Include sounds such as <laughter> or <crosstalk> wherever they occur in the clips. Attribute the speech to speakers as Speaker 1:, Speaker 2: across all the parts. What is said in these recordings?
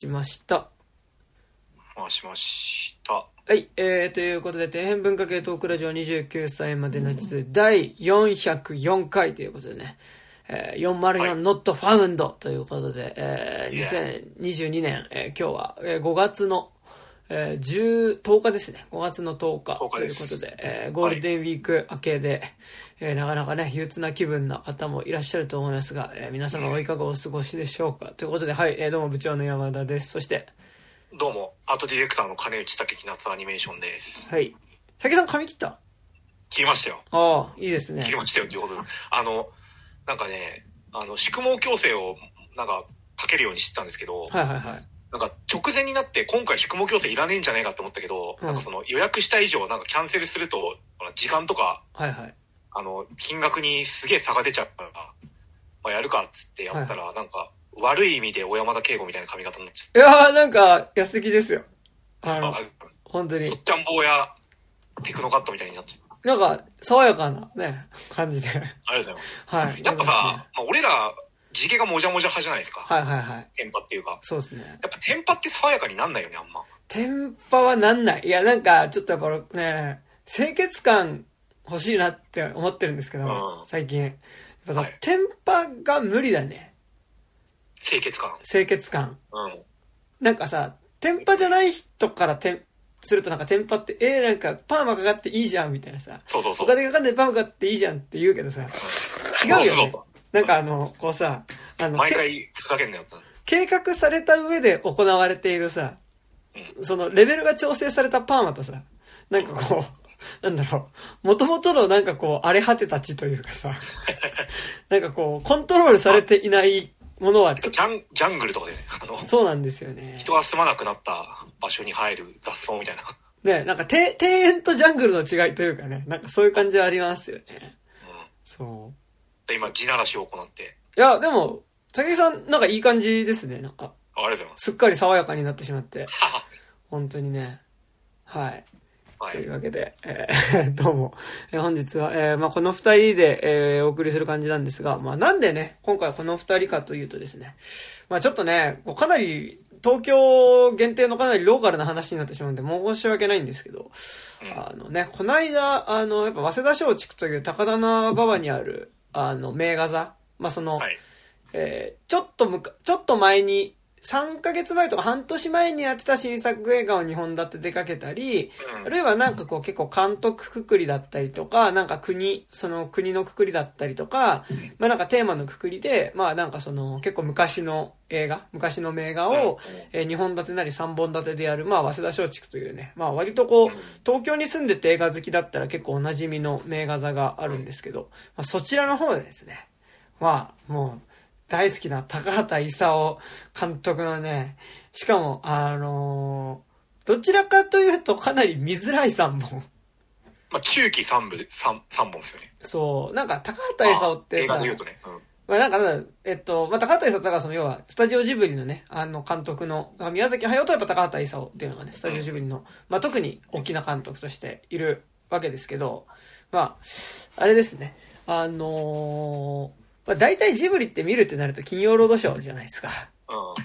Speaker 1: しました。
Speaker 2: 回しました。
Speaker 1: はい、えー、ということで、底辺文化系トークラジオ29歳までの地第404回ということでね、えー、404
Speaker 2: はい
Speaker 1: not found ということで、えー
Speaker 2: Yeah
Speaker 1: 2022年、えー今日は、えー5月の、えー10、10日ですね。5月の10日
Speaker 2: 10日
Speaker 1: という
Speaker 2: で
Speaker 1: ことで、えーゴールデンウィーク明けで、えーなかなかね、憂鬱な気分な方もいらっしゃると思いますが、えー皆様はいかがお過ごしでしょうか？ということで、はい、えーどうも部長の山田です。そして、
Speaker 2: どうも、アートディレクターの金内武樹夏アニメーションです。
Speaker 1: はい。竹さん髪切った？
Speaker 2: 切りましたよ。
Speaker 1: ああ、いいですね
Speaker 2: 切。りましたよ、ということで。あの、なんかね、あの、宿毛矯正を、なんか、かけるようにしてたんですけど、
Speaker 1: はいはいはい。
Speaker 2: なんか直前になって今回宿毛矯正いらねえんじゃねえかと思ったけど、
Speaker 1: うん
Speaker 2: なんかその予約した以上なんかキャンセルすると、時間とか、
Speaker 1: はいはい。
Speaker 2: あの、金額にすげえ差が出ちゃうから、まあ、やるかっつってやったら、なんか、悪い意味で小山田圭吾みたいな髪型になっちゃっ
Speaker 1: いやーなんか、安すぎですよ。あ
Speaker 2: た。
Speaker 1: の
Speaker 2: あ、
Speaker 1: 本当に
Speaker 2: とっ。ちゃん坊やテクノカットみたいになっちゃった。
Speaker 1: なんか、爽やかなね、感じで。
Speaker 2: ありがとうございます。
Speaker 1: はい。
Speaker 2: やっぱさ、まあ、俺ら、地毛がもじゃもじゃ派じゃないですか。
Speaker 1: はいはいはい。
Speaker 2: テンパっていうか。
Speaker 1: そうですね。
Speaker 2: やっぱテンパって爽やかになんないよね、あんま。
Speaker 1: テンパはなんない。いや、なんか、ちょっとやっぱね、清潔感欲しいなって思ってるんですけど、
Speaker 2: うん
Speaker 1: 最近。やっぱさ、
Speaker 2: はい
Speaker 1: テンパが無理だね。
Speaker 2: 清潔感。
Speaker 1: 清潔感。
Speaker 2: うん。
Speaker 1: なんかさ、テンパじゃない人からテン、するとなんかテンパって、えー、なんかパーマかかっていいじゃんみたいなさ、
Speaker 2: そうそうそう。
Speaker 1: お金かかんないパーマかかっていいじゃんって言うけどさ、違うよね。なんかあの、こうさ、あの、け
Speaker 2: 毎回ふざけんなよって。
Speaker 1: 計画された上で行われているさ、そのレベルが調整されたパーマとさ、なんかこう、なんだろう、元々のなんかこう、荒れ果てたちというかさ、<laughs> なんかこう、コントロールされていないものは
Speaker 2: ジャン、ジャングルとかでね、あの
Speaker 1: と、、そうなんですよね。
Speaker 2: 人が住まなくなった場所に生える雑草みたいな。
Speaker 1: ね、なんかて庭園とジャングルの違いというかね、なんかそういう感じはありますよね。
Speaker 2: うん
Speaker 1: そう。
Speaker 2: で今、地ならしを行って。
Speaker 1: いや、でも、竹木さん、なんかいい感じですね。なんか、
Speaker 2: あありがとうございます。
Speaker 1: すっかり爽やかになってしまって。<laughs> 本当にね。はい。
Speaker 2: は
Speaker 1: という
Speaker 2: い。
Speaker 1: わけで、えー <laughs> どうも、えー本日は、えーまあ、この二人で、えーお送りする感じなんですが、まあ、なんでね、今回この二人かというとですね、まあ、ちょっとね、かなり、東京限定のかなりローカルな話になってしまうんで、申し訳ないんですけど、
Speaker 2: うん
Speaker 1: あのね、この間、あの、やっぱ、早稲田松竹という高田馬場にある、あの、名画座、まあ、その、
Speaker 2: はい。
Speaker 1: えーちょっとむか、ちょっと前に、3ヶ月前とか半年前にやってた新作映画を2本立て出かけたり、
Speaker 2: うん。
Speaker 1: あるいはなんかこう結構監督くくりだったりとか、なんか国、その国のくくりだったりとか、まあなんかテーマのくくりで、まあなんかその結構昔の映画、昔の名画を、え2本立てなり3本立てでやる、まあ早稲田松竹というね、まあ割とこう
Speaker 2: うん、
Speaker 1: 東京に住んでて映画好きだったら結構おなじみの名画座があるんですけど、まあそちらの方でですね、まあもう、大好きな高畑勲監督のね、しかも、あのーどちらかというとかなり見づらい3本。
Speaker 2: まあ、中期3部、三三本ですよね。
Speaker 1: そう、なんか高畑勲ってさ、
Speaker 2: 映画で言うとね。うん。
Speaker 1: まあなんかえっと、まあ高畑勲だからその要は、スタジオジブリのね、あの監督の、宮崎駿とやっぱ高畑勲っていうのがね、スタジオジブリの、まあ特に大きな監督としているわけですけど、まあ、あれですね、あのーまあ大体ジブリって見るってなると金曜ロードショーじゃないですか。
Speaker 2: うん。
Speaker 1: っ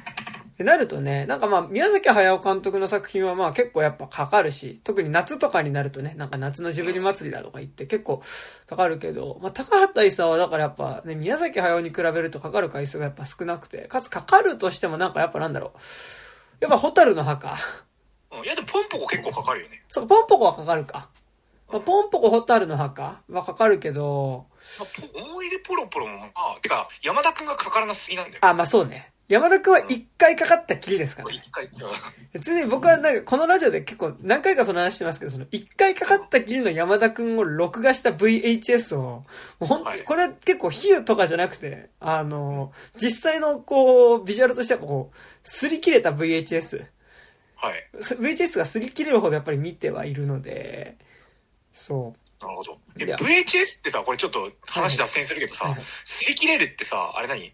Speaker 1: てなるとね、なんかまあ、宮崎駿監督の作品はまあ結構やっぱかかるし、特に夏とかになるとね、なんか夏のジブリ祭りだとか言って結構かかるけど、まあ高畑勲はだからやっぱね、宮崎駿に比べるとかかる回数がやっぱ少なくて、かつかかるとしてもなんかやっぱなんだろう。やっぱホタルの墓。
Speaker 2: うんいや、でもポンポコ結構かかるよね。
Speaker 1: そうか、ポンポコはかかるか。まあ、ポンポコホタルの墓はかかるけど、
Speaker 2: まあ、ポ思い出ポロポロも、まあ、てか、山田くんがかからなすぎなんだよ。
Speaker 1: あ、まあそうね。山田くんは一回かかったきりですからね。
Speaker 2: 一回、うん
Speaker 1: 別に僕はなんかこのラジオで結構何回かその話してますけど、その一回かかったきりの山田くんを録画した VHS を、もう本当これは結構比喩とかじゃなくて、あの、実際のこう、ビジュアルとしてはこう、擦り切れた VHS。
Speaker 2: はい。
Speaker 1: す VHS が擦り切れるほどやっぱり見てはいるので、そう。
Speaker 2: なるほど。え
Speaker 1: いや
Speaker 2: VHS ってさ、これちょっと話脱線するけどさ
Speaker 1: はいはい、
Speaker 2: 擦り切れるってさ、あれ何？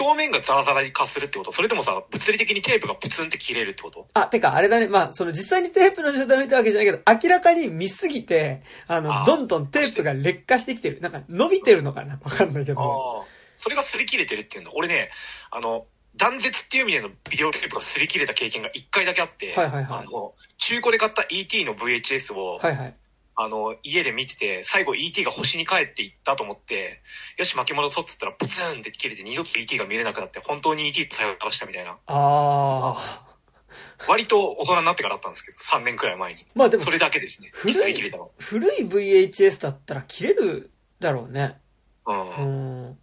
Speaker 2: 表面がザラザラに化するってこと？それともさ、物理的にテープがプツンって切れるってこと？
Speaker 1: あ、てかあれだね。まあ、その実際にテープの状態を見たわけじゃないけど、明らかに見すぎて、あの、
Speaker 2: あー
Speaker 1: どんどんテープが劣化してきてる。なんか伸びてるのかな？<laughs> わかんないけど。
Speaker 2: それが擦り切れてるっていうの。俺ね、あの、断絶っていう意味でのビデオテープが擦り切れた経験が一回だけあって、
Speaker 1: はいはいはい
Speaker 2: あの、中古で買った ET の VHS を、
Speaker 1: はいはい。
Speaker 2: あの、家で見てて、最後 ET が星に帰っていったと思って、よし巻き戻そうっつったら、プツンって切れて二度と ET が見れなくなって、本当に ET さよならしたみたいな。
Speaker 1: ああ。
Speaker 2: 割と大人になってからあったんですけど、3年くらい前に。
Speaker 1: まあでも
Speaker 2: そ、れだけですね。
Speaker 1: 古い
Speaker 2: 切れたの。
Speaker 1: 古い VHS だったら切れるだろうね。
Speaker 2: うん。
Speaker 1: うん。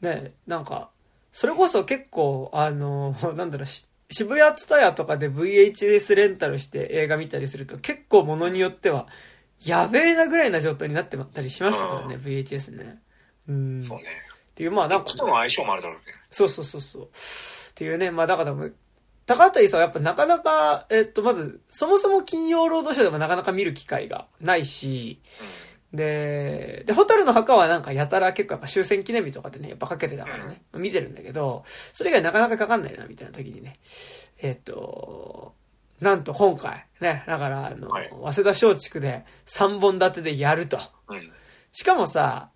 Speaker 1: ねなんか、それこそ結構、あの、なんだろう、し渋谷ツタヤとかで VHS レンタルして映画見たりすると結構ものによっては、やべえなぐらいな状態になってたりしましたからね、VHS ね。うん。
Speaker 2: そうね。
Speaker 1: っていう、まあなんか
Speaker 2: 人、との相性もあるだろうね。
Speaker 1: そうそうそうそう。っていうね、まあだから、高畑勲はやっぱなかなか、えっと、まず、そもそも金曜ロードショーでもなかなか見る機会がないし、で、で、ホタルの墓はなんかやたら結構やっぱ終戦記念日とかでね、やっぱかけてたからね、見てるんだけど、それ以外なかなかかかんないな、みたいな時にね、えっと、なんと今回、ね、だから、あの、
Speaker 2: はい。
Speaker 1: 早稲田松竹で3本立てでやると。しかもさ、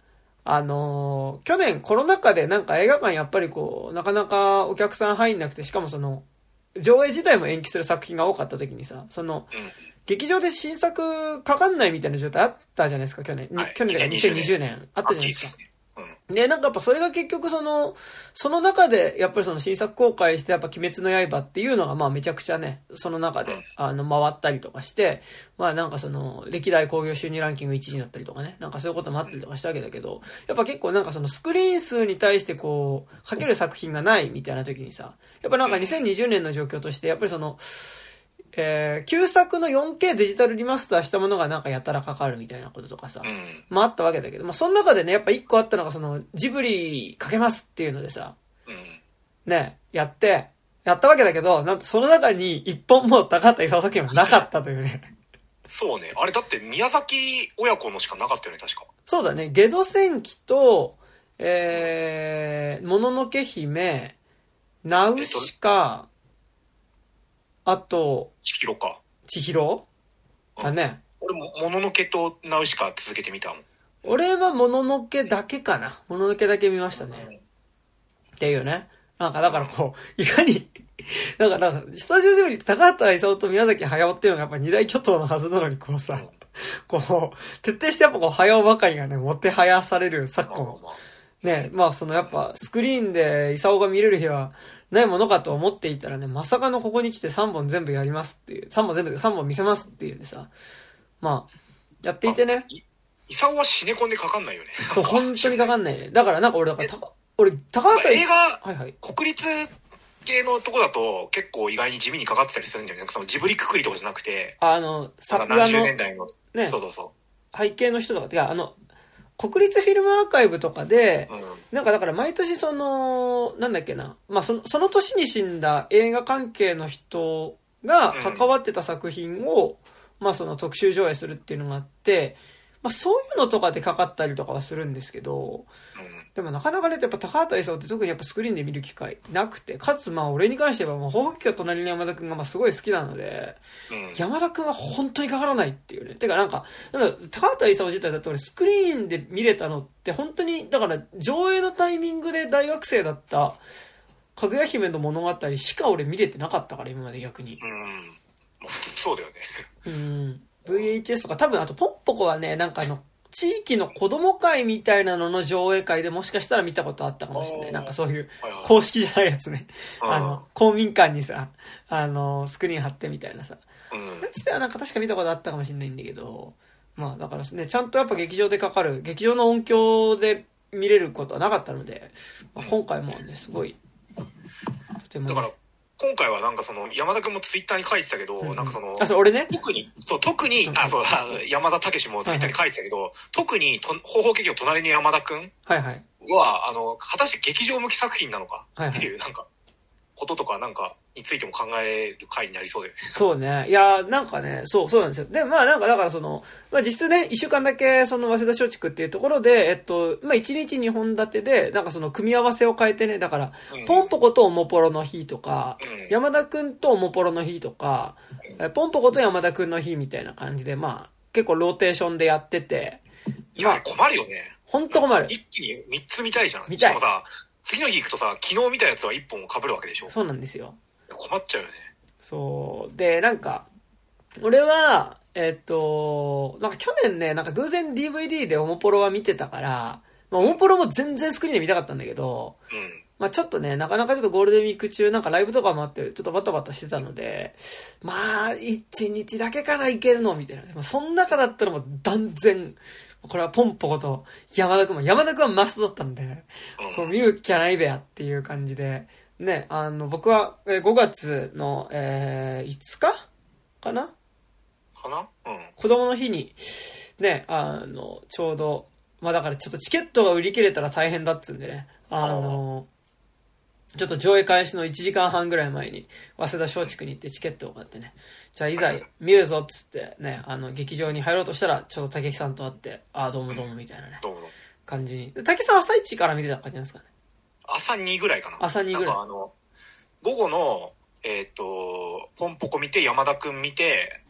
Speaker 1: あのー去年コロナ禍でなんか映画館やっぱりこう、なかなかお客さん入んなくて、しかもその、上映自体も延期する作品が多かった時にさ、その、
Speaker 2: うん。
Speaker 1: 劇場で新作かかんないみたいな状態あったじゃないですか、去年。に
Speaker 2: はい。
Speaker 1: 去年だから
Speaker 2: 2020
Speaker 1: 2020年。あったじゃないですか。で、なんかやっぱそれが結局その、その中で、やっぱりその新作公開して、やっぱ鬼滅の刃っていうのがまあめちゃくちゃね、その中で
Speaker 2: うん、
Speaker 1: あの、回ったりとかして、まあなんかその、歴代興行収入ランキング1位になったりとかね、なんかそういうこともあったりとかしたわけだけど、やっぱ結構なんかそのスクリーン数に対してこう、かける作品がないみたいな時にさ、やっぱなんか2020年の状況として、やっぱりその、えー旧作の 4K デジタルリマスターしたものがなんかやたらかかるみたいなこととかさ、
Speaker 2: うん。
Speaker 1: まああったわけだけど、まあその中でね、やっぱ一個あったのがその、ジブリかけますっていうのでさ、
Speaker 2: うん。
Speaker 1: ね、やって、やったわけだけど、なんとその中に一本も高畑勲作品はなかったというね。
Speaker 2: そうね。あれだって宮崎親子のしかなかったよね、確か。
Speaker 1: そうだね、ゲド戦記と、えー、もののけ姫、ナウシカ、あと、
Speaker 2: 千尋か。
Speaker 1: 千尋？だね。
Speaker 2: 俺も、もののけとナウシカ続けてみたもん。
Speaker 1: 俺はもののけだけかな。もののけだけ見ましたね。っていうね。なんか、だからこう、いかに、なんか、なんか、スタジオジブリって高畑勲と宮崎駿っていうのがやっぱ二大巨頭のはずなのに、こうさ、こう、徹底してやっぱこう、駿ばかりがね、もてはやされる昨今。ね、まあそのやっぱ、スクリーンで勲が見れる日はないものかと思っていたらね、まさかのここに来て3本全部やりますっていう、3本全部で3本見せますっていうんでさ、まあ、やっていてね、
Speaker 2: いイサオはシネコンでかかんないよね。
Speaker 1: そう、<laughs> 本当にかかんないね。だからなんか俺、だから、たか俺、高畑
Speaker 2: 映画、
Speaker 1: はいはい。
Speaker 2: 国立系のとこだと結構意外に地味にかかってたりするんだよね。なんかそのジブリくくりとかじゃなくて、
Speaker 1: あの、作画の
Speaker 2: か何十年代の、
Speaker 1: ね
Speaker 2: そう、そうそ
Speaker 1: 背景の人とか、てか、あの、国立フィルムアーカイブとかで。なんかだから毎年その、なんだっけな、まあその、その年に死んだ映画関係の人が関わってた作品を、まあその特集上映するっていうのがあって、まあそういうのとかでかかったりとかはするんですけど、でもなかなかね、やっぱ高畑勲って特にやっぱスクリーンで見る機会なくて、かつまあ俺に関してはもう、宝福家隣の山田くんがまあすごい好きなので、
Speaker 2: うん。うん。
Speaker 1: 山田くんは本当にかからないっていうね。てかなんか、なんだ高畑勲自体だって俺スクリーンで見れたのって本当に、だから上映のタイミングで大学生だった、かぐや姫の物語しか俺見れてなかったから、今まで逆に。
Speaker 2: うん。そうだよね。
Speaker 1: うん。VHS とか多分あとポンポコはね、なんかあの、地域の子供会みたいなのの上映会でもしかしたら見たことあったかもしれない。なんかそういう公式じゃないやつね。
Speaker 2: うん
Speaker 1: あの、公民館にさ、あの、スクリーン貼ってみたいなさ。
Speaker 2: うん
Speaker 1: やつではなんか確か見たことあったかもしれないんだけど、まあだからね、ちゃんとやっぱ劇場でかかる、劇場の音響で見れることはなかったので、まあ、今回もね、すごい、とてもね、
Speaker 2: 今回はなんかその、山田くんもツイッターに書いてたけど、
Speaker 1: うんうん。
Speaker 2: なんかその、
Speaker 1: あ、そう、俺ね、
Speaker 2: 特に、そう、特に、
Speaker 1: うん。
Speaker 2: あ、そう、山田武もツイッターに書いてたけど、特にと、方法劇の隣に山田くん
Speaker 1: はいはい。
Speaker 2: は、あの、果たして劇場向き作品なのか
Speaker 1: はいはい
Speaker 2: ってい。う、なんか、こととかなんか、についても考える回になりそうだよね。
Speaker 1: そうね。いやー、なんかね、そう、そうなんですよ。で、まあなんか、だからその、まあ実質ね、一週間だけ、その、早稲田松竹っていうところで、えっと、まあ一日二本立てで、なんかその、組み合わせを変えてね、だから、
Speaker 2: うん
Speaker 1: ポンポコとオモポロの日とか、
Speaker 2: うん
Speaker 1: 山田くんとオモポロの日とか、えポンポコと山田くんの日みたいな感じで、まあ、結構ローテーションでやってて、
Speaker 2: いや、困るよね。
Speaker 1: ほんと困る。
Speaker 2: 一気に3つ見たいじゃん。
Speaker 1: 見たい
Speaker 2: しかもさ、次の日行くとさ、昨日見たやつは1本を被るわけでしょ
Speaker 1: そうなんですよ。
Speaker 2: 困っちゃうよね。
Speaker 1: そう。で、なんか、俺は、えっと、なんか去年ね、なんか偶然 DVD でオモポロは見てたから、まあ、オモポロも全然スクリーンで見たかったんだけど、
Speaker 2: うん。
Speaker 1: まあちょっとね、なかなかちょっとゴールデンウィーク中なんかライブとかもあって、ちょっとバタバタしてたので、まあ、一日だけかな、いけるの、みたいな。まあ、その中だったらもう断然、これはポンポコと山田くんも、山田くんはマストだったんで、こう見る気はないべやっていう感じで、ね、あの、僕はえー5月の、えー5日？かな？
Speaker 2: かな？うん。
Speaker 1: 子供の日に、ね、あの、ちょうど、まあだからちょっとチケットが売り切れたら大変だっつうんでね、あの、ちょっと上映開始の1時間半ぐらい前に、早稲田松竹に行ってチケットを買ってね、じゃあいざ見るぞっつってね、あの、劇場に入ろうとしたら、ちょうど竹木さんと会って、ああ、どうもどうもみたいなね、
Speaker 2: どうもどうも。
Speaker 1: 感じに。で竹木さん朝一から見てた感じなんですかね？
Speaker 2: 朝2ぐらいかな。
Speaker 1: 朝2ぐらい
Speaker 2: なんかあの、午後の、えっ、と、ポンポコ見て、山田くん見て、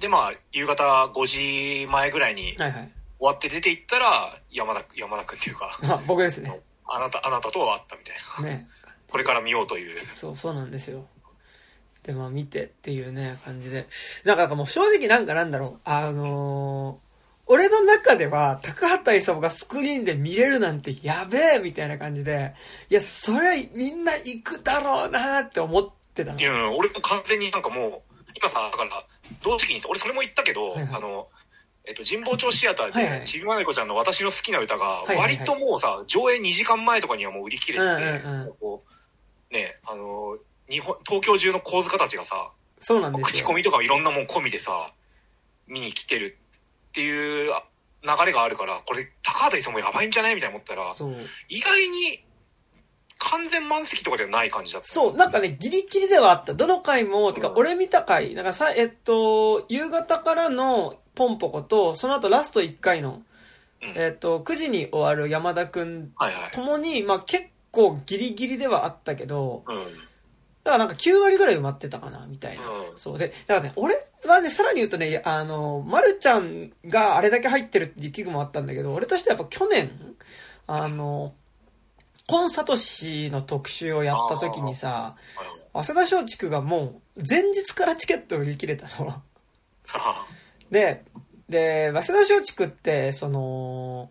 Speaker 2: で、まあ、夕方5時前ぐらいに終
Speaker 1: はいはい。
Speaker 2: わって出て行ったら、山田くん、山田くんっていうか、
Speaker 1: まあ僕ですね。
Speaker 2: あなた、あなたとは会ったみたいな。
Speaker 1: ね。
Speaker 2: これから見ようという。
Speaker 1: そう、そうなんですよ。で、まあ見てっていうね、感じで。だからもう正直なんかなんだろう。あのー俺の中では、高畑勲がスクリーンで見れるなんてやべえみたいな感じで、いや、それはみんな行くだろうなって思ってたの
Speaker 2: い。や、俺も完全になんかもう、今さ、だから、同時期にさ、俺それも言ったけど、
Speaker 1: はいはい
Speaker 2: あの、えっと、神保町シアターで、ちびまめこちゃんの私の好きな歌が、割ともうさ、上映2時間前とかにはもう売り切れてて、ね、あの、日本、東京中の構図家たちがさ、
Speaker 1: そうなんですよ。
Speaker 2: 口コミとかいろんなもん込みでさ、見に来てるっていう流れがあるから、これ、高畑さんもやばいんじゃないみたいな思ったら。意外に完全満席とかではない感じだった。
Speaker 1: そう、なんかね、ギリギリではあった。どの回も、てか
Speaker 2: う、ん
Speaker 1: 俺見た回、なんかさ、えっと、夕方からのポンポコと、その後ラスト1回の、
Speaker 2: うん
Speaker 1: えっと、9時に終わる山田くん
Speaker 2: はいはい。
Speaker 1: ともに、まあ結構ギリギリではあったけど、
Speaker 2: うん。
Speaker 1: だからなんか9割ぐらい埋まってたかな、みたいな。
Speaker 2: うん
Speaker 1: そうで、だからね、俺はね、さらに言うとね、あの、まるちゃんがあれだけ入ってるっていう器具もあったんだけど、俺としてはやっぱ去年、あの、コンサトシの特集をやった時にさ、早稲田松竹がもう前日からチケット売り切れたの。<laughs> で、で、早稲田松竹って、その、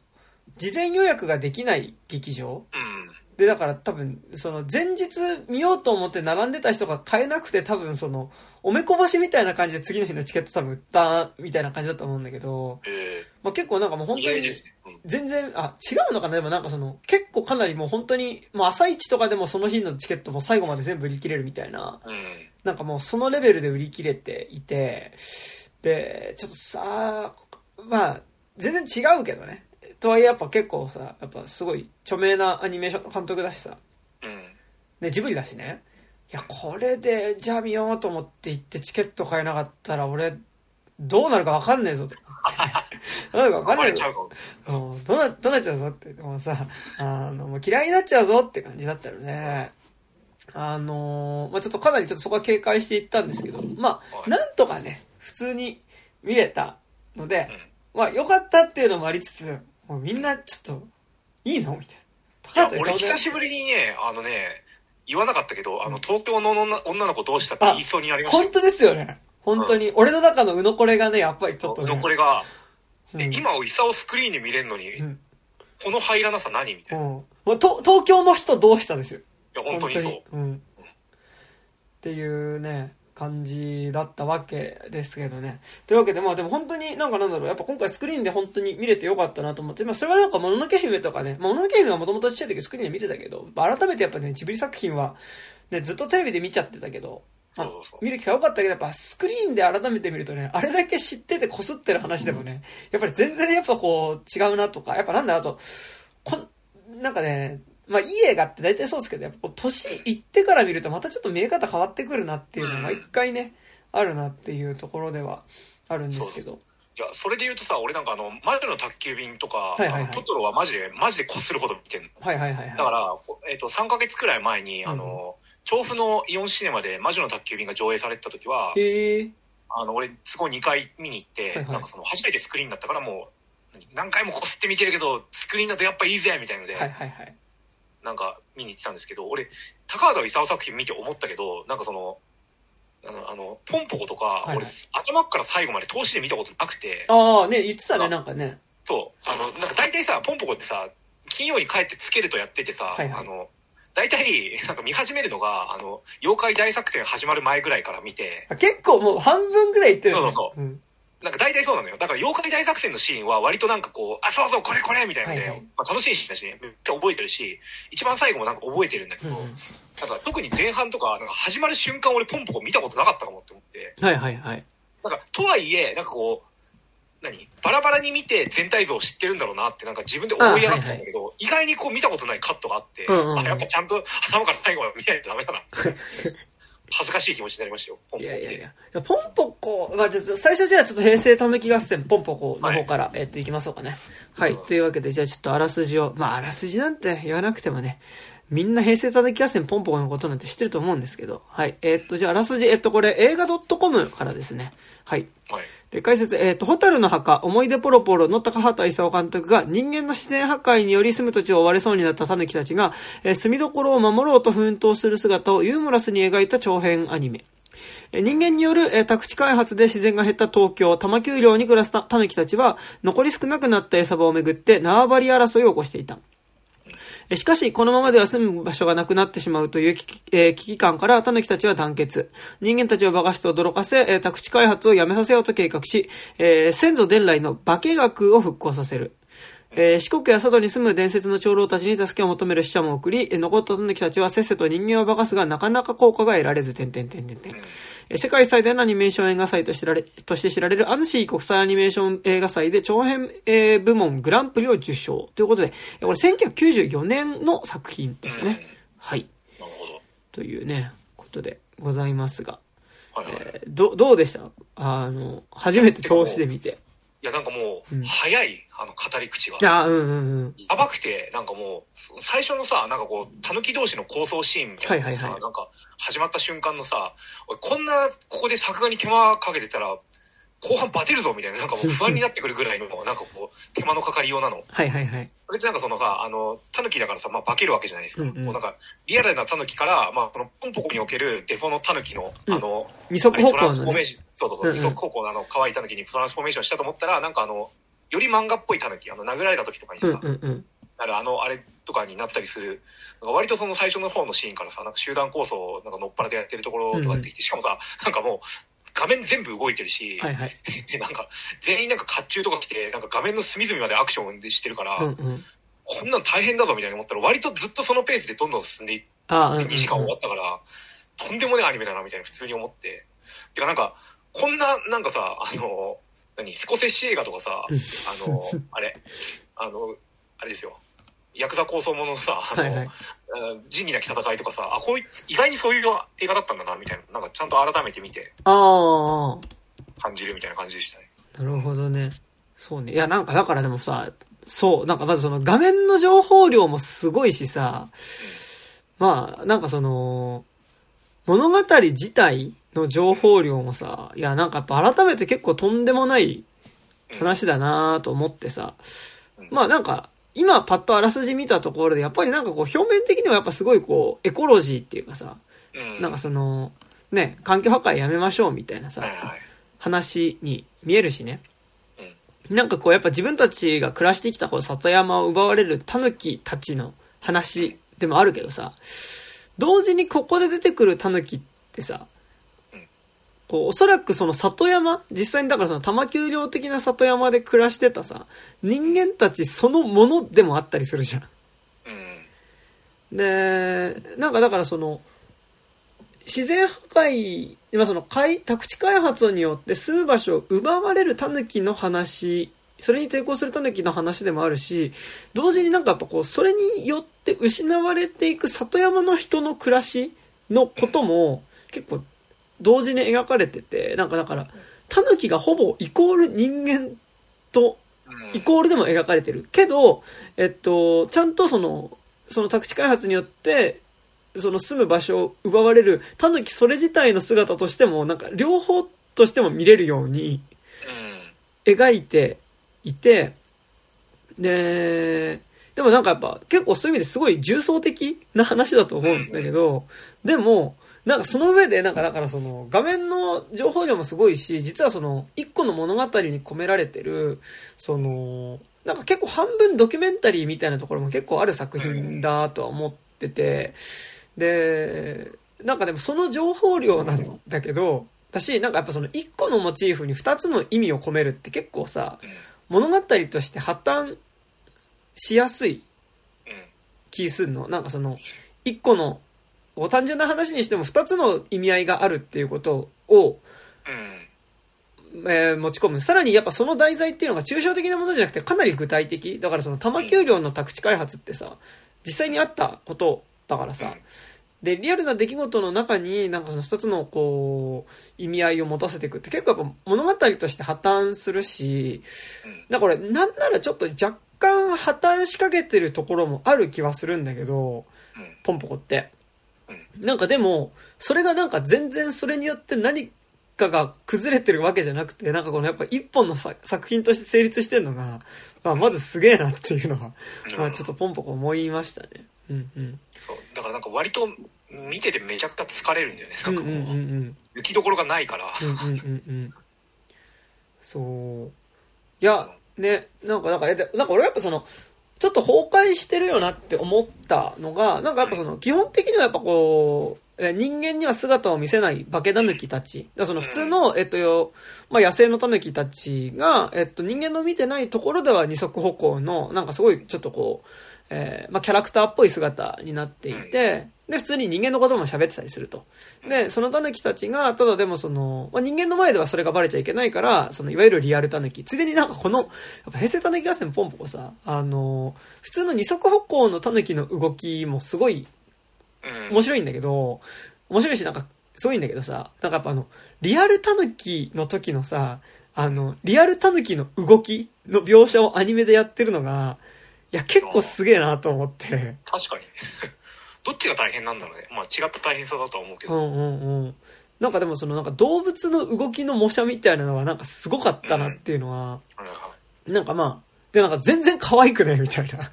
Speaker 1: 事前予約ができない劇場
Speaker 2: うん。
Speaker 1: で、だから多分、その前日見ようと思って並んでた人が買えなくて多分その、おめこぼしみたいな感じで次の日のチケット多分売ったみたいな感じだと思うんだけど、
Speaker 2: え
Speaker 1: まあ結構なんかもう
Speaker 2: ー、
Speaker 1: 本当に全然、あ、違うのかな？でもなんかその、結構かなりもう本当に、もう朝一とかでもその日のチケットも最後まで全部売り切れるみたいな、
Speaker 2: うん。
Speaker 1: なんかもうそのレベルで売り切れていて、で、ちょっとさ、まあ、全然違うけどね。とはいえやっぱ結構さ、やっぱすごい著名なアニメーションの監督だしさ、
Speaker 2: うん。
Speaker 1: で、ジブリだしね。いや、これで、じゃあ見ようと思って行ってチケット買えなかったら、俺、どうなるか分かんねえぞと思って。<laughs> どうなるか分かんねえぞどうな、どうなっちゃうぞって。もうさ、あの、もう嫌いになっちゃうぞって感じだったので、あのーまあちょっとかなりちょっとそこは警戒していったんですけど、まあ
Speaker 2: はい
Speaker 1: なんとかね、普通に見れたので、まあ良かったっていうのもありつつ、もうみんなちょっと、いいの？みたいな。
Speaker 2: 俺
Speaker 1: 高畑勲
Speaker 2: 久しぶりにね、あのね、言わなかったけど、あの、東京の女女の子どうしたって言いそうになりましたよ。
Speaker 1: 本当ですよね。本当に。俺の中のうのこれがね、やっぱりちょっとね。
Speaker 2: のこれが、
Speaker 1: うん
Speaker 2: え今、イサオスクリーンで見れるのに、
Speaker 1: うん
Speaker 2: この入らなさ何みたいな。い
Speaker 1: うん。もうと東京の人どうしたですよ。
Speaker 2: や、本当にそう。
Speaker 1: うん。っていうね、感じだったわけですけどね。というわけで、まあでも本当になんかなんだろう、やっぱ今回スクリーンで本当に見れてよかったなと思って、まあそれはなんかもののけ姫とかね、まあもののけ姫はもともとちっちゃい時スクリーンで見てたけど、改めてやっぱね、ジブリ作品は、ね、ずっとテレビで見ちゃってたけど、まあ見る機会多かったけど、やっぱスクリーンで改めて見るとね、あれだけ知ってて擦ってる話でもね、やっぱり全然やっぱこう違うなとか、やっぱなんだあと、こん、なんかね、まあいい映画って大体そうですけど、やっぱこう年いってから見るとまたちょっと見え方変わってくるなっていうのが一回ね、あるなっていうところではあるんですけど。
Speaker 2: いや、それで言うとさ、俺なんかあの、魔女の宅急便とか、
Speaker 1: いはいはい
Speaker 2: あのトトロはマジで、マジでこするほど見てんの。
Speaker 1: はいはいはいはい。
Speaker 2: だから、こえっ、と、3ヶ月くらい前に、あの、調布のイオンシネマで魔女の宅急便が上映されてた時は、
Speaker 1: へえ。
Speaker 2: あの、俺、すごい2回見に行って、
Speaker 1: はいはい
Speaker 2: なんかその、初めてスクリーンだったからもう、何何回もこすって見てるけど、スクリーンだとやっぱいいぜみたいので、
Speaker 1: はいはいはい。
Speaker 2: なんか見に行ってたんですけど、俺、高畑勲作品見て思ったけど、なんかその、あの、あのポンポコとか、
Speaker 1: はいはい
Speaker 2: 俺、頭から最後まで通しで見たことなくて、
Speaker 1: ああ、ね、言ってたね、なんかね。
Speaker 2: そう、あの、なんか大体さ、ポンポコってさ、金曜に帰ってつけるとやっててさ、
Speaker 1: はいはい
Speaker 2: あの、大体、なんか見始めるのが、あの、妖怪大作戦始まる前ぐらいから見て、
Speaker 1: あ結構もう半分ぐらい言ってるよね。
Speaker 2: そうそう
Speaker 1: うん。
Speaker 2: なんか大体そうなのよ。だから妖怪大作戦のシーンは割となんかこう、あ、そうそう、これこれみたいなので、
Speaker 1: はいはい。
Speaker 2: まあ楽しいシーンだしね、めっちゃ覚えてるし、一番最後もなんか覚えてるんだけど、
Speaker 1: うんうん。
Speaker 2: なんか特に前半とか、なんか始まる瞬間俺ポンポコ見たことなかったかもって思って、
Speaker 1: はいはいはい。
Speaker 2: なんか、とはいえ、なんかこう、何？バラバラに見て全体像を知ってるんだろうなってなんか自分で思い上がってたんだけど、意外にこう見たことないカットがあって、
Speaker 1: うんうんうん。
Speaker 2: あ、やっぱちゃんと頭から最後まで見ないとダメだな。<laughs> 恥ずかしい気持ちになりましたよ、ポン
Speaker 1: い
Speaker 2: ポコ見て。
Speaker 1: やいやいや。ポンポコ、まあ、じゃあ最初じゃあちょっと平成たぬき合戦ポンポコの方から、えっと、いきましょうかね。はい。というわけで、じゃあちょっとあらすじを、まあ、あらすじなんて言わなくてもね、みんな平成たぬき合戦ポンポコのことなんて知ってると思うんですけど、はい。えっと、じゃああらすじ、えっと、これ映画 .com からですね。はい。
Speaker 2: はい。
Speaker 1: で、解説、えっ、と、ホタルの墓、思い出ポロポロの高畑勲監督が人間の自然破壊により住む土地を追われそうになった狸たちが、えー住みどころを守ろうと奮闘する姿をユーモラスに描いた長編アニメ。人間による、宅地開発で自然が減った東京、多摩丘陵に暮らすた狸たちは、残り少なくなった餌場をめぐって縄張り争いを起こしていた。しかし、このままでは住む場所がなくなってしまうという危機,、えー危機感から、狸たちは団結。人間たちを馬鹿して驚かせ、宅地開発をやめさせようと計画し、えー先祖伝来の化け学を復興させる。えー四国や佐渡に住む伝説の長老たちに助けを求める死者も送り、残った狸たちはせっせと人間を化かすがなかなか効果が得られず、点々点々点。えー世界最大のアニメーション映画祭として知られとして知られるアヌシー国際アニメーション映画祭で長編、えー部門グランプリを受賞。ということで、えーこれ1994年の作品ですね。はい。
Speaker 2: なるほど。
Speaker 1: というね、ことでございますが。
Speaker 2: はいはい。
Speaker 1: えーど、どうでした？あの、初めて通しで見て。
Speaker 2: いや、なんかもう
Speaker 1: うん、
Speaker 2: 早い、あの、語り口が。
Speaker 1: あー、うんうんうん。
Speaker 2: やばくて、なんかもう、最初のさ、なんかこう、狸同士の構想シーンみたいな
Speaker 1: はいはいはい
Speaker 2: なんか、始まった瞬間のさ、俺こんな、ここで作画に手間かけてたら、後半バテるぞみたいな、なんかもう <laughs> 不安になってくるぐらいの、なんかこう、手間のかかりようなの。
Speaker 1: はいはいはい。
Speaker 2: 別になんかそのさ、あの、狸だからさ、まあ化けるわけじゃないですか。
Speaker 1: うんうん
Speaker 2: こうなんか、リアルな狸から、まあこのポンポコにおけるデフォの狸の、
Speaker 1: うん
Speaker 2: あの、
Speaker 1: 二足歩
Speaker 2: トラン
Speaker 1: 行のね。
Speaker 2: スフォーメーション、そうそうそう、
Speaker 1: うんうん
Speaker 2: 二足歩行のあの、可愛い狸にトランスフォーメーションしたと思ったら、なんかあの、より漫画っぽい狸、あの、殴られた時とかにさ、
Speaker 1: うんうんうん。
Speaker 2: なるあの、あれとかになったりする、なんか割とその最初の方のシーンからさ、なんか集団構想をなんか乗っ腹でやってるところとか出てきて、しかもさ、なんかもう、画面全部動いてるし、
Speaker 1: はいはい。<laughs>
Speaker 2: でなんか、全員なんか甲冑とか着て、なんか画面の隅々までアクションでしてるから、
Speaker 1: うんうん。
Speaker 2: こんなん大変だぞみたいに思ったら、割とずっとそのペースでどんどん進んでいって、
Speaker 1: あー、うんうんうん。
Speaker 2: 2時間終わったから、とんでもないアニメだなみたいな普通に思って。てかなんか、こんな、なんかさ、あの、何、スコセッシ映画とかさ、あの、あれ、あの、あれですよ。ヤクザ構想もののさ、あの、
Speaker 1: はいはい
Speaker 2: 仁義なき戦いとかさ、あ、こういう、意外にそういう映画だったんだな、みたいな、なんかちゃんと改めて見て
Speaker 1: ああ、
Speaker 2: 感じるみたいな感じでしたね。
Speaker 1: なるほどね。そうね。いや、なんかだからでもさ、そう、なんかまずその画面の情報量もすごいしさ、まあ、なんかその、物語自体の情報量もさ、いや、なんかやっぱ改めて結構とんでもない
Speaker 2: うん
Speaker 1: 話だなと思ってさ
Speaker 2: うん、
Speaker 1: まあなんか、今パッとあらすじ見たところで、やっぱりなんかこう表面的にはやっぱすごいこう、エコロジーっていうかさ、
Speaker 2: うん。
Speaker 1: なんかその、ね、環境破壊やめましょうみたいなさ。話に見えるしね。
Speaker 2: うん。
Speaker 1: なんかこうやっぱ自分たちが暮らしてきたこう里山を奪われる狸たちの話でもあるけどさ、同時にここで出てくる狸ってさ
Speaker 2: うん、
Speaker 1: こうおそらくその里山、実際にだからその玉丘陵的な里山で暮らしてたさ、人間たちそのものでもあったりするじゃん。
Speaker 2: うん。
Speaker 1: で、なんかだからその、自然破壊、今その開、宅地開発によって住む場所を奪われる狸の話、それに抵抗する狸の話でもあるし、同時になんかやっぱこう、それによって失われていく里山の人の暮らしのことも結構同時に描かれてて、なんかだから、狸がほぼイコール人間と
Speaker 2: うん
Speaker 1: イコールでも描かれてる。けど、えっと、ちゃんとその、その宅地開発によって、その住む場所を奪われる、タヌキそれ自体の姿としても、なんか両方としても見れるように
Speaker 2: うん。
Speaker 1: 描いていて、で、でもなんかやっぱ結構そういう意味ですごい重層的な話だと思うんだけど、でも、なんかその上で、なんかだからその画面の情報量もすごいし、実はその一個の物語に込められてる、その、なんか結構半分ドキュメンタリーみたいなところも結構ある作品だとは思ってて、で、なんかでもその情報量なんだけど、私なんかやっぱその一個のモチーフに二つの意味を込めるって結構さ、物語として破綻しやすい気すんの。なんかその、一個の、単純な話にしても二つの意味合いがあるっていうことを、えー、持ち込む。さらにやっぱその題材っていうのが抽象的なものじゃなくてかなり具体的。だからその玉丘陵の宅地開発ってさ、実際にあったことだからさ、で、リアルな出来事の中になんかその二つのこう、意味合いを持たせていくって結構やっぱ物語として破綻するし、だからこれなんならちょっと若干破綻しかけてるところもある気はするんだけど、ポンポコって。なんかでも、それがなんか全然それによって何かが崩れてるわけじゃなくて、なんかこのやっぱ一本の作品として成立してるのが、まあ、まずすげえなっていうのは、まあちょっとポンポコ思いましたね。うんうん。
Speaker 2: そう。だからなんか割と見ててめちゃくちゃ疲れるんだよね。なんかもう、うんうんうん、雪どころがないから。うんうんうんうん。
Speaker 1: そう。いや、ね、なんか、なんか、なんか俺やっぱその、ちょっと崩壊してるよなって思ったのが、なんかやっぱその、基本的にはやっぱこう、人間には姿を見せない化け狸たち。だその普通の、えっと、まあ、野生の狸たちが、えっと、人間の見てないところでは二足歩行の、なんかすごいちょっとこう、えー、まあ、キャラクターっぽい姿になっていて、で、普通に人間のことも喋ってたりすると。で、その狸たちが、ただでもその、まあ、人間の前ではそれがバレちゃいけないから、その、いわゆるリアル狸。ついでになんかこの、やっぱ平成狸合戦ポンポコさ、あの、普通の二足歩行の狸の動きもすごい、面白いんだけど、面白いしなんか、すごいんだけどさ、なんかやっぱあの、リアル狸の時のさ、あの、リアル狸の動きの描写をアニメでやってるのが、いや、結構すげえなと思って。
Speaker 2: 確かに。どっちが大変なんだろうね。まあ違った大変さだとは思うけど。
Speaker 1: うんうんうん。なんかでもそのなんか動物の動きの模写みたいなのはなんかすごかったなっていうのは、うん、なんかまあ、でなんか全然可愛くねみたいな。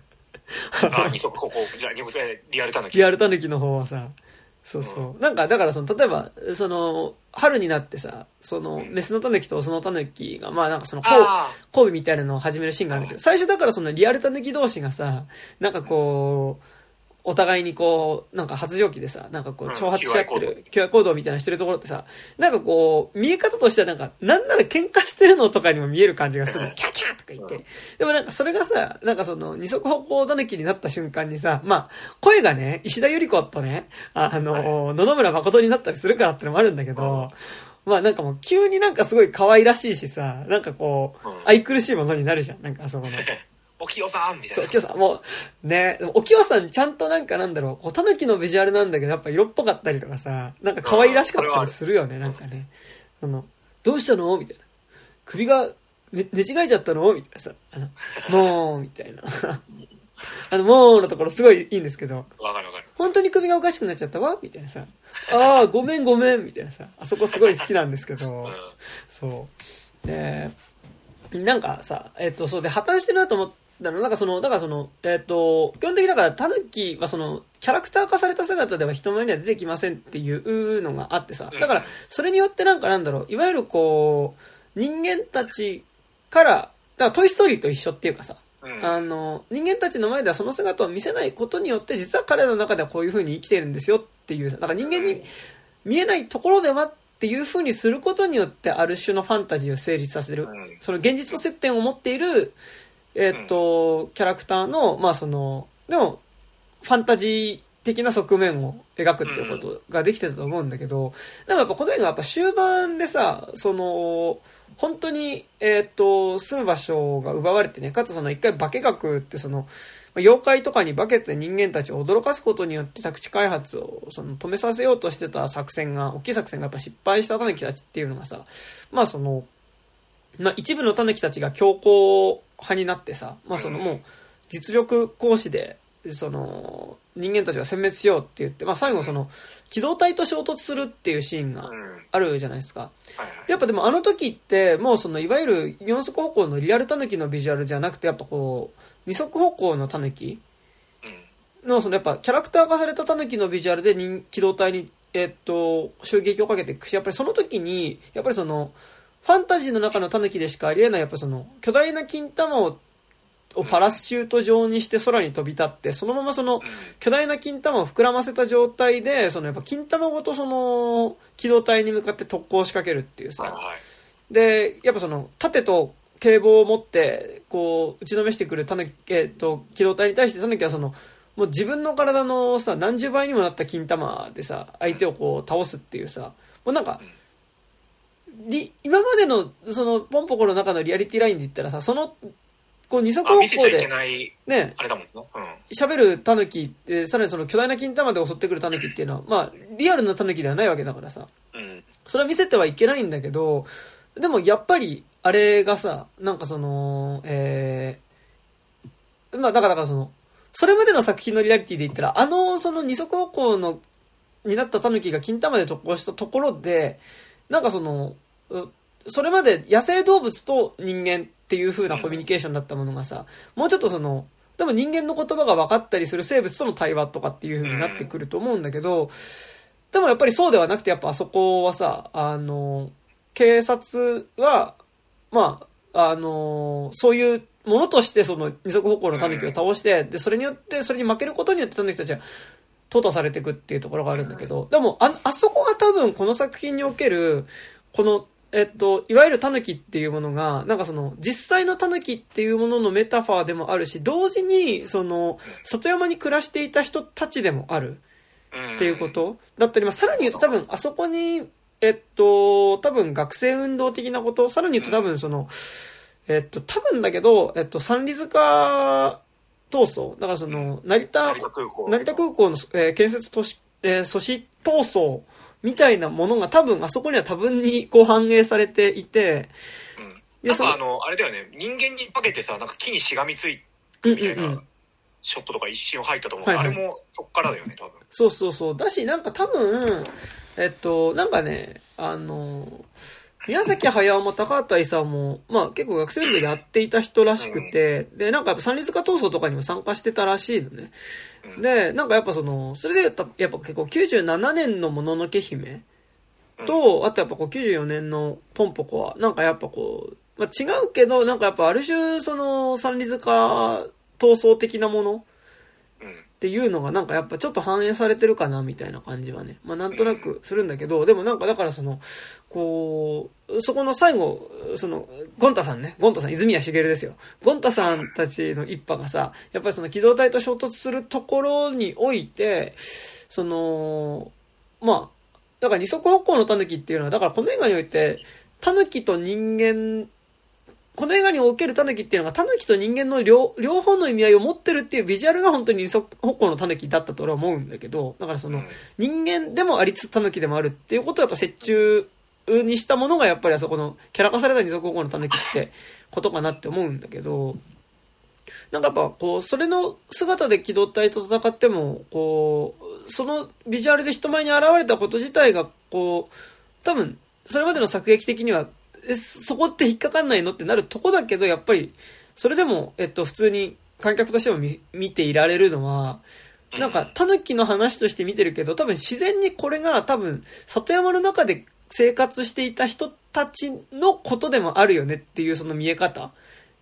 Speaker 2: あ、二足歩行、じゃあ二足リアルタヌキ。
Speaker 1: リアルタヌキの方はさ、そうそう。うん、なんか、だからその、例えば、その、春になってさ、その、メスのタヌキとオスのタヌキが、まあなんかその、交尾みたいなのを始めるシーンがあるけど、最初だからそのリアルタヌキ同士がさ、なんかこう、お互いにこう、なんか発情期でさ、なんかこう、挑発し合ってる、求愛行動みたいなしてるところってさ、なんかこう、見え方としてはなんか、なんなら喧嘩してるのとかにも見える感じがするの。キャキャとか言って。でもなんかそれがさ、なんかその、二足歩行だぬきになった瞬間にさ、まあ、声がね、石田ゆり子とね、あの、野々村誠になったりするからってのもあるんだけど、まあなんかもう急になんかすごい可愛らしいしさ、なんかこう、愛くるしいものになるじゃん。なんかあそこの。<laughs>
Speaker 2: おきよさんみたいな。そう、お
Speaker 1: きよさん。もう、ね、おきよさんちゃんとなんかなんだろう、おたぬきのビジュアルなんだけど、やっぱ色っぽかったりとかさ、なんか可愛らしかったりするよね、なんかね。その、どうしたの？みたいな。首が、ね、寝違えちゃったの？みたいなさ、あの、<laughs> もう、みたいな。<laughs> あの、もうのところすごいいいんですけど。
Speaker 2: わかるわかる。
Speaker 1: 本当に首がおかしくなっちゃったわ？みたいなさ。ああ、ごめんごめんみたいなさ。あそこすごい好きなんですけど。そう。で、なんかさ、えっと、そうで破綻してるなと思って、だからな。んかその、だからその、えっ、ー、と、基本的にだから、タヌキはその、キャラクター化された姿では人前には出てきませんっていうのがあってさ、だから、それによってなんかなんだろう、いわゆるこう、人間たちから、だからトイストーリーと一緒っていうかさ、あの、人間たちの前ではその姿を見せないことによって、実は彼らの中ではこういう風に生きてるんですよっていう、だから人間に見えないところではっていう風にすることによって、ある種のファンタジーを成立させる、その現実と接点を持っている、えっ、と、キャラクターの、まあその、でも、ファンタジー的な側面を描くっていうことができてたと思うんだけど、でもやっぱこの映画やっぱ終盤でさ、その、本当に、えっ、と、住む場所が奪われてね、かつその一回化け学ってその、妖怪とかに化けて人間たちを驚かすことによって宅地開発をその止めさせようとしてた作戦が、大きい作戦がやっぱ失敗したタヌキたちっていうのがさ、まあその、まあ一部のタヌキたちが強硬派になってさ、まあそのもう、実力行使で、その、人間たちが殲滅しようって言って、まあ最後その、機動隊と衝突するっていうシーンがあるじゃないですか。
Speaker 2: はい。
Speaker 1: やっぱでもあの時って、もうその、いわゆる四足歩行のリアルタヌキのビジュアルじゃなくて、やっぱこう、二足歩行のタヌキ
Speaker 2: うん。
Speaker 1: の、そのやっぱキャラクター化されたタヌキのビジュアルで人機動隊に、えっと、襲撃をかけていくし、やっぱりその時に、やっぱりその、ファンタジーの中のタヌキでしかありえない、やっぱその、巨大な金玉を、をパラシュート状にして空に飛び立って、そのままその、
Speaker 2: うん。
Speaker 1: 巨大な金玉を膨らませた状態で、そのやっぱ金玉ごとその、機動隊に向かって特攻を仕掛けるっていうさ。で、やっぱその、盾と警棒を持って、こう、打ちのめしてくるタヌキ、えっ、と、機動隊に対してタヌキはその、もう自分の体のさ、何十倍にもなった金玉でさ、相手をこう、倒すっていうさ、もうなんか、り今までの、その、ポンポコの中のリアリティラインで言ったらさ、その、こう、二足
Speaker 2: あ、
Speaker 1: 歩行で、ね、
Speaker 2: あれだもん。
Speaker 1: 喋るタヌキって、さらにその巨大な金玉で襲ってくるタヌキっていうのは、まあ、リアルなタヌキではないわけだからさ、
Speaker 2: うん。
Speaker 1: それは見せてはいけないんだけど、でもやっぱり、あれがさ、なんかその、えー、まあだからだからその、それまでの作品のリアリティで言ったら、あの、その二足歩行の、になったタヌキが金玉で特攻したところで、なんかその、うそれまで野生動物と人間っていう風なコミュニケーションだったものがさ、もうちょっとその、でも人間の言葉が分かったりする生物との対話とかっていう風になってくると思うんだけど、でもやっぱりそうではなくて、やっぱあそこはさ、あの、警察は、まあ、あの、そういうものとしてその二足歩行の狸を倒して、で、それによって、それに負けることによって狸たちは淘汰されていくっていうところがあるんだけど、でも、あ、あそこが多分この作品における、この、えっと、いわゆる狸っていうものが、なんかその、実際の狸っていうもののメタファーでもあるし、同時に、その、里山に暮らしていた人たちでもある。
Speaker 2: うん。
Speaker 1: っていうことだったり、まあ、さらに言うと多分、あそこに、えっと、多分学生運動的なこと、さらに言うと多分その、えっと、多分だけど、えっと、三里塚闘争、だからその、成田
Speaker 2: 成、田空港。
Speaker 1: 成田空港の、えー建設都市、えー阻止闘争みたいなものが多分、あそこには多分にこう反映されていて、
Speaker 2: うん。なんかあの、あれだよね、人間に化けてさ、なんか木にしがみつい
Speaker 1: うん
Speaker 2: みたいな。ショットとか一瞬入ったと思う。
Speaker 1: はいはい
Speaker 2: あれもそっからだよね、多分。
Speaker 1: そうそうそう。だし、なんか多分、えっと、なんかね、あの、宮崎駿も高畑勲も、まあ結構学生部でやっていた人らしくて、で、なんかやっぱ三里塚闘争とかにも参加してたらしいのね。
Speaker 2: うん
Speaker 1: で、なんかやっぱその、それでやっぱ結構97年のもののけ姫と、あとやっぱこう94年のポンポコは、なんかやっぱこう、まあ違うけど、なんかやっぱある種その三里塚闘争的なもの
Speaker 2: うん。
Speaker 1: っていうのがなんかやっぱちょっと反映されてるかなみたいな感じはね。まあなんとなくするんだけど、でもなんかだからその、こう、そこの最後、その、ゴンタさんね、ゴンタさん、泉谷しげるですよ。ゴンタさんたちの一派がさ、やっぱりその機動隊と衝突するところにおいて、その、まあ、だから二足歩行の狸っていうのは、だからこの映画において、狸と人間この映画におけるタヌキっていうのが、タヌキと人間の両両方の意味合いを持ってるっていうビジュアルが本当に二足歩行のタヌキだったと俺は思うんだけど、だからその、人間でもありつつタヌキでもあるっていうことをやっぱ折衷にしたものがやっぱりあそこのキャラ化された二足歩行のタヌキって <laughs> ことかなって思うんだけど、なんかやっぱこう、それの姿で機動隊と戦っても、こう、そのビジュアルで人前に現れたこと自体が、こう、多分、それまでの作劇的には、え、そこって引っかかんないのってなるとこだけど、やっぱり、それでも、えっと、普通に観客としても見見ていられるのは、なんか、タヌキの話として見てるけど、多分自然にこれが多分、里山の中で生活していた人たちのことでもあるよねっていうその見え方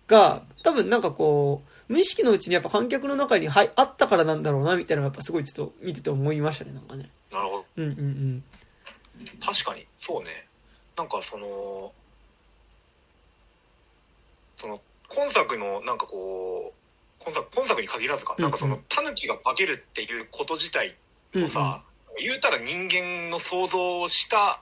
Speaker 1: が、多分なんかこう、無意識のうちにやっぱ観客の中に、はい、あったからなんだろうな、みたいなのがやっぱすごいちょっと見てて思いましたね、なんかね。
Speaker 2: なるほど。
Speaker 1: うんうんうん。
Speaker 2: 確かに、そうね。なんかその、その、今作のなんかこう、今作、今作に限らずか、
Speaker 1: うんうん
Speaker 2: なんかその、タヌキが化けるっていうこと自体
Speaker 1: うん
Speaker 2: もさ、言うたら人間の想像をした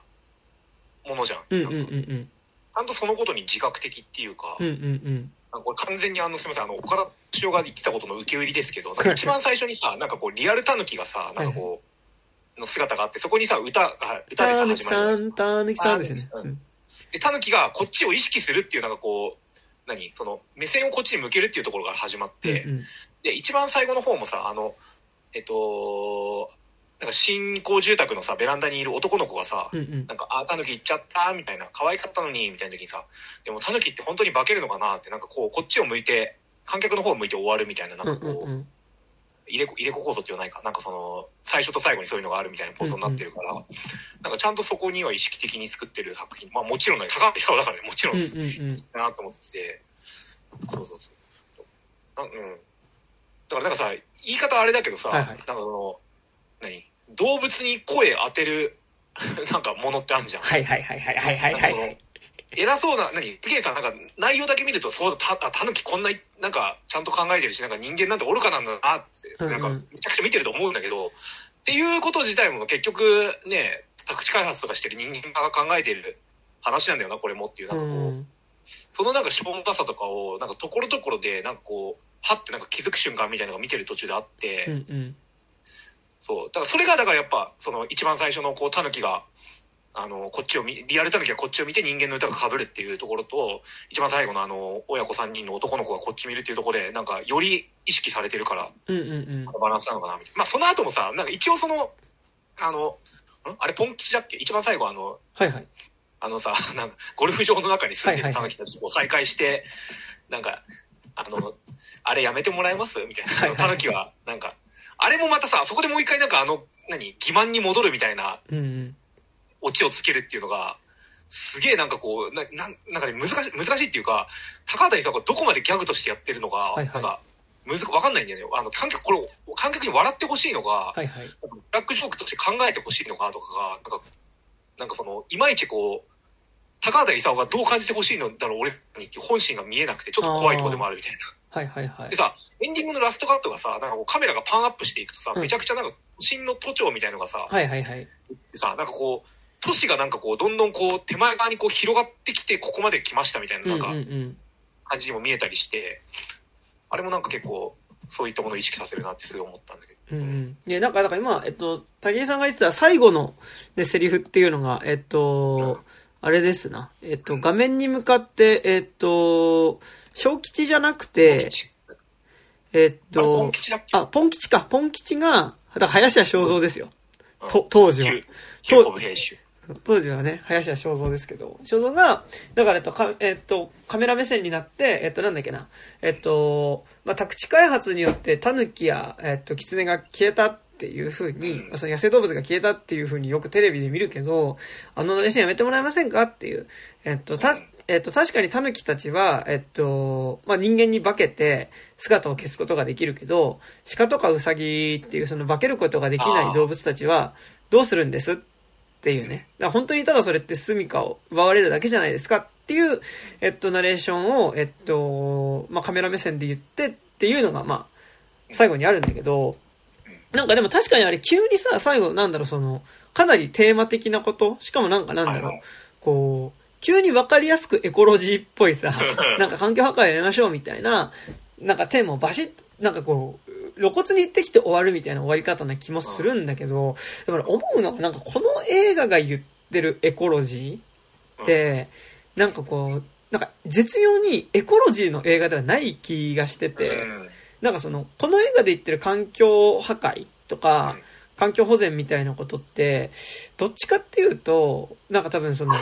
Speaker 2: ものじゃん。
Speaker 1: うんうんうん。
Speaker 2: ちゃんとそのことに自覚的っていうか、
Speaker 1: うんうんうん。
Speaker 2: なんかこれ完全にあの、すみません、あの、岡田敏夫が言ってたことの受け売りですけど、<laughs> 一番最初にさ、なんかこう、リアルタヌキがさ、なんかこう、の姿があって、そこにさ、歌が、歌でさ、始まるじゃないですか
Speaker 1: さん、たぬきさんですよね。うん
Speaker 2: で、タヌキがこっちを意識するっていうなんかこう、何その、目線をこっちに向けるっていうところから始まって、
Speaker 1: うん
Speaker 2: で、一番最後の方もさ、あの、えっと、なんか新興住宅のさ、ベランダにいる男の子がさ、
Speaker 1: うんうん。
Speaker 2: なんか、あ、タヌキ行っちゃった、みたいな、可愛かったのに、みたいな時にさ、でもタヌキって本当に化けるのかなって、なんかこう、こっちを向いて、観客の方を向いて終わるみたいな、なん
Speaker 1: うん
Speaker 2: かこう、
Speaker 1: うんうん
Speaker 2: 入れ子入れ子構造って言わないか。なんかその最初と最後にそういうのがあるみたいな構造になってるから、うんうん、なんかちゃんとそこには意識的に作ってる作品。まあもちろんだ高橋さんだからねもちろんです、
Speaker 1: うんうんうん、
Speaker 2: なと思って。そうそうそう。なうん。だからなんかさ言い方あれだけどさ、
Speaker 1: はいはい、
Speaker 2: なんかその何？動物に声当てる <laughs> なんかものってあるじゃん。
Speaker 1: はいはいはいはいはいはいはい
Speaker 2: 偉そうな、何？次元さん、なんか、内容だけ見ると、そうだ、た、あたぬきこんな、なんか、ちゃんと考えてるし、なんか人間なんて愚かなんだなって、
Speaker 1: うんうん。
Speaker 2: なんか、めちゃくちゃ見てると思うんだけど、っていうこと自体も結局、ね、宅地開発とかしてる人間が考えてる話なんだよな、これもっていう、なん
Speaker 1: う
Speaker 2: かこう、
Speaker 1: ん。
Speaker 2: そのなんかしょうもなさとかを、なんかところどころで、なんかこう、はってなんか気づく瞬間みたいなのが見てる途中であって、
Speaker 1: うんうん。
Speaker 2: そう。だからそれが、だからやっぱ、その一番最初のこう、タヌキが、あの、こっちを見、リアルタヌキがこっちを見て人間の歌が被るっていうところと、一番最後のあの、親子三人の男の子がこっち見るっていうところで、なんか、より意識されてるから、
Speaker 1: うんうんうん。
Speaker 2: バランスなのかな、みたいな。まあ、その後もさ、なんか一応その、あの、ん？あれ、ポン吉だっけ？一番最後あの、
Speaker 1: はいはい。
Speaker 2: あのさ、なんか、ゴルフ場の中に住んでるタヌキたちを再会して、なんか、あの、あれやめてもらえます？みたいな。
Speaker 1: はいはい。
Speaker 2: タヌキは、なんか、あれもまたさ、そこでもう一回なんかあの、何、欺瞞に戻るみたいな
Speaker 1: うんうん
Speaker 2: オチをつけるっていうのが、すげえなんかこう、な、なんなんかね、難しい、難しいっていうか、高畑さんがどこまでギャグとしてやってるのが、
Speaker 1: はいはい
Speaker 2: なんか、むず、わかんないんだよね。あの、観客、これ、観客に笑ってほしいのが、
Speaker 1: はいはい
Speaker 2: ブラックジョークとして考えてほしいのかとかが、なんか、なんかその、いまいちこう、高畑勲がどう感じてほしいのだろう、俺にって本心が見えなくて、ちょっと怖いところでもあるみたいな。
Speaker 1: はいはいはい
Speaker 2: でさ、エンディングのラストカットがさ、なんかこうカメラがパンアップしていくとさ、
Speaker 1: うん
Speaker 2: めちゃくちゃなんか、都心の都庁みたいのがさ、
Speaker 1: はいはいはい
Speaker 2: さ、なんかこう、都市がなんかこう、どんどんこう、手前側にこう広がってきて、ここまで来ましたみたいな、
Speaker 1: うん
Speaker 2: な
Speaker 1: んんうん
Speaker 2: 感じにも見えたりして、あれもなんか結構、そういったものを意識させるなってすごい思ったんだけど。
Speaker 1: うんうん。いや、なんか、だから今、えっと、武井さんが言ってた最後の、ね、セリフっていうのが、えっと、あれですな。えっと、画面に向かって、えっと、小吉じゃなくて、えっ
Speaker 2: あれポ
Speaker 1: と
Speaker 2: ン、吉だっけ？
Speaker 1: あ、ポン吉か。ポン吉が、だ林家正蔵ですよ。
Speaker 2: うん
Speaker 1: と当時は
Speaker 2: 旧旧コブ兵士。
Speaker 1: 当時はね、林家正蔵ですけど、正蔵が、だから、えっと、かえっと、カメラ目線になって、えっと、なんだっけな、えっと、まあ、宅地開発によって、タヌキや、えっと、キツネが消えたっていうふうに、
Speaker 2: うん。
Speaker 1: その野生動物が消えたっていうふうによくテレビで見るけど、あのナレーションやめてもらえませんかっていう、えっと、た、えっと、確かにタヌキたちは、えっと、まあ、人間に化けて姿を消すことができるけど、鹿とかウサギっていうその化けることができない動物たちは、どうするんですっていうね。だから本当にただそれって住処を奪われるだけじゃないですかっていう、えっと、ナレーションを、えっと、まあ、カメラ目線で言ってっていうのが、まあ、最後にあるんだけど、なんかでも確かにあれ急にさ、最後なんだろう、その、かなりテーマ的なこと？しかもなんかなんだろうこう、急にわかりやすくエコロジーっぽいさ、<laughs> なんか環境破壊やめましょうみたいな、なんかテーマをバシッ、なんかこう、露骨に言ってきて終わるみたいな終わり方な気もするんだけど、だから思うのがなんかこの映画が言ってるエコロジーって、なんかこう、なんか絶妙にエコロジーの映画ではない気がしてて、
Speaker 2: うん。
Speaker 1: なんかその、この映画で言ってる環境破壊とか、
Speaker 2: うん。
Speaker 1: 環境保全みたいなことって、どっちかっていうと、なんか多分その、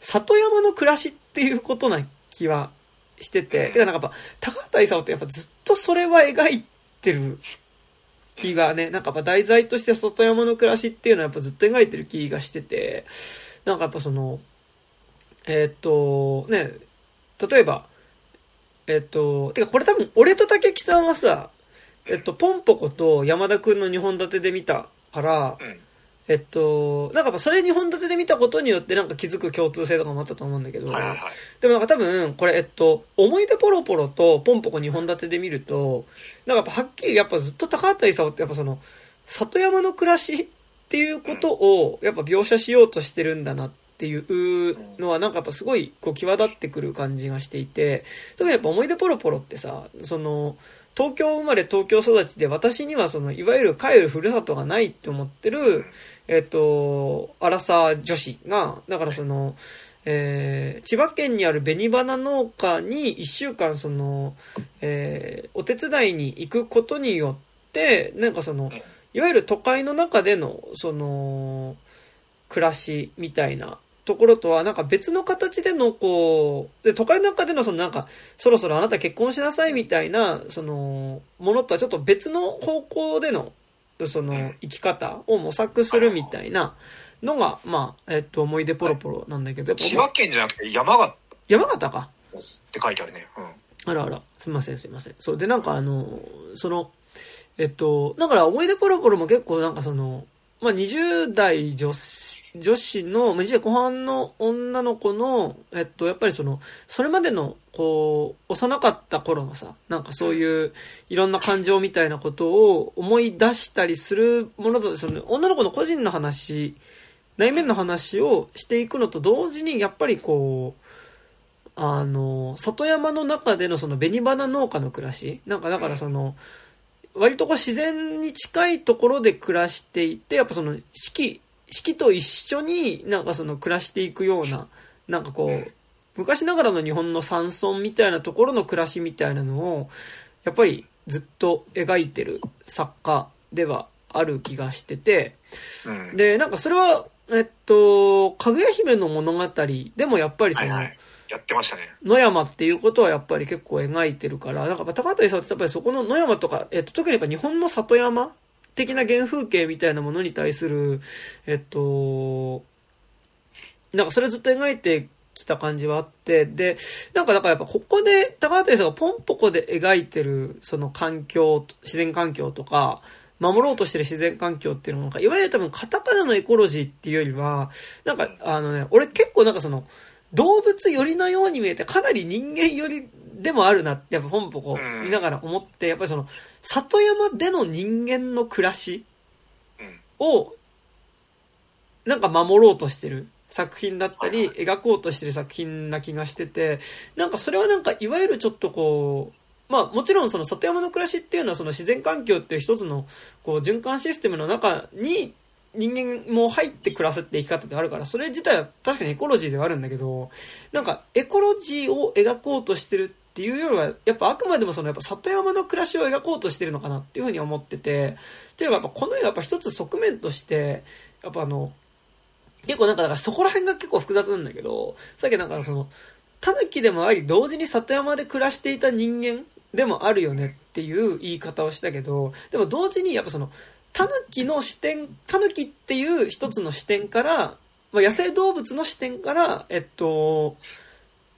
Speaker 1: 里山の暮らしっていうことな気はしてて、てかなんかやっぱ、高畑勲ってやっぱずっとそれは描いてる気がね、なんかやっぱ題材として外山の暮らしっていうのはやっぱずっと描いてる気がしてて、なんかやっぱその、えーっと、ね、例えば、えっと、てかこれ多分俺と竹木さんはさ、えっと、ポンポコと山田くんの2本立てで見たから、
Speaker 2: うん。
Speaker 1: えっと、なんかやっぱそれ2本立てで見たことによってなんか気づく共通性とかもあったと思うんだけど、
Speaker 2: はいはいはい。
Speaker 1: でもなんか多分、これ、えっと、思い出ポロポロとポンポコ2本立てで見ると、なんかやっぱはっきりやっぱずっと高畑勲ってやっぱその、里山の暮らしっていうことをやっぱ描写しようとしてるんだなっていうのはなんかやっぱすごいこう際立ってくる感じがしていて、特にやっぱ思い出ポロポロってさ、その、東京生まれ東京育ちで私にはその、いわゆる帰るふるさとがないって思ってる、えっと、アラサー女子が、だからその、えー千葉県にある紅花農家に一週間その、えーお手伝いに行くことによっって、なんかその、いわゆる都会の中での、その、暮らしみたいなところとは、なんか別の形での、こう、で、都会の中での、そのなんか、そろそろあなた結婚しなさいみたいな、その、ものとはちょっと別の方向での、その、生き方を模索するみたいなのが、まあ、えっと、思い出ポロポロなんだけど、
Speaker 2: 千葉県じゃなくて山形
Speaker 1: 山形か。
Speaker 2: って書いてあるね。うん。
Speaker 1: あらあら、すいませんすいません。そう、で、なんかあの、その、えっと、だから思い出ポロポロも結構なんかその、まあ、20代女子、女子の、まあ20代後半の女の子の、えっと、やっぱりその、それまでの、こう、幼かった頃のさ、なんかそういう、いろんな感情みたいなことを思い出したりするものと、その、女の子の個人の話、内面の話をしていくのと同時に、やっぱりこう、あの、里山の中でのその紅花農家の暮らし。なんかだからその、割とこう自然に近いところで暮らしていて、やっぱその四季、四季と一緒になんかその暮らしていくような、なんかこう、昔ながらの日本の山村みたいなところの暮らしみたいなのを、やっぱりずっと描いてる作家ではある気がしてて、
Speaker 2: うん。
Speaker 1: で、なんかそれは、えっと、かぐや姫の物語でもやっぱりその、
Speaker 2: はいはい。やってましたね。
Speaker 1: 野山っていうことはやっぱり結構描いてるから、なんか高畑勲ってやっぱりそこの野山とか、えっと、特にやっぱ日本の里山的な原風景みたいなものに対する、えっと、なんかそれずっと描いてきた感じはあって、で、なんかだからやっぱここで高畑勲がポンポコで描いてるその環境、自然環境とか、守ろうとしてる自然環境っていうのもなんか、いわゆる多分カタカナのエコロジーっていうよりは、なんかあのね、俺結構なんかその、動物寄りのように見えてかなり人間寄りでもあるなってやっぱポンポコ
Speaker 2: うん
Speaker 1: 見ながら思って、やっぱりその里山での人間の暮らし
Speaker 2: うん。
Speaker 1: をなんか守ろうとしてる作品だったり描こうとしてる作品な気がしててなんかそれはなんかいわゆるちょっとこうまあもちろんその里山の暮らしっていうのはその自然環境っていう一つのこう循環システムの中に人間も入って暮らすって生き方であるからそれ自体は確かにエコロジーではあるんだけどなんかエコロジーを描こうとしてるっていうよりはやっぱあくまでもそのやっぱ里山の暮らしを描こうとしてるのかなっていうふうに思っててっていうのがやっぱこの絵がやっぱ一つ側面としてやっぱあの結構なんかだからそこら辺が結構複雑なんだけどさっきなんかそのタヌキでもあり同時に里山で暮らしていた人間でもあるよねっていう言い方をしたけどでも同時にやっぱそのタヌキの視点タヌキっていう一つの視点から、まあ、野生動物の視点からえっと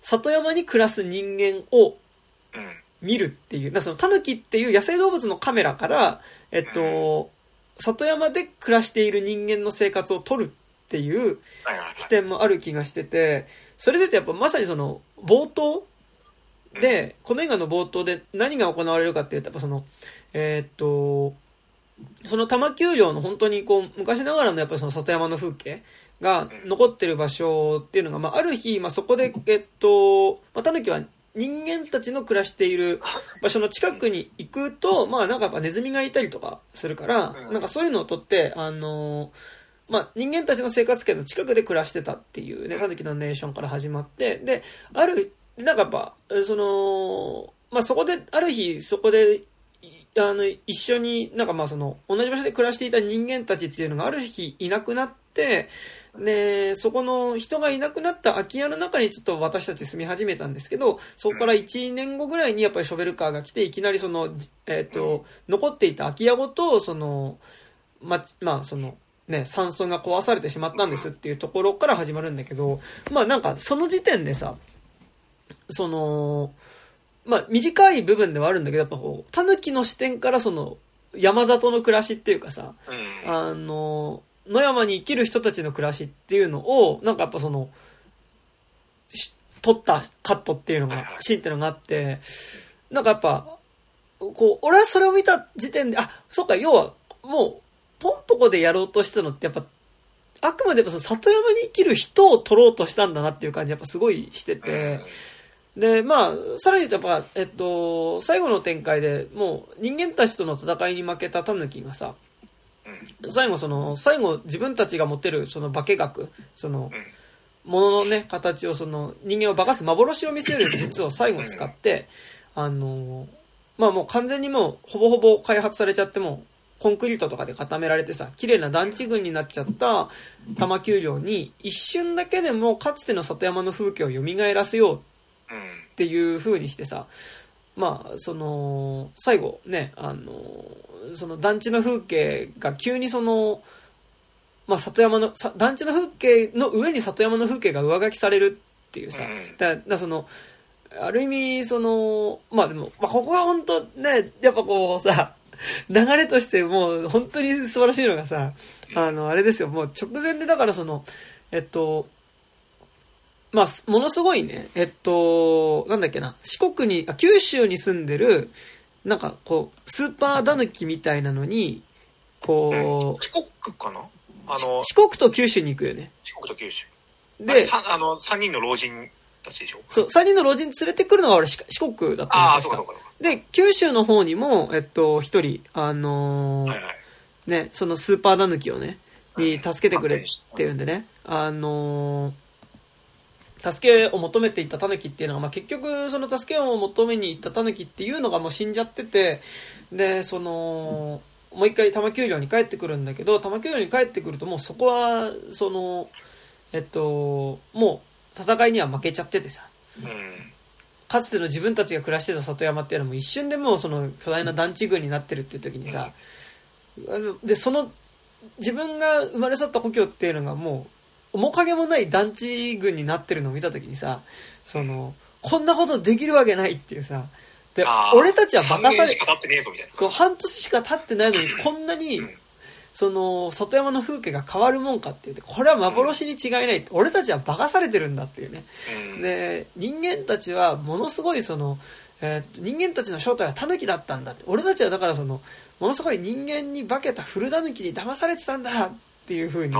Speaker 1: 里山に暮らす人間を。見るっていう、だそのタヌキっていう野生動物のカメラから、えっと、里山で暮らしている人間の生活を撮るっていう。視点もある気がしてて、それで言うとやっぱまさにその冒頭で、この映画の冒頭で何が行われるかっていうと、やっぱその、えーっと、その玉丘陵の本当にこう、昔ながらのやっぱその里山の風景が残ってる場所っていうのが、まあ、ある日、まあ、そこで、えっと、まあ、タヌキは人間たちの暮らしている場所の近くに行くと、まあ、なんかやっぱネズミがいたりとかするから、
Speaker 2: うん。
Speaker 1: なんかそういうのをとって、あの、まあ、人間たちの生活圏の近くで暮らしてたっていうね、タヌキのネーションから始まって、で、ある、なんかやっぱ、その、まあ、そこで、ある日、そこで、いあの、一緒に、なんかまあその、同じ場所で暮らしていた人間たちっていうのがある日いなくなって、で、そこの人がいなくなった空き家の中にちょっと私たち住み始めたんですけど、そこから1年後ぐらいにやっぱりショベルカーが来て、いきなりその、えっ、と、残っていた空き家ごと、その、ま、まあその、ね、山村が壊されてしまったんですっていうところから始まるんだけど、まあなんかその時点でさ、その、まあ短い部分ではあるんだけど、やっぱこう、狸の視点からその、山里の暮らしっていうかさ、
Speaker 2: うん。
Speaker 1: あの、野山に生きる人たちの暮らしっていうのを、なんかやっぱその、し撮ったカットっていうのがシーンっていうのがあって、なんかやっぱ、こう、俺はそれを見た時点で、あ、そっか、要は、もう、ポンポコでやろうとしたのって、やっぱ、あくまでその里山に生きる人を撮ろうとしたんだなっていう感じやっぱすごいしてて、で、まあ、さらに言うとやっぱ、えっと、最後の展開でもう人間たちとの戦いに負けたタヌキがさ、最後その、最後自分たちが持てるその化け学、その、もののね、形をその、人間を化かす幻を見せる術を最後使って、あの、まあもう完全にもうほぼほぼ開発されちゃってもコンクリートとかで固められてさ、綺麗な団地群になっちゃった玉丘陵に一瞬だけでもかつての里山の風景を蘇らせようっていう風にしてさ、まあ、その、最後ね、あの、その団地の風景が急にその、まあ、里山の、団地の風景の上に里山の風景が上書きされるっていうさ、だからその、ある意味、その、まあでも、まあ、ここは本当ね、やっぱこうさ、流れとしてもう本当に素晴らしいのがさ、あの、あれですよ、もう直前でだからその、えっと、まあ、ものすごいね、えっと、なんだっけな、四国に、あ、九州に住んでる、なんかこう、スーパーダヌキみたいなのに、こ
Speaker 2: う、四国かな？あの、
Speaker 1: 四国と九州に行くよね。
Speaker 2: 四国と九州。で、あの、三人の老人たちでしょ？
Speaker 1: そう、三人の老人連れてくるのが俺四国だった
Speaker 2: ああ、そうかそうか。
Speaker 1: で、九州の方にも、えっと、一人、あのーはいはい、ね、そのスーパーダヌキをね、に助けてくれっていうんでね、あのー、助けを求めていったタヌキっていうのが、まあ、結局、その助けを求めに行ったタヌキっていうのがもう死んじゃってて、で、その、もう一回玉丘陵に帰ってくるんだけど、玉丘陵に帰ってくるともうそこは、その、えっと、もう戦いには負けちゃっててさ、
Speaker 2: うん、
Speaker 1: かつての自分たちが暮らしてた里山っていうのも一瞬でもうその巨大な団地群になってるっていう時にさ、で、その自分が生まれ育った故郷っていうのがもう面影もない団地群になってるのを見た時にさ、その、こんなことできるわけないっていうさ、で、俺たちはバカされ、そう、半年しか経ってないのにこんなに、その、里山の風景が変わるもんかって言って、これは幻に違いないって、俺たちは化かされてるんだっていうね。で、人間たちはものすごいその、えー、人間たちの正体はタヌキだったんだって。俺たちはだからその、ものすごい人間に化けた古タヌキに騙されてたんだっていう風に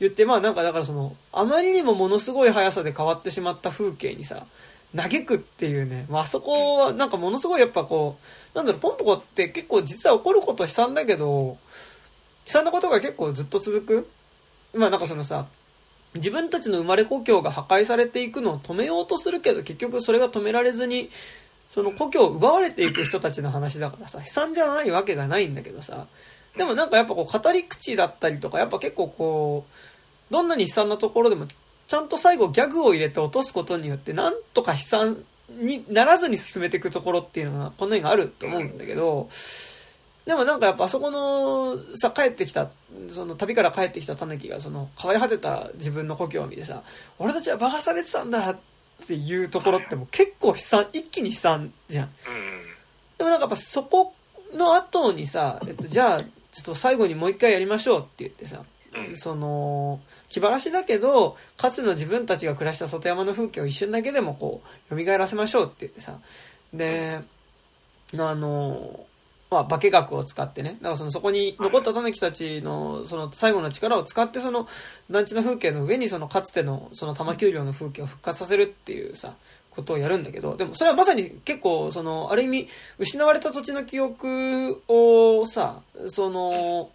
Speaker 1: 言って、まあなんかだからその、あまりにもものすごい速さで変わってしまった風景にさ、嘆くっていうね、まあそこはなんかものすごいやっぱこう、なんだろう、ポンポコって結構実は起こること悲惨だけど、悲惨なことが結構ずっと続く。まあなんかそのさ、自分たちの生まれ故郷が破壊されていくのを止めようとするけど、結局それが止められずに、その故郷を奪われていく人たちの話だからさ、悲惨じゃないわけがないんだけどさ、でもなんかやっぱこう語り口だったりとか、やっぱ結構こう、どんなに悲惨なところでも、ちゃんと最後ギャグを入れて落とすことによって、なんとか悲惨にならずに進めていくところっていうのが、この映画あると思うんだけど、でもなんかやっぱあそこのさ帰ってきたその旅から帰ってきたタヌキがその変わり果てた自分の故郷を見てさ俺たちは馬鹿されてたんだっていうところっても結構悲惨一気に悲惨じゃん、でもなんかやっぱそこの後にさ、えっと、じゃあちょっと最後にもう一回やりましょうって言ってさ、その気晴らしだけどかつての自分たちが暮らした里山の風景を一瞬だけでもこう蘇らせましょうって言ってさ。であのまあ、化学を使ってね。だからそのそこに残ったタヌキたちのその最後の力を使ってその団地の風景の上にそのかつてのその玉丘陵の風景を復活させるっていうさ、ことをやるんだけど、でもそれはまさに結構その、ある意味失われた土地の記憶をさ、その、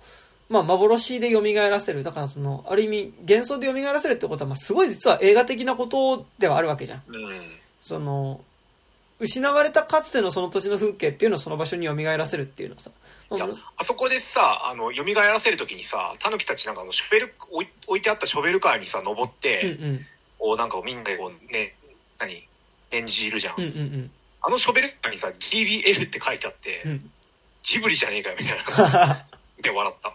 Speaker 1: まあ幻で蘇らせる。だからその、ある意味幻想で蘇らせるってことは、まあすごい実は映画的なことではあるわけじゃん。その、失われたかつてのその土地の風景っていうのをその場所に蘇らせるっていうのはさ。
Speaker 2: いや、あそこでさ、あの、蘇らせるときにさ、タヌキたちなんかあの、ショベル、置いてあったショベルカーにさ、登って、うんうん、なんかみんなでこう、ね、何演じるじゃん。
Speaker 1: うんうんうん、
Speaker 2: あのショベルカーにさ、GBL って書いてあって、うん、ジブリじゃねえかよ、みたいな。<laughs> で笑った。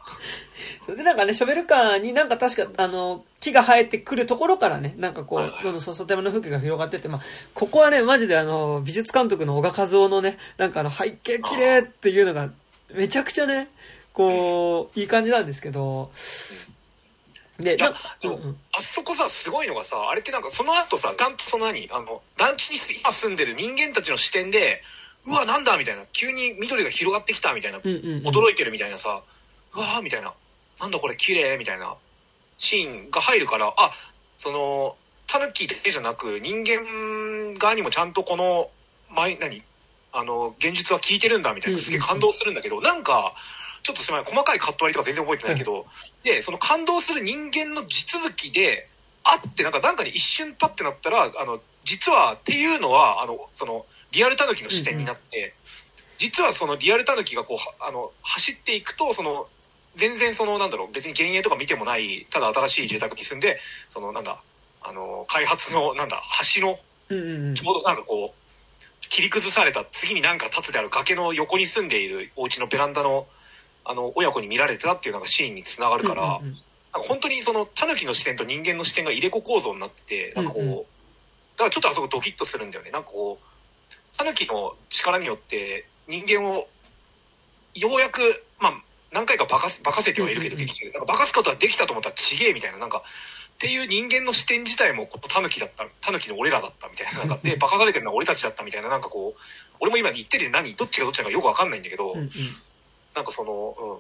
Speaker 1: それでなんかね、ショベルカーになんか確か、あの、木が生えてくるところからね、なんかこう、どんどん外山の風景が広がってって、まあ、ここはね、マジであの、美術監督の小賀和夫のね、なんかあの、背景綺麗っていうのが、めちゃくちゃね、こう、いい感じなんですけど、
Speaker 2: で、なんか、うんうん、あそこさ、すごいのがさ、あれってなんかその後さ、ちゃんとその何、あの、団地に今住んでる人間たちの視点で、うわ、なんだみたいな、急に緑が広がってきたみたいな、
Speaker 1: うんうんうん、
Speaker 2: 驚いてるみたいなさ、うわーみたいな、なんだこれ綺麗みたいな。シーンが入るから、あ、その、タヌキだけじゃなく、人間側にもちゃんとこの、前、何？あの、現実は聞いてるんだみたいな、すげえ感動するんだけど、なんか、ちょっとすみません、細かいカット割りとか全然覚えてないけど、で、その感動する人間の地続きで、あってなんかなんかに一瞬パッてなったら、あの、実はっていうのは、あの、その、リアルタヌキの視点になって、実はそのリアルタヌキがこう、はあの、走っていくと、その、全然その、なんだろう、別に幻影とか見てもない、ただ新しい住宅に住んで、その、なんだ、あの、開発の、なんだ、橋の、ちょうどなんかこう、切り崩された次になんか立つである崖の横に住んでいるお家のベランダの、あの、親子に見られてたっていうなんかシーンにつながるから、
Speaker 1: うんうんうん
Speaker 2: なんか本当にその、狸の視点と人間の視点が入れ子構造になってて、なんかこう、だからちょっとあそこドキッとするんだよね。なんかこう、狸の力によって人間を、ようやく、まあ、何回か化かす、化かせてはいるけど、
Speaker 1: うんうんうん
Speaker 2: 劇中でなんか化かすことはできたと思ったらちげえみたいな、なんか、っていう人間の視点自体も、この狸だった、狸の俺らだったみたいな、なんか、<laughs> で、化かされてるのは俺たちだったみたいな、なんかこう、俺も今言ってて何、どっちがどっちだかよくわかんないんだけど、
Speaker 1: うんうん
Speaker 2: なんかその、うん。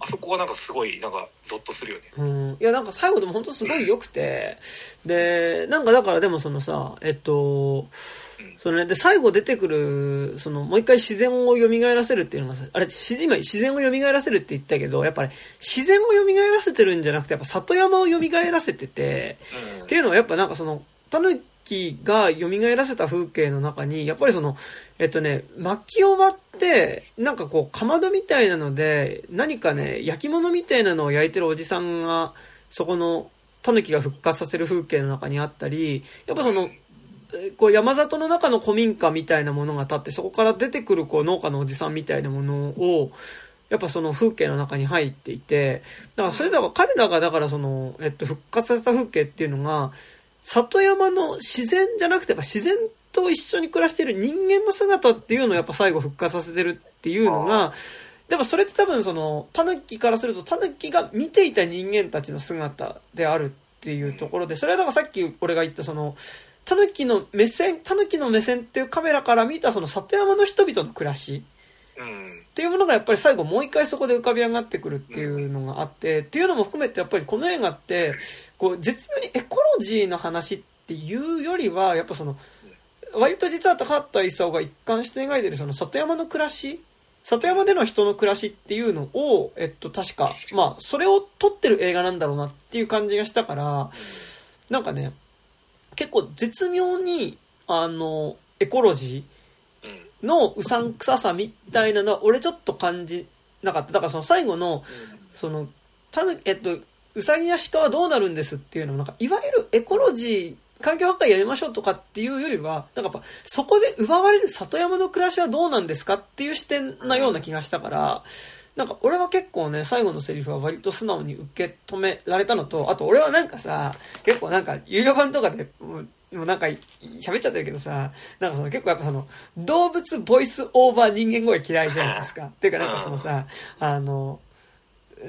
Speaker 2: あそこはなんかすごい、なんか、ゾッとするよね。
Speaker 1: うん、いやなんか最後でも本当すごい良くてでなんかだからでもそのさえっとそのねで最後出てくるそのもう一回自然を蘇らせるっていうのがさあれ自今自然を蘇らせるって言ったけどやっぱり、自然を蘇らせてるんじゃなくてやっぱ里山を蘇らせてて
Speaker 2: うん。
Speaker 1: っていうのはやっぱなんかそのタヌキが蘇らせた風景の中にやっぱりそのえっとね薪を割ってなんかこうかまどみたいなので何かね焼き物みたいなのを焼いてるおじさんがそこのタヌキが復活させる風景の中にあったりやっぱそのえーこう山里の中の古民家みたいなものが建ってそこから出てくるこう農家のおじさんみたいなものをやっぱその風景の中に入っていてだからそれだから彼らがだからその、えっと、復活させた風景っていうのが里山の自然じゃなくてやっぱ自然と一緒に暮らしている人間の姿っていうのをやっぱ最後復活させてるっていうのがでもそれって多分そのタヌキからするとタヌキが見ていた人間たちの姿であるっていうところでそれはだからさっき俺が言ったそのタヌキの目線タヌキの目線っていうカメラから見たその里山の人々の暮らし
Speaker 2: うん。
Speaker 1: っていうものがやっぱり最後もう一回そこで浮かび上がってくるっていうのがあって、っていうのも含めてやっぱりこの映画って、こう絶妙にエコロジーの話っていうよりは、やっぱその、割と実は高畑勲が一貫して描いてるその里山の暮らし里山での人の暮らしっていうのを、えっと、確か、まあ、それを撮ってる映画なんだろうなっていう感じがしたから、なんかね、結構絶妙に、あの、エコロジー、
Speaker 2: うん。
Speaker 1: のうさんくささみたいなのは俺ちょっと感じなかった。だからその最後の、その、たぬ、えっと、うさぎや鹿はどうなるんですっていうのもなんか、いわゆるエコロジー、環境破壊やりましょうとかっていうよりは、なんかやっぱ、そこで奪われる里山の暮らしはどうなんですかっていう視点なような気がしたから、なんか俺は結構ね、最後のセリフは割と素直に受け止められたのと、あと俺はなんかさ、結構なんか有料版とかで、もうなんか喋っちゃってるけどさ、なんかその結構やっぱその、動物ボイスオーバー人間声嫌いじゃないですか。っていうかなんかそのさ、あの、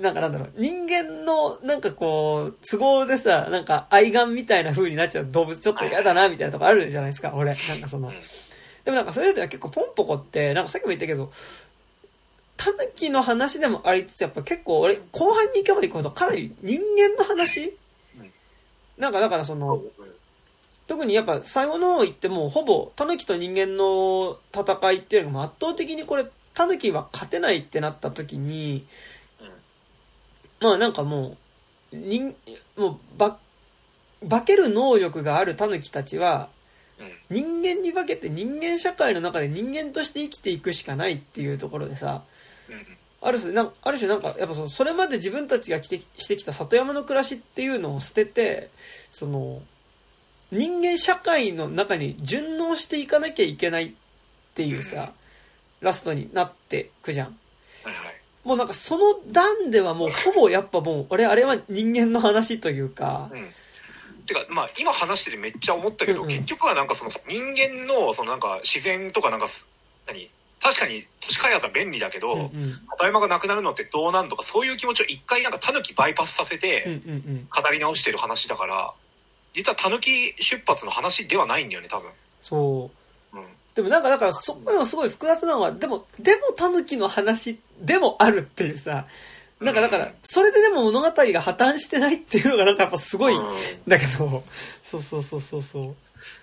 Speaker 1: なんかなんだろう、人間のなんかこう、都合でさ、なんか愛玩みたいな風になっちゃう動物ちょっと嫌だなみたいなとこあるじゃないですか、俺。なんかその
Speaker 2: うん。
Speaker 1: でもなんかそれでは結構ポンポコって、なんかさっきも言ったけど、タヌキの話でもありつつ、やっぱ結構俺、後半に行けば行くほどかなり人間の話？
Speaker 2: うん
Speaker 1: なんかだからその、特にやっぱ最後の方行ってもうほぼタヌキと人間の戦いっていうのが圧倒的にこれタヌキは勝てないってなった時にまあなんかもう人もうば化ける能力があるタヌキたちは
Speaker 2: うん。
Speaker 1: 人間に化けて人間社会の中で人間として生きていくしかないっていうところでさ
Speaker 2: うん。
Speaker 1: ある種なんある種なんかやっぱそのそれまで自分たちが来てしてきた里山の暮らしっていうのを捨ててその人間社会の中に順応していかなきゃいけないっていうさラストになってくじゃん。
Speaker 2: はいはい。
Speaker 1: もうなんかその段ではもうほぼやっぱもう俺あれは人間の話というか。
Speaker 2: うん。てか、まあ、今話しててめっちゃ思ったけど、
Speaker 1: うんうん。
Speaker 2: 結局はなんかその人間の、そのなんか自然とかなんかす、何？確かに都市開発は便利だけど、
Speaker 1: うんうん
Speaker 2: 里山がなくなるのってどうなんとか、そういう気持ちを一回なんかタヌキバイパスさせ
Speaker 1: うん
Speaker 2: て語り直してる話だから、実はタヌキ出発の話ではないんだよね、多分。
Speaker 1: そう
Speaker 2: うん。
Speaker 1: でもなんかだからそこでもすごい複雑なのは、でも、でもタヌキの話でもあるっていうさ、なんかだから、それででも物語が破綻してないっていうのがなんかやっぱすごいだけど、そうそうそうそうそう。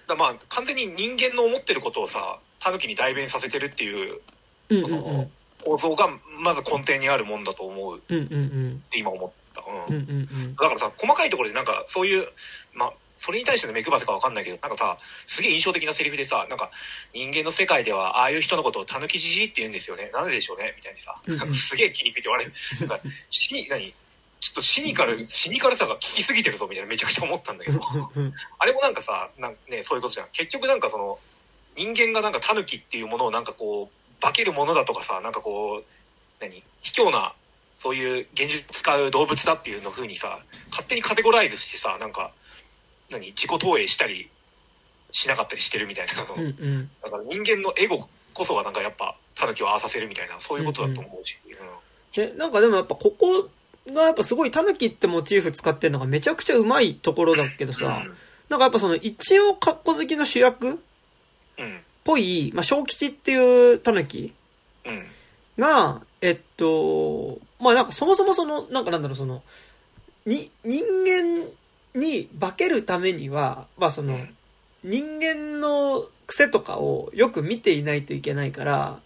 Speaker 2: だまあ、完全に人間の思ってることをさ、タヌキに代弁させてるっていう
Speaker 1: うん
Speaker 2: その。構造が、まず根底にあるもんだと思うっ。て今思った。うん。だからさ、細かいところでなんか、そういう、まあ、それに対しての目配せかわかんないけど、なんかさ、すげえ印象的なセリフでさ、なんか、人間の世界では、ああいう人のことをタヌキじじいって言うんですよね。なんででしょうねみたいにさ、
Speaker 1: うんうん
Speaker 2: なんかすげえ気に入って言われる。なんか、シニ、何？ちょっとシニカル、シニカルさが効きすぎてるぞ、みたいなめちゃくちゃ思ったんだけど。あれもなんかさ、なんね、そういうことじゃん。結局なんかその、人間がなんかタヌキっていうものをなんかこう、化けるものだとかさ、なんかこう、何？卑怯な、そういう現実を使う動物だっていうの風にさ、勝手にカテゴライズしてさ、なんか、何？自己投影したりしなかったりしてるみたいなの。
Speaker 1: うんうん。
Speaker 2: だから人間のエゴこそがなんかやっぱ、タヌキをああさせるみたいな、そういうことだと思うし。
Speaker 1: で、なんかでもやっぱここがやっぱすごいタヌキってモチーフ使ってるのがめちゃくちゃうまいところだけど
Speaker 2: うん。
Speaker 1: さ、なんかやっぱその一応カッコ好きの主役。ぽい、まあ、小吉っていうタヌキ
Speaker 2: うん。
Speaker 1: が、えっと、まあなんかそもそもその、なんかなんだろう、その、に、人間に化けるためには、まあその、
Speaker 2: うん。
Speaker 1: 人間の癖とかをよく見ていないといけないから、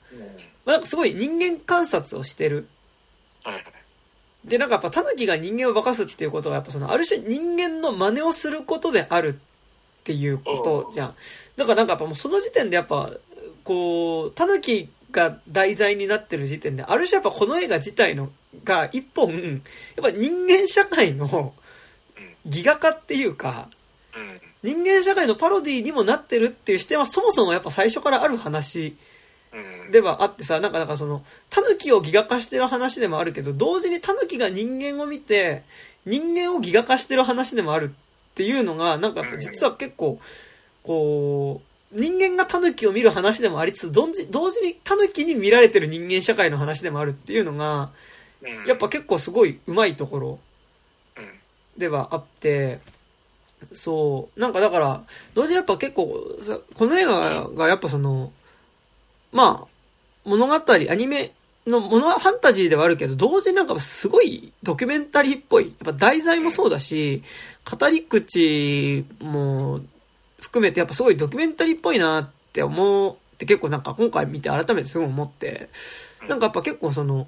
Speaker 1: まあなんかすごい人間観察をしてる。で、なんかやっぱタヌキが人間を化かすっていうことは、やっぱその、ある種人間の真似をすることであるっていうことじゃん。だからなんかやっぱもうその時点でやっぱ、こう、タヌキが題材になってる時点で、ある種やっぱこの映画自体の、が一本、やっぱ人間社会のギガ化っていうか。人間社会のパロディにもなってるっていう視点はそもそもやっぱ最初からある話
Speaker 2: うん。
Speaker 1: ではあってさ、なんか、なんかその、タヌキをギガ化してる話でもあるけど、同時にタヌキが人間を見て、人間をギガ化してる話でもあるっていうのが、なんか実は結構、こう、人間がタヌキを見る話でもありつつ、同時同時にタヌキに見られてる人間社会の話でもあるっていうのが、
Speaker 2: うん。
Speaker 1: やっぱ結構すごい上手いところ
Speaker 2: うん。
Speaker 1: ではあって、そう、なんかだから、同時にやっぱ結構さ、この映画がやっぱその、まあ、物語、アニメの物はファンタジーではあるけど、同時になんかすごいドキュメンタリーっぽい。やっぱ題材もそうだし、語り口も含めてやっぱすごいドキュメンタリーっぽいなって思って結構なんか今回見て改めてすごい思って、なんかやっぱ結構その、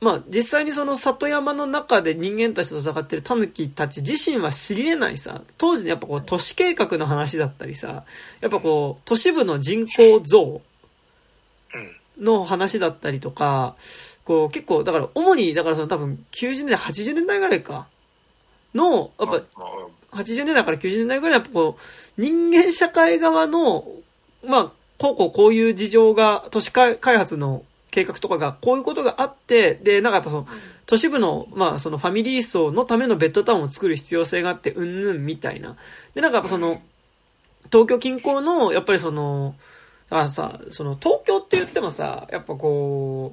Speaker 1: まあ実際にその里山の中で人間たちと戦ってる狸たち自身は知り得ないさ、当時のやっぱこう都市計画の話だったりさ、やっぱこう都市部の人口増。の話だったりとか、こう結構、だから主に、だからその多分90年代、80年代ぐらいか、の、やっぱ
Speaker 2: あ
Speaker 1: 80年代から90年代ぐらいやっぱこう、人間社会側の、まあ、こうこうこういう事情が、都市開発の計画とかが、こういうことがあって、で、なんかやっぱその、都市部の、まあ、そのファミリー層のためのベッドタウンを作る必要性があって、うんぬんみたいな。で、なんかやっぱその、東京近郊の、やっぱりその、だからさ、その東京って言ってもさ、やっぱこ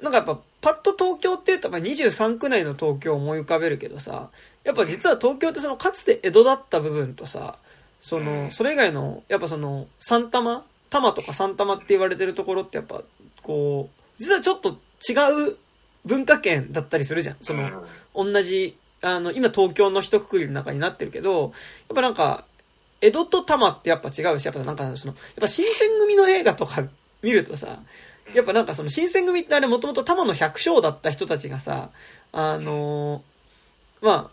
Speaker 1: う、なんかやっぱパッと東京って言ったら23区内の東京を思い浮かべるけどさ、やっぱ実は東京ってそのかつて江戸だった部分とさ、その、それ以外の、やっぱその、三玉多摩とか三玉って言われてるところってやっぱ、こう、実はちょっと違う文化圏だったりするじゃん。その、同じ、あの、今東京の一括りの中になってるけど、やっぱなんか、江戸と多摩ってやっぱ違うし、やっぱなんかその、やっぱ新選組の映画とか見るとさ、やっぱなんかその新選組ってあれもともと多摩の百姓だった人たちがさ、あのーま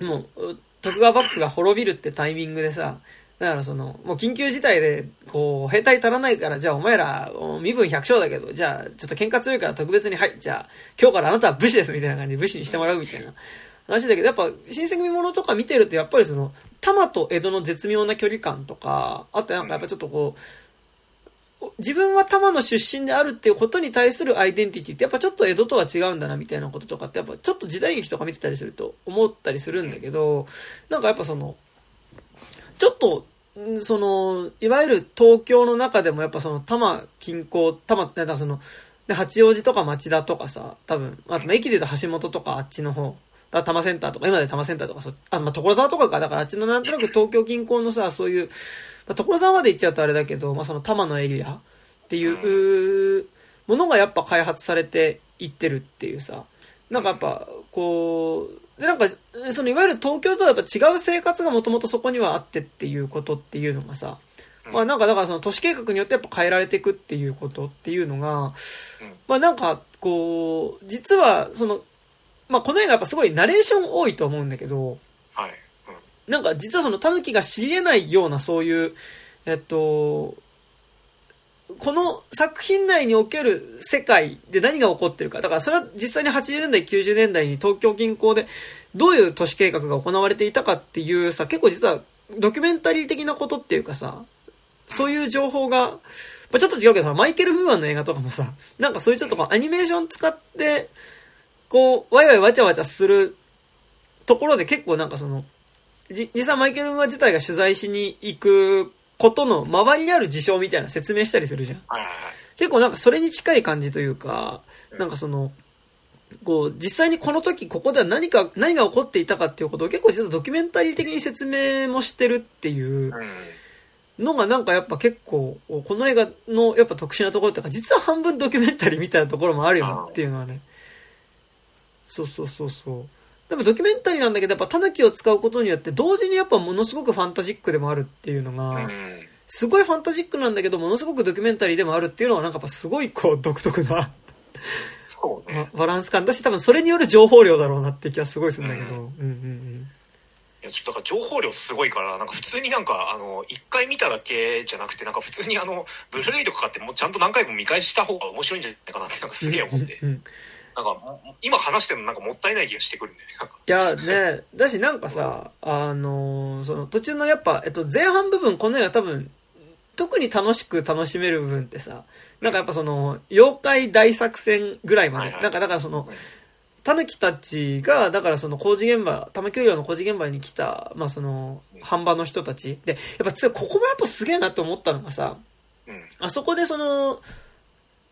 Speaker 1: あ、もう、徳川幕府が滅びるってタイミングでさ、だからその、もう緊急事態で、こう、兵隊足らないから、じゃあお前ら、身分百姓だけど、じゃあ、ちょっと喧嘩強いから特別に、はい、じゃあ、今日からあなたは武士です、みたいな感じで武士にしてもらうみたいな話だけど、やっぱ、新選組ものとか見てると、やっぱりその、多摩と江戸の絶妙な距離感とか、あとなんかやっぱちょっとこう、自分は多摩の出身であるっていうことに対するアイデンティティってやっぱちょっと江戸とは違うんだなみたいなこととかってやっぱちょっと時代劇とか見てたりすると思ったりするんだけど、なんかやっぱその、ちょっと、その、いわゆる東京の中でもやっぱその多摩近郊、多摩、なんかその、で、八王子とか町田とかさ、多分、あと駅で言うと橋本とかあっちの方、だ多摩センターとか、今で多摩センターとか、そあ、まあ、所沢とかか、だからあっちのなんとなく東京近郊のさ、そういう、まあ、所沢まで行っちゃうとあれだけど、まあ、その多摩のエリアっていうものがやっぱ開発されていってるっていうさ、なんかやっぱ、こう、で、なんか、そのいわゆる東京とはやっぱ違う生活がもともとそこにはあってっていうことっていうのがさ、まあなんかだからその都市計画によってやっぱ変えられていくっていうことっていうのが、まあなんかこう、実はその、まあこの映画やっぱすごいナレーション多いと思うんだけど、
Speaker 2: はい。
Speaker 1: なんか実はそのタヌキが知り得ないようなそういう、えっと、この作品内における世界で何が起こってるか。だからそれは実際に80年代、90年代に東京近郊でどういう都市計画が行われていたかっていうさ、結構実はドキュメンタリー的なことっていうかさ、そういう情報が、まあ、ちょっと違うけどさ、マイケル・ムーアンの映画とかもさ、なんかそういうちょっとアニメーション使って、こう、ワイワイわちゃわちゃするところで結構なんかその、じ、実際マイケル・ムーア自体が取材しに行くことの周りにある事象みたいな説明したりするじゃん。結構なんかそれに近い感じというか、なんかその、こう、実際にこの時ここでは何か、何が起こっていたかっていうことを結構実はドキュメンタリー的に説明もしてるっていうのがなんかやっぱ結構、この映画のやっぱ特殊なところっていうか、実は半分ドキュメンタリーみたいなところもあるよなっていうのはね。そうそうそうそう。でもドキュメンタリーなんだけど、やっぱタヌキを使うことによって、同時にやっぱものすごくファンタジックでもあるっていうのが、すごいファンタジックなんだけど、ものすごくドキュメンタリーでもあるっていうのは、なんかやっぱすごいこう独特な
Speaker 2: そうね、
Speaker 1: バランス感だし、多分それによる情報量だろうなって気はすごいするんだけど。うん、うん、うんうん
Speaker 2: いや、ちょっとだから情報量すごいから、なんか普通になんか、あの、一回見ただけじゃなくて、なんか普通にあの、ブルーレイとか買ってもうちゃんと何回も見返した方が面白いんじゃないかなって、なんかすげえ思って。うんうんなんか、今話してるのなんかもったいない気がしてくるんだ
Speaker 1: よね。いや、ね、だしなんかさ、あのー、その途中のやっぱ、えっと、前半部分、この映画多分、特に楽しく楽しめる部分ってさ、なんかやっぱその、妖怪大作戦ぐらいまで、はいはい、なんかだからその、タヌキたちが、だからその工事現場、玉教養の工事現場に来た、まあその、販売の人たち。で、やっぱここもやっぱすげえなと思ったのがさ、うん、あそこでその、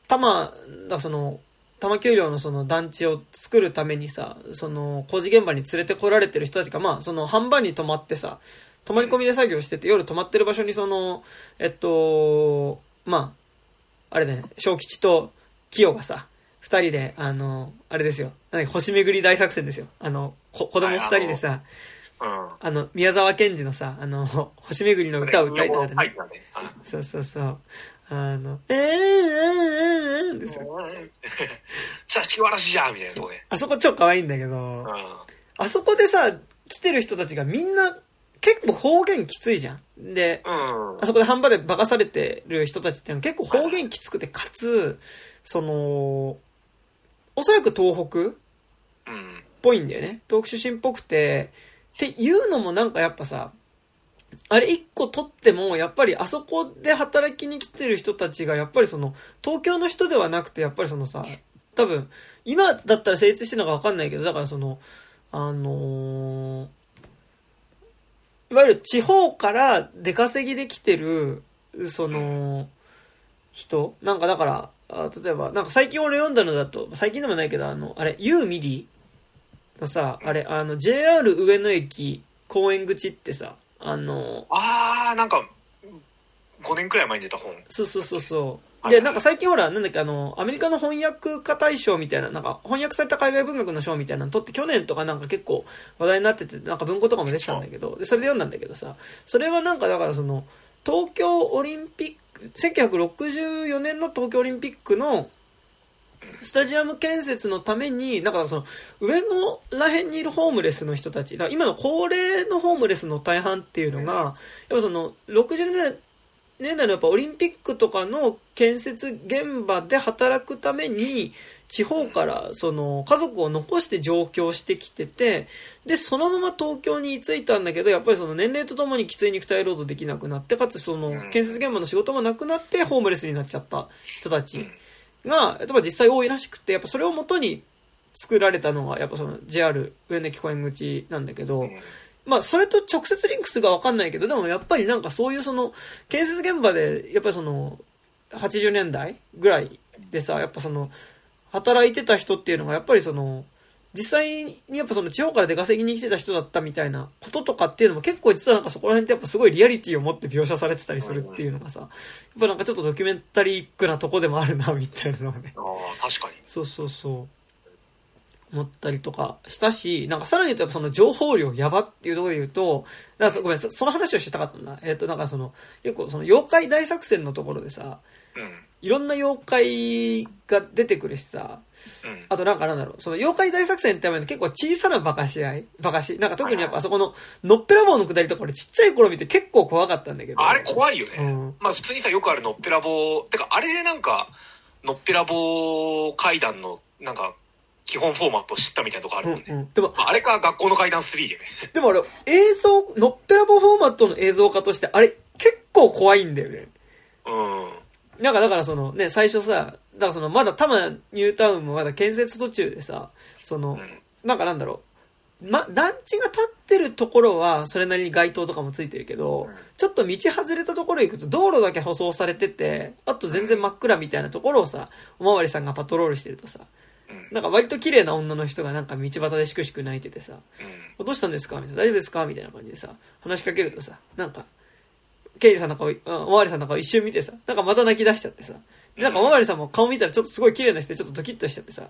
Speaker 1: 玉、だその、玉丘陵のその団地を作るためにさ、その工事現場に連れてこられてる人たちが、まあ、その販売に泊まってさ、泊まり込みで作業してて、夜泊まってる場所にその、えっと、まあ、あれだね、小吉と清がさ、二人で、あの、あれですよ、星巡り大作戦ですよ。あの、子供二人でさ、あの、宮沢賢治のさ、あの、星巡りの歌を歌いながらね。そうそうそう。あの、えー、えー、えー、ですよ。
Speaker 2: さあ、気晴らしじゃんみたいなとこね。
Speaker 1: あそこ超可愛いんだけど、あそこでさ、来てる人たちがみんな結構方言きついじゃん。で、うん、あそこで半端で化かされてる人たちってのは結構方言きつくて、かつ、その、おそらく東北っぽいんだよね。東北出身っぽくて、っていうのもなんかやっぱさ、あれ一個取っても、やっぱりあそこで働きに来てる人たちが、やっぱりその、東京の人ではなくて、やっぱりそのさ、多分、今だったら成立してるのかわかんないけど、だからその、あのー、いわゆる地方から出稼ぎで来てる、その、人なんかだから、あ例えば、なんか最近俺読んだのだと、最近でもないけど、あの、あれ、ユーミリのさ、あれ、あの、JR 上野駅公園口ってさ、あの、
Speaker 2: ああ、なんか、5年くらい前に出た本。
Speaker 1: そうそうそうそう。で、なんか最近ほら、なんだっけ、あの、アメリカの翻訳家大賞みたいな、なんか翻訳された海外文学の賞みたいなの取って、去年とかなんか結構話題になってて、なんか文庫とかも出てたんだけど、で、それで読んだんだけどさ、それはなんかだからその、東京オリンピック、1964年の東京オリンピックのスタジアム建設のために、なんかその、上のら辺にいるホームレスの人たち、だ今の高齢のホームレスの大半っていうのが、やっぱその、60年年代のやっぱオリンピックとかの建設現場で働くために、地方からその家族を残して上京してきてて、で、そのまま東京に居ついたんだけど、やっぱりその年齢とともにきつい肉体労働できなくなって、かつその建設現場の仕事もなくなってホームレスになっちゃった人たちが、例えば実際多いらしくて、やっぱそれをもとに作られたのが、やっぱその JR 上野駅公園口なんだけど、まあ、それと直接リンクするかわかんないけど、でもやっぱりなんかそういうその、建設現場で、やっぱりその、80年代ぐらいでさ、やっぱその、働いてた人っていうのが、やっぱりその、実際にやっぱその地方から出稼ぎに来てた人だったみたいなこととかっていうのも結構実はなんかそこら辺ってやっぱすごいリアリティを持って描写されてたりするっていうのがさ、やっぱなんかちょっとドキュメンタリークなとこでもあるな、みたいなのがね。
Speaker 2: ああ、確かに。
Speaker 1: そうそうそう。思ったりとかしたし、なんかさらに言うとその情報量やばっていうところで言うと、だからごめん、その話をしたかったんだ。えっ、ー、と、なんかその、結構その妖怪大作戦のところでさ、
Speaker 2: うん。
Speaker 1: いろんな妖怪が出てくるしさ、
Speaker 2: うん。
Speaker 1: あとなんかなんだろう、その妖怪大作戦っての結構小さなバカし合いバカし。なんか特にやっぱあそこの、のっぺらぼうのくだりとか俺ちっちゃい頃見て結構怖かったんだけど。
Speaker 2: あれ怖いよね。
Speaker 1: うん
Speaker 2: まあ普通にさ、よくあるのっぺらぼう、てかあれなんか、のっぺらぼう階段の、なんか、基本フォーマットを知ったみたいなとこある
Speaker 1: うん
Speaker 2: もんね。
Speaker 1: うん。でも、
Speaker 2: まああれか学校の階段3でね。<laughs>
Speaker 1: でもあれ、映像、のっぺらぼうフォーマットの映像化として、あれ結構怖いんだよね。
Speaker 2: うん。
Speaker 1: なんかだからそのね、最初さ、だからそのまだ多摩ニュータウンもまだ建設途中でさ、その、
Speaker 2: うん。
Speaker 1: なんかなんだろう。ま、団地が建ってるところは、それなりに街灯とかもついてるけど、
Speaker 2: うん
Speaker 1: ちょっと道外れたところ行くと道路だけ舗装されてて、あと全然真っ暗みたいなところをさ、おまわりさんがパトロールしてるとさ、
Speaker 2: うん。
Speaker 1: なんか割と綺麗な女の人がなんか道端でしくしく泣いててさ、
Speaker 2: うん。
Speaker 1: どうしたんですか？みたいな。大丈夫ですか？みたいな感じでさ、話しかけるとさ、なんか、ケイジさんの顔、うんおまわりさんの顔一瞬見てさ、なんかまた泣き出しちゃってさ、でなんかおまわりさんも顔見たらちょっとすごい綺麗な人でちょっとドキッとしちゃってさ、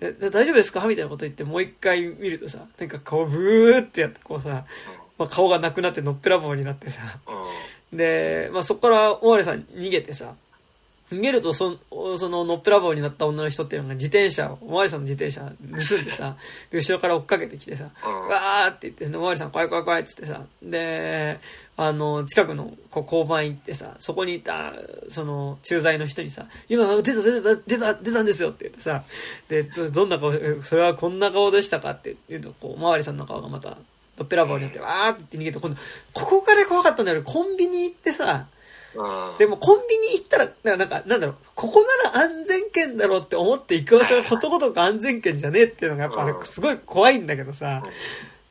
Speaker 1: 大丈夫ですか？みたいなこと言ってもう一回見るとさ、なんか顔ブーってやってこうさ、まあ、顔がなくなってのっぺらぼうになってさ、
Speaker 2: うん。
Speaker 1: で、まあ、そこからおまわりさん逃げてさ、逃げるとそ、そののっぺらぼうになった女の人っていうのが自転車を、おまわりさんの自転車盗んでさ、で <laughs> 後ろから追っかけてきてさ、
Speaker 2: うん
Speaker 1: わーって言って、おまわりさん怖い怖い怖いっつってさ、で、あの、近くのこう交番行ってさ、そこにいた、その、駐在の人にさ、今、出た出た出た出たんですよって言ってさ、で、どどんな顔、えそれはこんな顔でしたか？って言うと、こう、おまわりさんの顔がまた、のっぺらぼうになって、わーって言って逃げて、今度、ここから怖かったんだよ。コンビニ行ってさ、
Speaker 2: うん。
Speaker 1: でもコンビニ行ったら、なんか、なんだろう、ここなら安全圏だろうって思って行く場所がことごとく安全圏じゃねえっていうのがやっぱあれ
Speaker 2: うん
Speaker 1: すごい怖いんだけどさ、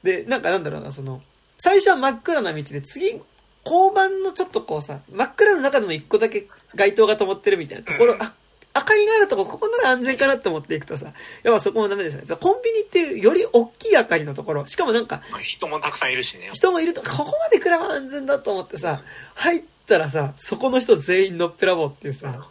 Speaker 1: で、なんかなんだろうな、その、最初は真っ暗な道で、次、交番のちょっとこうさ、真っ暗の中でも一個だけ街灯が灯ってるみたいなところ、
Speaker 2: うん。
Speaker 1: あ、明かりがあるとこ、ここなら安全かなって思っていくとさ、やっぱそこもダメですね。コンビニっていうより大きい明かりのところ、しかもなんか、
Speaker 2: まあ人もたくさんいるしね。
Speaker 1: 人もいると、ここまで来れば安全だと思ってさ、入ったらさ、そこの人全員のっぺらぼうっていうさ、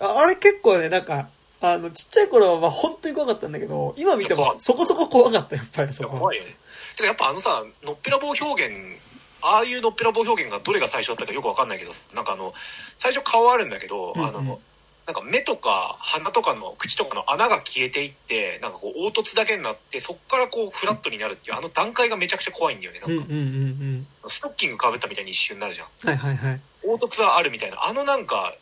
Speaker 1: ああれ結構ね、なんか、あの、ちっちゃい頃はまあ本当に怖かったんだけど、今見てもそこそこ怖かった、やっぱりそこ
Speaker 2: 怖いよね。てかやっぱあのさ、のっぺらぼう表現、ああいうのっぺらぼう表現がどれが最初だったかよくわかんないけど、なんかあの、最初顔あるんだけど、
Speaker 1: うんうん
Speaker 2: あの、なんか目とか鼻とかの口とかの穴が消えていって、なんかこう凹凸だけになって、そっからこうフラットになるっていう、あの段階がめちゃくちゃ怖いんだよね。なんか、
Speaker 1: うんうんうんうん。
Speaker 2: ストッキング被ったみたいに一瞬になるじゃん。
Speaker 1: はいはいはい。
Speaker 2: 凹凸はあるみたいな。あのなんか、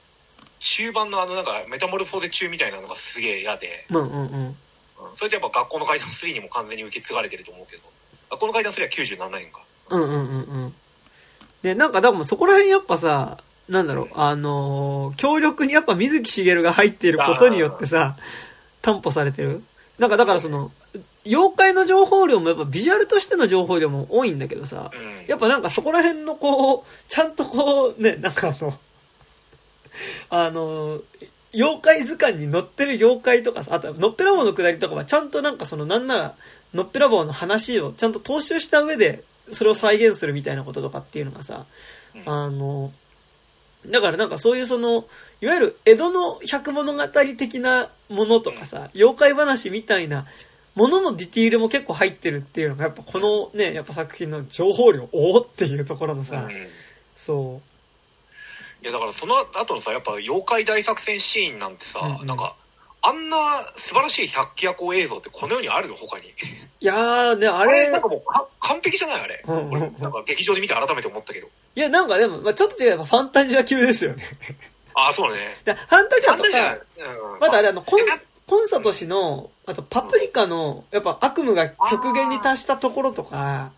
Speaker 2: 終盤のあのなんかメタモルフォーゼ中みたいなのがすげえ嫌で、
Speaker 1: うんうんうん。
Speaker 2: うんそれってやっぱ学校の階段3にも完全に受け継がれてると思うけど、学校の階段3は97年か。
Speaker 1: うんうんうんうん。で、なんかでもそこら辺やっぱさ、なんだろう、あのー強力にやっぱ水木しげるが入っていることによってさ、担保されてる。なんかだからその、妖怪の情報量もやっぱビジュアルとしての情報量も多いんだけどさ、
Speaker 2: うん。
Speaker 1: やっぱなんかそこら辺のこう、ちゃんとこう、ね、なんかあの、あの、妖怪図鑑に載ってる妖怪とかさ、あと、のっぺらぼうのくだりとかはちゃんとなんかその、なんなら、のっぺらぼうの話をちゃんと踏襲した上で、それを再現するみたいなこととかっていうのがさ、
Speaker 2: うん
Speaker 1: あの、だからなんかそういうその、いわゆる江戸の百物語的なものとかさ、妖怪話みたいなもののディティールも結構入ってるっていうのが、やっぱこのね、やっぱ作品の情報量、おおっていうところのさ、
Speaker 2: うん。
Speaker 1: そ
Speaker 2: いやだからその後のさやっぱ妖怪大作戦シーンなんてさ、
Speaker 1: うんうん。
Speaker 2: なんかあんな素晴らしい百鬼夜行映像ってこの世にあるの？他に。
Speaker 1: う。いやーね、あ
Speaker 2: あれ
Speaker 1: れ
Speaker 2: なんかもうか完璧じゃないあれ、
Speaker 1: うんうん。うん
Speaker 2: 俺なんか劇場で見て改めて思ったけど。
Speaker 1: いや、なんかでも、まあちょっと違えばファンタジア級ですよね。<laughs>
Speaker 2: ああそうだね。
Speaker 1: だファンタジアとか、
Speaker 2: うん。
Speaker 1: またあれあの、コン
Speaker 2: え
Speaker 1: コンサート氏の、あとパプリカの、やっぱ悪夢が極限に達したところとか、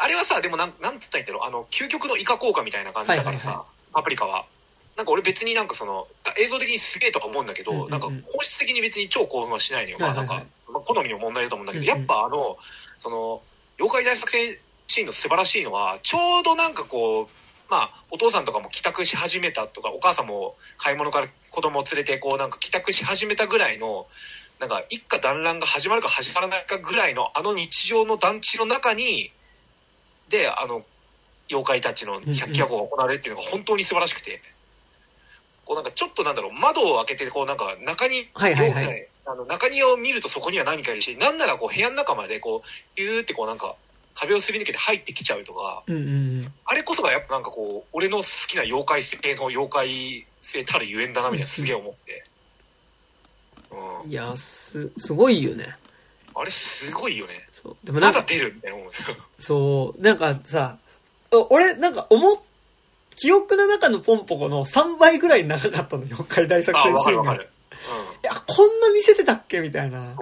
Speaker 2: あれはさでもなんなんつったらいいんだろう。あの究極のイカ効果みたいな感じだからさ、
Speaker 1: はいはいは
Speaker 2: パプリカはなんか俺別になんかその映像的にすげえとか思うんだけど、
Speaker 1: うんうんうん。
Speaker 2: なんか本質的に別に超興奮はしないのよ、まあなんか、まあ好みの問題だと思うんだけど、
Speaker 1: うんうん。
Speaker 2: やっぱあのその妖怪大作戦シーンの素晴らしいのはちょうどなんかこうまあお父さんとかも帰宅し始めたとかお母さんも買い物から子供を連れてこうなんか帰宅し始めたぐらいのなんか一家団らんが始まるか始まらないかぐらいのあの日常の団地の中にであの妖怪たちの百鬼夜行が行われるっていうのが本当に素晴らしくて、こうなんかちょっとなんだろう窓を開けてこうなんか中に、
Speaker 1: はいはいはい
Speaker 2: あの中庭を見るとそこには何かいるしなんならこう部屋の中までこうビューってこうなんか壁をすり抜けて入ってきちゃうとか、
Speaker 1: うんうん。
Speaker 2: あれこそがやっぱなんかこう、俺の好きな妖怪性の妖怪性たるゆえんだなみたいなすげえ思って。うん。
Speaker 1: いや、す、すごいよね。
Speaker 2: あれすごいよね。
Speaker 1: そう。でもなんか、
Speaker 2: まだ出るみたいな思う。<laughs>
Speaker 1: そう、なんかさ、お俺、なんか思っ、記憶の中のポンポコの3倍ぐらい長かったの、妖怪大作
Speaker 2: あ、
Speaker 1: 戦シーンが。い。や、こんな見せてたっけ？みたいな。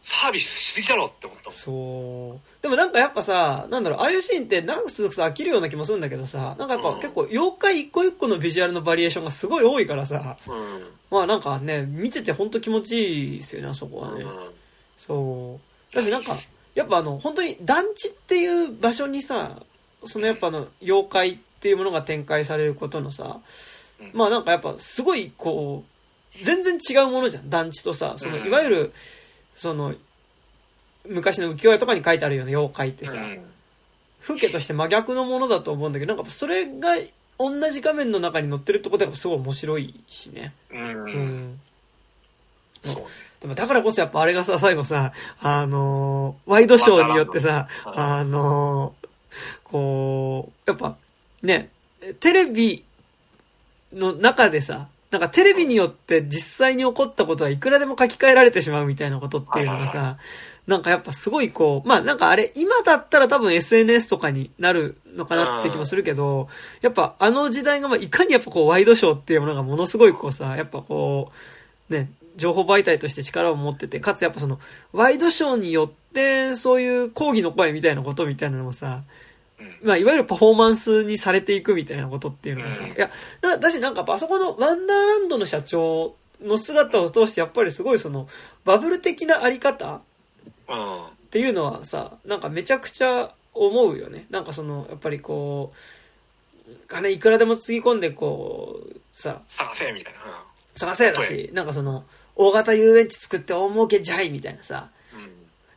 Speaker 2: サービスしすぎだろって思った。
Speaker 1: そう。でもなんかやっぱさ、なんだろう、ああいうシーンって長く続くと飽きるような気もするんだけどさ、なんかやっぱ
Speaker 2: うん
Speaker 1: 結構妖怪一個一個のビジュアルのバリエーションがすごい多いからさ、
Speaker 2: うん。
Speaker 1: まあなんかね、見ててほんと気持ちいいですよね、あそこはね。
Speaker 2: うん。
Speaker 1: そう。だしなんか、やっぱあの、本当に団地っていう場所にさ、そのやっぱあの、妖怪っていうものが展開されることのさ、
Speaker 2: うん。
Speaker 1: まあなんかやっぱすごいこう、全然違うものじゃん、団地とさ、その
Speaker 2: うん。
Speaker 1: いわゆる、その、昔の浮世絵とかに書いてあるような妖怪ってさ、
Speaker 2: うん。
Speaker 1: 風景として真逆のものだと思うんだけど、なんかそれが同じ画面の中に載ってるってことがすごい面白いしね。
Speaker 2: うん。
Speaker 1: でもだからこそやっぱあれがさ、最後さ、あのーワイドショーによってさ、あのーこう、やっぱ、ね、テレビの中でさ、なんかテレビによって実際に起こったことはいくらでも書き換えられてしまうみたいなことっていうのが
Speaker 2: はい
Speaker 1: さ、なんかやっぱすごいこう、まあなんかあれ、今だったら多分 SNS とかになるのかなって気もするけど、やっぱあの時代がまあいかにやっぱこうワイドショーっていうものがものすごいこうさ、やっぱこう、ね、情報媒体として力を持ってて、かつやっぱその、ワイドショーによって、そういう抗議の声みたいなことみたいなのもさ、
Speaker 2: うん
Speaker 1: まあ、いわゆるパフォーマンスにされていくみたいなことっていうのがさ、
Speaker 2: うん
Speaker 1: いや、だだしなんかあそこのワンダーランドの社長の姿を通してやっぱりすごいその、バブル的なあり方
Speaker 2: うん。
Speaker 1: っていうのはさ、なんかめちゃくちゃ思うよね。なんかその、やっぱりこう、金いくらでもつぎ込んでこう、さ、
Speaker 2: 探せみたいな。
Speaker 1: 探せだし、なんかその、大型遊園地作って大儲けじゃいみたいなさ。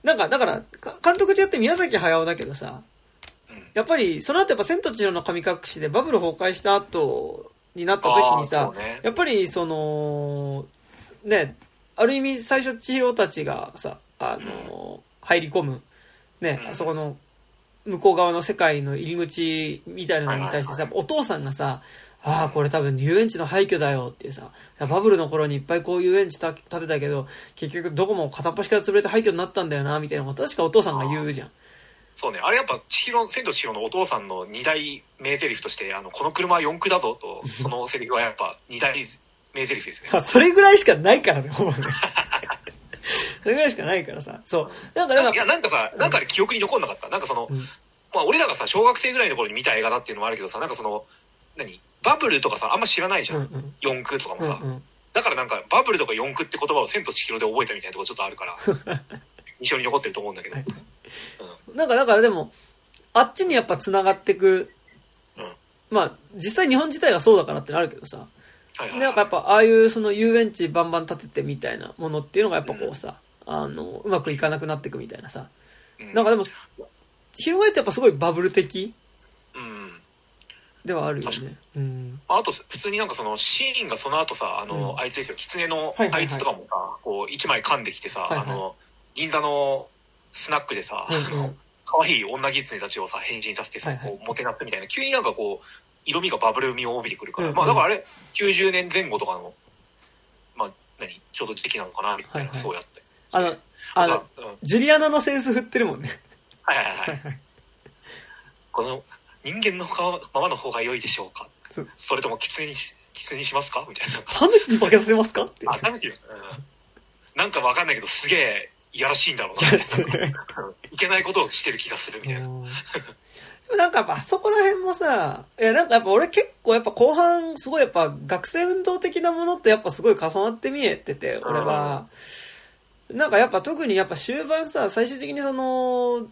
Speaker 1: なんか、だから、か監督違って宮崎駿だけどさ、
Speaker 2: うん
Speaker 1: やっぱり、その後やっぱ千と千尋の神隠しでバブル崩壊した後になった時に
Speaker 2: あ
Speaker 1: さ
Speaker 2: ね。
Speaker 1: やっぱりその、ね、ある意味最初千尋たちがさ、あの、入り込む、ね、
Speaker 2: うん。
Speaker 1: あそこの、向こう側の世界の入り口みたいなのに対してさ、
Speaker 2: はい
Speaker 1: お父さんがさ、ああ、これ多分遊園地の廃墟だよっていうさ、バブルの頃にいっぱいこういう遊園地た建てたけど、結局どこも片っ端から潰れて廃墟になったんだよな、みたいなこと確かお父さんが言うじゃん。
Speaker 2: そうね。あれやっぱ、千尋、千と千尋のお父さんの二大名台詞として、あの、この車は四駆だぞと、そのセリフはやっぱ二大名台詞ですね。
Speaker 1: あ <laughs> それぐらいしかないからね、ほぼね。<laughs> それぐらいしかないからさ。そう。なんか、だから、
Speaker 2: いや、なんかさ、なんかあれ記憶に残んなかった。なんかその、
Speaker 1: うん
Speaker 2: まあ俺らがさ、小学生ぐらいの頃に見た映画だっていうのもあるけどさ、なんかその、何？バブルとかさ、あんま知らないじゃん。
Speaker 1: うんうん。
Speaker 2: 四駆とかもさ。
Speaker 1: うんうん。
Speaker 2: だからなんか、バブルとか四駆って言葉を千と千尋で覚えたみたいなとこちょっとあるから、<laughs> 印象に残ってると思うんだけど。
Speaker 1: なんか、だからでも、あっちにやっぱ繋がってく、
Speaker 2: うん。
Speaker 1: まあ、実際日本自体がそうだからってなるけどさ、なんかやっぱああいうその遊園地バンバン建ててみたいなものっていうのがやっぱこうさ、あの、うまくいかなくなっていくみたいなさ、
Speaker 2: うん。
Speaker 1: なんかでも、翻ってやっぱすごいバブル的
Speaker 2: うん。
Speaker 1: ではあるよね。うん。
Speaker 2: まあ、あと、普通になんかその、シーンがその後さ、あの、
Speaker 1: うん。
Speaker 2: あいつですよ、狐のあいつとかもさ、こう、一枚噛んできてさ、
Speaker 1: はいはい。
Speaker 2: あの、銀座のスナックでさ、
Speaker 1: うんうん。
Speaker 2: 可愛い女狐たちをさ、変身させてさ、
Speaker 1: はいはい。
Speaker 2: こう、もてなってみたいな、急になんかこう、色味がバブル味を帯びてくるから、
Speaker 1: うんうん。
Speaker 2: まあだからあれ、90年前後とかの、まあ、何、ちょうど時期なのかな、みたいな、
Speaker 1: はいはい。
Speaker 2: そうやって。
Speaker 1: あの、あの、
Speaker 2: うん、はい
Speaker 1: ジュリアナのセンス振ってるもんね。
Speaker 2: はいはいはい。この、人間のままの方が良いでしょうか？
Speaker 1: そ
Speaker 2: れとも狐にし、狐にしますか？みたいな。
Speaker 1: タヌキに化けさせますか？って。
Speaker 2: あ、タヌキだ。うん。なんかわかんないけど、すげえ、いやらしいんだろうな、いけないことをしてる気がする、みたいな。
Speaker 1: なんかやっぱあそこら辺もさ、いやなんかやっぱ俺結構やっぱ後半すごいやっぱ学生運動的なものってやっぱすごい重なって見えてて、俺は。なんかやっぱ特にやっぱ終盤さ、最終的にその、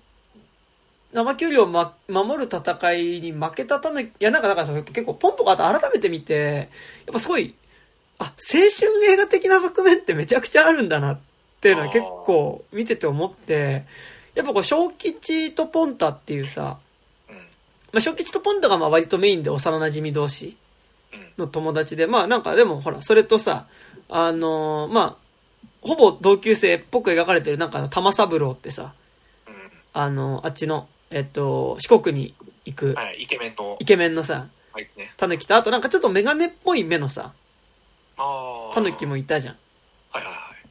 Speaker 1: 生給料を、ま、守る戦いに負けたたぬいやなんかだからさ結構ポンポコあと改めて見て、やっぱすごい、あ、青春映画的な側面ってめちゃくちゃあるんだなっていうのは結構見てて思って、やっぱこう小吉とポンタっていうさ、
Speaker 2: うん。
Speaker 1: まあ、小吉とポンタがまあ割とメインで幼馴染同士
Speaker 2: うん。
Speaker 1: の友達で、まあなんかでもほら、それとさ、あのーまあ、ほぼ同級生っぽく描かれてるなんか玉三郎ってさ、
Speaker 2: うん。
Speaker 1: あの、あっちの、えっと、四国に行く、
Speaker 2: はい、イケメンの
Speaker 1: イ、ケメンのさ。タヌキと、あとなんかちょっとメガネっぽい目のさ、
Speaker 2: ああ。
Speaker 1: タヌキもいたじゃん。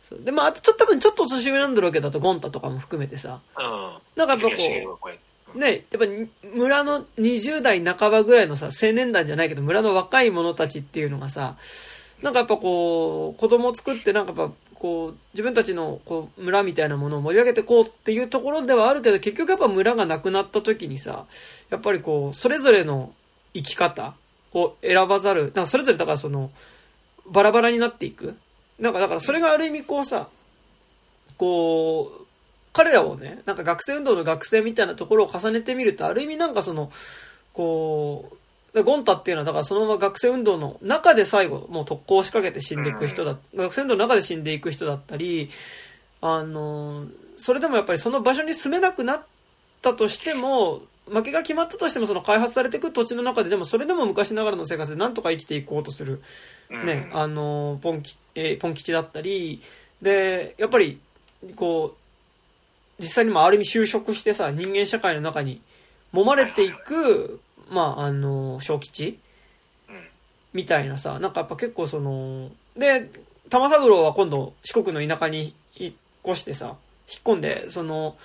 Speaker 1: そうで、まあ、あとちょっと多分ちょっと年上なんだろうけど、あとゴンタとかも含めてさ。なんかやっぱこうね、やっぱに村の20代半ばぐらいのさ、青年団じゃないけど、村の若い者たちっていうのがさ、なんかやっぱこう、子供を作ってなんかやっぱ、こう、自分たちのこう村みたいなものを盛り上げていこうっていうところではあるけど、結局やっぱ村がなくなった時にさ、やっぱりこう、それぞれの生き方を選ばざる、なんかそれぞれだからその、バラバラになっていく。なんかだからそれがある意味こうさ、こう、彼らをね、なんか学生運動の学生みたいなところを重ねてみると、ある意味なんかその、こう、ゴンタっていうのは、だからそのまま学生運動の中で最後、もう特攻を仕掛けて死んでいく人だ、学生運動の中で死んでいく人だったり、あの、それでもやっぱりその場所に住めなくなったとしても、負けが決まったとしても、その開発されていく土地の中で、でもそれでも昔ながらの生活でなんとか生きていこうとする、
Speaker 2: うん
Speaker 1: ね、あの、ポンキ、えーポン吉だったり、で、やっぱり、こう、実際にもある意味就職してさ、人間社会の中に揉まれていく、まあ、あの、小吉
Speaker 2: うん。
Speaker 1: みたいなさ、なんかやっぱ結構その、で、玉三郎は今度四国の田舎に引っ越してさ、引っ込んで、その、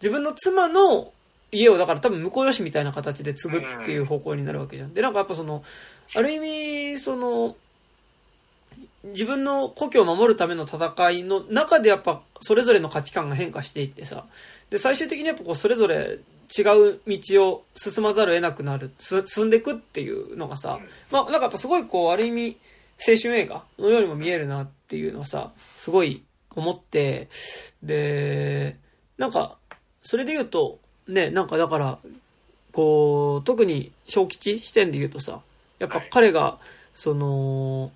Speaker 1: 自分の妻の家をだから多分婿養子みたいな形で継ぐっていう方向になるわけじゃん。で、なんかやっぱその、ある意味、その、自分の故郷を守るための戦いの中でやっぱそれぞれの価値観が変化していってさ、で、最終的にやっぱこうそれぞれ違う道を進まざるを得なくなる、す進んでいくっていうのがさ、まあなんかやっぱすごいこうある意味青春映画のようにも見えるなっていうのはさ、すごい思って、で、なんか、それで言うと、ね、なんかだから、こう、特に小吉視点で言うとさ、やっぱ彼が、その、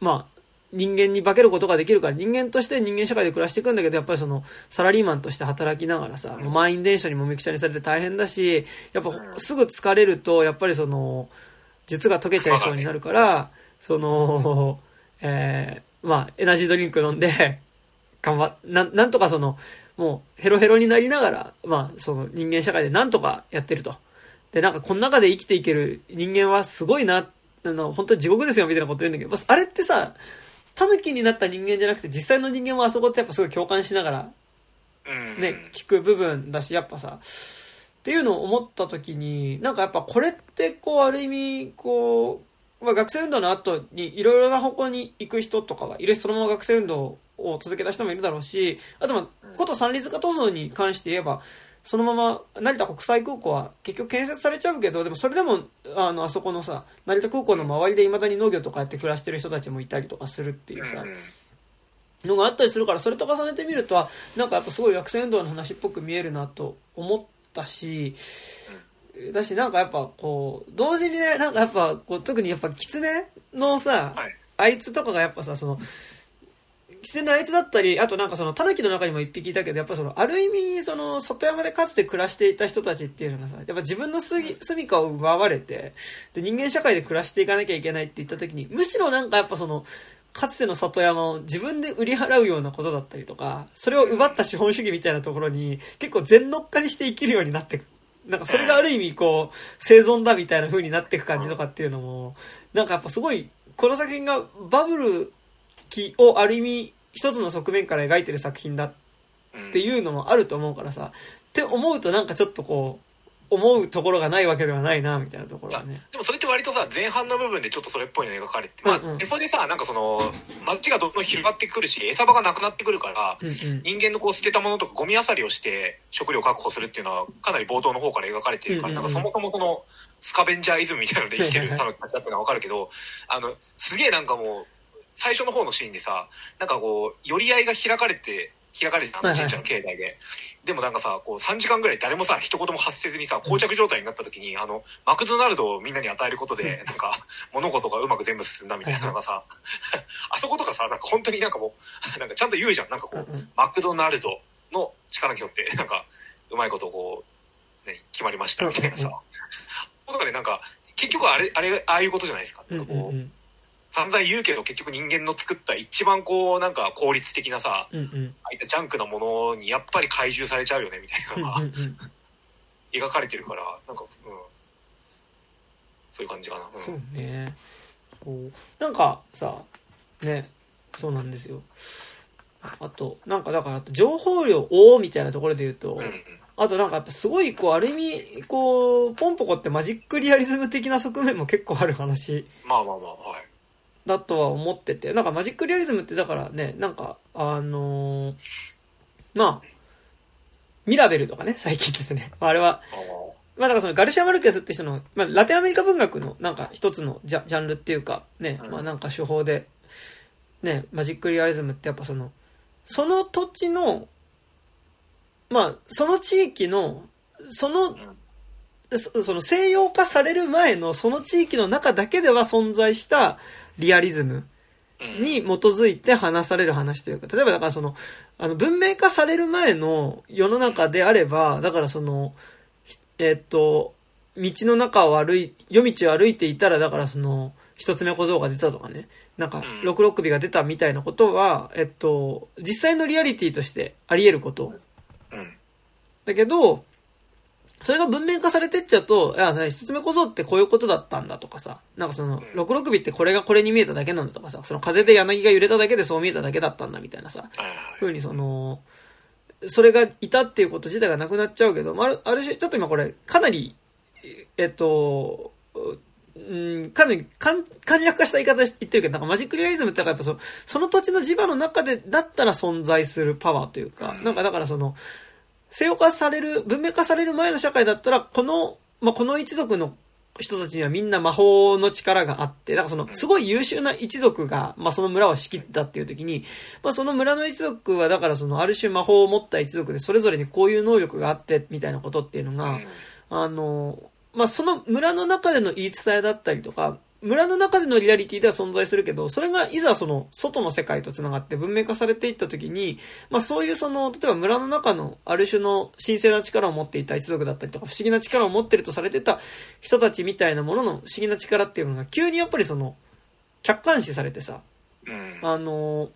Speaker 1: まあ、人間に化けることができるから、人間として人間社会で暮らしていくんだけど、やっぱりその、サラリーマンとして働きながらさ、もう満員電車にもみくちゃにされて大変だし、やっぱすぐ疲れると、やっぱりその、術が解けちゃいそうになるから、その、えー、まあ、エナジードリンク飲んで、頑張っ、なん、なんとかその、もうヘロヘロになりながら、まあ、その人間社会でなんとかやってると。で、なんかこの中で生きていける人間はすごいな、あの、本当に地獄ですよみたいなこと言うんだけど、まああれってさ、狸になった人間じゃなくて実際の人間もあそこってやっぱすごい共感しながら
Speaker 2: うん。
Speaker 1: ね、聞く部分だし、やっぱさ、っていうのを思った時に、なんかやっぱこれってこう、ある意味、こう、まあ学生運動の後にいろいろな方向に行く人とかがいるし、そのまま学生運動を続けた人もいるだろうし、あとまあ、こと三里塚塗装に関して言えば、そのまま成田国際空港は結局建設されちゃうけど、でもそれでも、あの、あそこのさ、成田空港の周りで未だに農業とかやって暮らしてる人たちもいたりとかするっていうさ、
Speaker 2: うん
Speaker 1: のがあったりするからそれと重ねてみるとなんかやっぱすごい学生運動の話っぽく見えるなと思ったしだしなんかやっぱこう同時にねなんかやっぱこう特にやっぱ狐のさ、
Speaker 2: はい。
Speaker 1: あいつとかがやっぱさその狐のあいつだったりあとなんかその狸の中にも一匹いたけどやっぱそのある意味その里山でかつて暮らしていた人たちっていうのがさやっぱ自分の住み住処を奪われてで人間社会で暮らしていかなきゃいけないって言った時にむしろなんかやっぱそのかつての里山を自分で売り払うようなことだったりとか、それを奪った資本主義みたいなところに結構全乗っかりして生きるようになってく。なんかそれがある意味こう、生存だみたいな風になっていく感じとかっていうのも、なんかやっぱすごい、この作品がバブル期をある意味一つの側面から描いてる作品だっていうのもあると思うからさ、って思うとなんかちょっとこう、思うところがないわけではないな、みたいなところがね。
Speaker 2: でもそれって割とさ前半の部分でちょっとそれっぽいの描かれてまあ、
Speaker 1: うんうん
Speaker 2: でそれでさなんかその街がどんどん広がってくるし餌場がなくなってくるから
Speaker 1: うんうん。
Speaker 2: 人間のこう捨てたものとかゴミ漁りをして食料を確保するっていうのはかなり冒頭の方から描かれているから、
Speaker 1: うんうんうん
Speaker 2: なんかそもそもそのスカベンジャーイズムみたいなので生きてるタヌキたちだっていうのはわかるけどあのすげえなんかもう最初の方のシーンでさなんかこう寄り合いが開かれて開かれてあの神社の境内で、でもなんかさこう3時間ぐらい誰もさ一言も発せずにさ膠着状態になった時にあのマクドナルドをみんなに与えることでなんか物事がうまく全部進んだみたいなのがさ <laughs> あそことかさなんか本当になんかもう <laughs> なんかちゃんと言うじゃん。なんかこう、マクドナルドの力によってなんかうまいことこう、ね、決まりましたみたいなさ、<laughs> とかねなんか結局あれあれああいうことじゃないですか。
Speaker 1: うん
Speaker 2: なんかこう
Speaker 1: うん
Speaker 2: 散々言うけど結局人間の作った一番こうなんか効率的なさ
Speaker 1: うんうん。
Speaker 2: ああいったジャンクなものにやっぱり怪獣されちゃうよねみたいなのが
Speaker 1: うん。<laughs>
Speaker 2: 描かれてるからなんか、うん、そういう感じかな、うん
Speaker 1: そうね。そう。なんかさ、ね、そうなんですよ。あと、なんかだから、情報量多みたいなところで言うと、
Speaker 2: うんうん
Speaker 1: あとなんかやっぱすごい、こう、ある意味、こう、ポンポコってマジックリアリズム的な側面も結構ある話
Speaker 2: まあまあまあはい
Speaker 1: だとは思ってて、なんかマジックリアリズムってだからね、なんか、あのーまあ、ミラベルとかね、最近ですね。<laughs> あれは、まあだからそのガルシア・マルケスって人の、まあラテンアメリカ文学のなんか一つのジャジャンルっていうか、ね、
Speaker 2: うん。
Speaker 1: まあなんか手法で、ね、マジックリアリズムってやっぱその、その土地の、まあその地域の、その、そその西洋化される前のその地域の中だけでは存在したリアリズム
Speaker 2: うん。
Speaker 1: に基づいて話される話というか、例えばだからその、あの、文明化される前の世の中であれば、だからその、ひえっと、道の中を歩い、夜道を歩いていたら、だからその、一つ目小僧が出たとかね、なんか
Speaker 2: うん、
Speaker 1: 六六尾が出たみたいなことは、えっと、実際のリアリティとしてあり得ること。
Speaker 2: うん。
Speaker 1: だけど、それが文面化されてっちゃうと、いや、それ一つ目小僧ってこういうことだったんだとかさ、なんかその、六六尾ってこれがこれに見えただけなんだとかさ、その風で柳が揺れただけでそう見えただけだったんだみたいなさ、ふうにその、それがいたっていうこと自体がなくなっちゃうけど、まああるある種、ちょっと今これ、かなり、えっと、うん、かなり簡簡略化した言い方言ってるけど、なんかマジックリアリズムってやっぱその、その土地の磁場の中で、だったら存在するパワーというか、
Speaker 2: うん。
Speaker 1: なんかだからその、西洋化される、文明化される前の社会だったら、この、まあ、この一族の人たちにはみんな魔法の力があって、だからその、すごい優秀な一族が、まあ、その村を仕切ったっていう時に、まあ、その村の一族は、だからその、ある種魔法を持った一族で、それぞれにこういう能力があって、みたいなことっていうのが、
Speaker 2: うん。
Speaker 1: あの、まあ、その村の中での言い伝えだったりとか、村の中でのリアリティでは存在するけど、それがいざその外の世界と繋がって文明化されていった時に、まあそういうその、例えば村の中のある種の神聖な力を持っていた一族だったりとか、不思議な力を持ってるとされてた人たちみたいなものの不思議な力っていうのが急にやっぱりその、客観視されてさ、
Speaker 2: うん。
Speaker 1: あの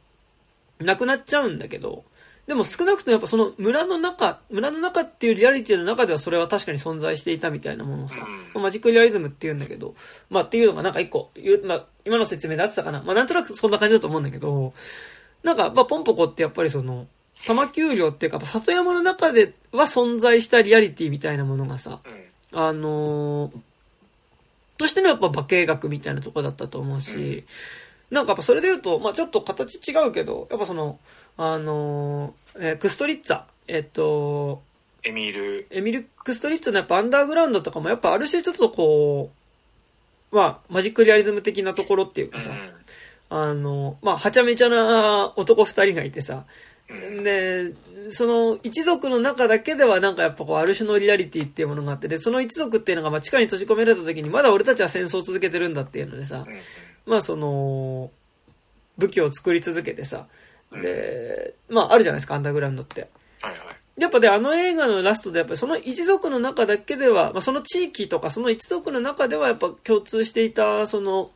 Speaker 1: なくなっちゃうんだけど、でも少なくともやっぱその村の中、村の中っていうリアリティの中ではそれは確かに存在していたみたいなものをさ、マジックリアリズムって言うんだけど、まあっていうのがなんか一個、言うまあ今の説明で合ってたかな。まあなんとなくそんな感じだと思うんだけど、なんかまあポンポコってやっぱりその、玉丘陵っていうか、里山の中では存在したリアリティみたいなものがさ、
Speaker 2: うん。
Speaker 1: あのーとしてのやっぱ化学みたいなところだったと思うし、なんかやっぱそれで言うと、まあちょっと形違うけど、やっぱその、あのーえークストリッツァ、えっと、
Speaker 2: エミール。
Speaker 1: エミル・クストリッツァのやっぱアンダーグラウンドとかもやっぱある種ちょっとこう、まあマジックリアリズム的なところっていうかさ、あの、まあはちゃめちゃな男二人がいてさ、
Speaker 2: うん。
Speaker 1: で、その一族の中だけではなんかやっぱこうある種のリアリティっていうものがあって、で、その一族っていうのがまあ地下に閉じ込められた時にまだ俺たちは戦争を続けてるんだっていうのでさ、
Speaker 2: うん。
Speaker 1: まあその、武器を作り続けてさ、で、まああるじゃないですか、アンダーグラウンドって。
Speaker 2: はいはい
Speaker 1: やっぱで、あの映画のラストでやっぱりその一族の中だけでは、まあその地域とかその一族の中ではやっぱ共通していた、その、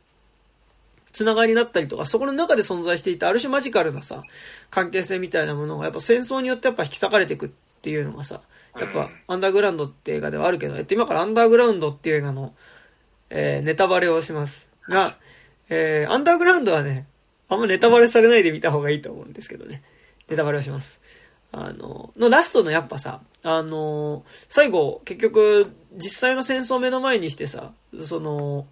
Speaker 1: つながりだったりとか、そこの中で存在していたある種マジカルなさ、関係性みたいなものがやっぱ戦争によってやっぱ引き裂かれていくっていうのがさ、やっぱ
Speaker 2: うん
Speaker 1: アンダーグラウンドって映画ではあるけど、えっと今からアンダーグラウンドっていう映画の、えーネタバレをします。が、えーアンダーグラウンドはね、あんまネタバレされないで見た方がいいと思うんですけどね。ネタバレをします。あの、のラストのやっぱさ、あの、最後、結局、実際の戦争を目の前にしてさ、その、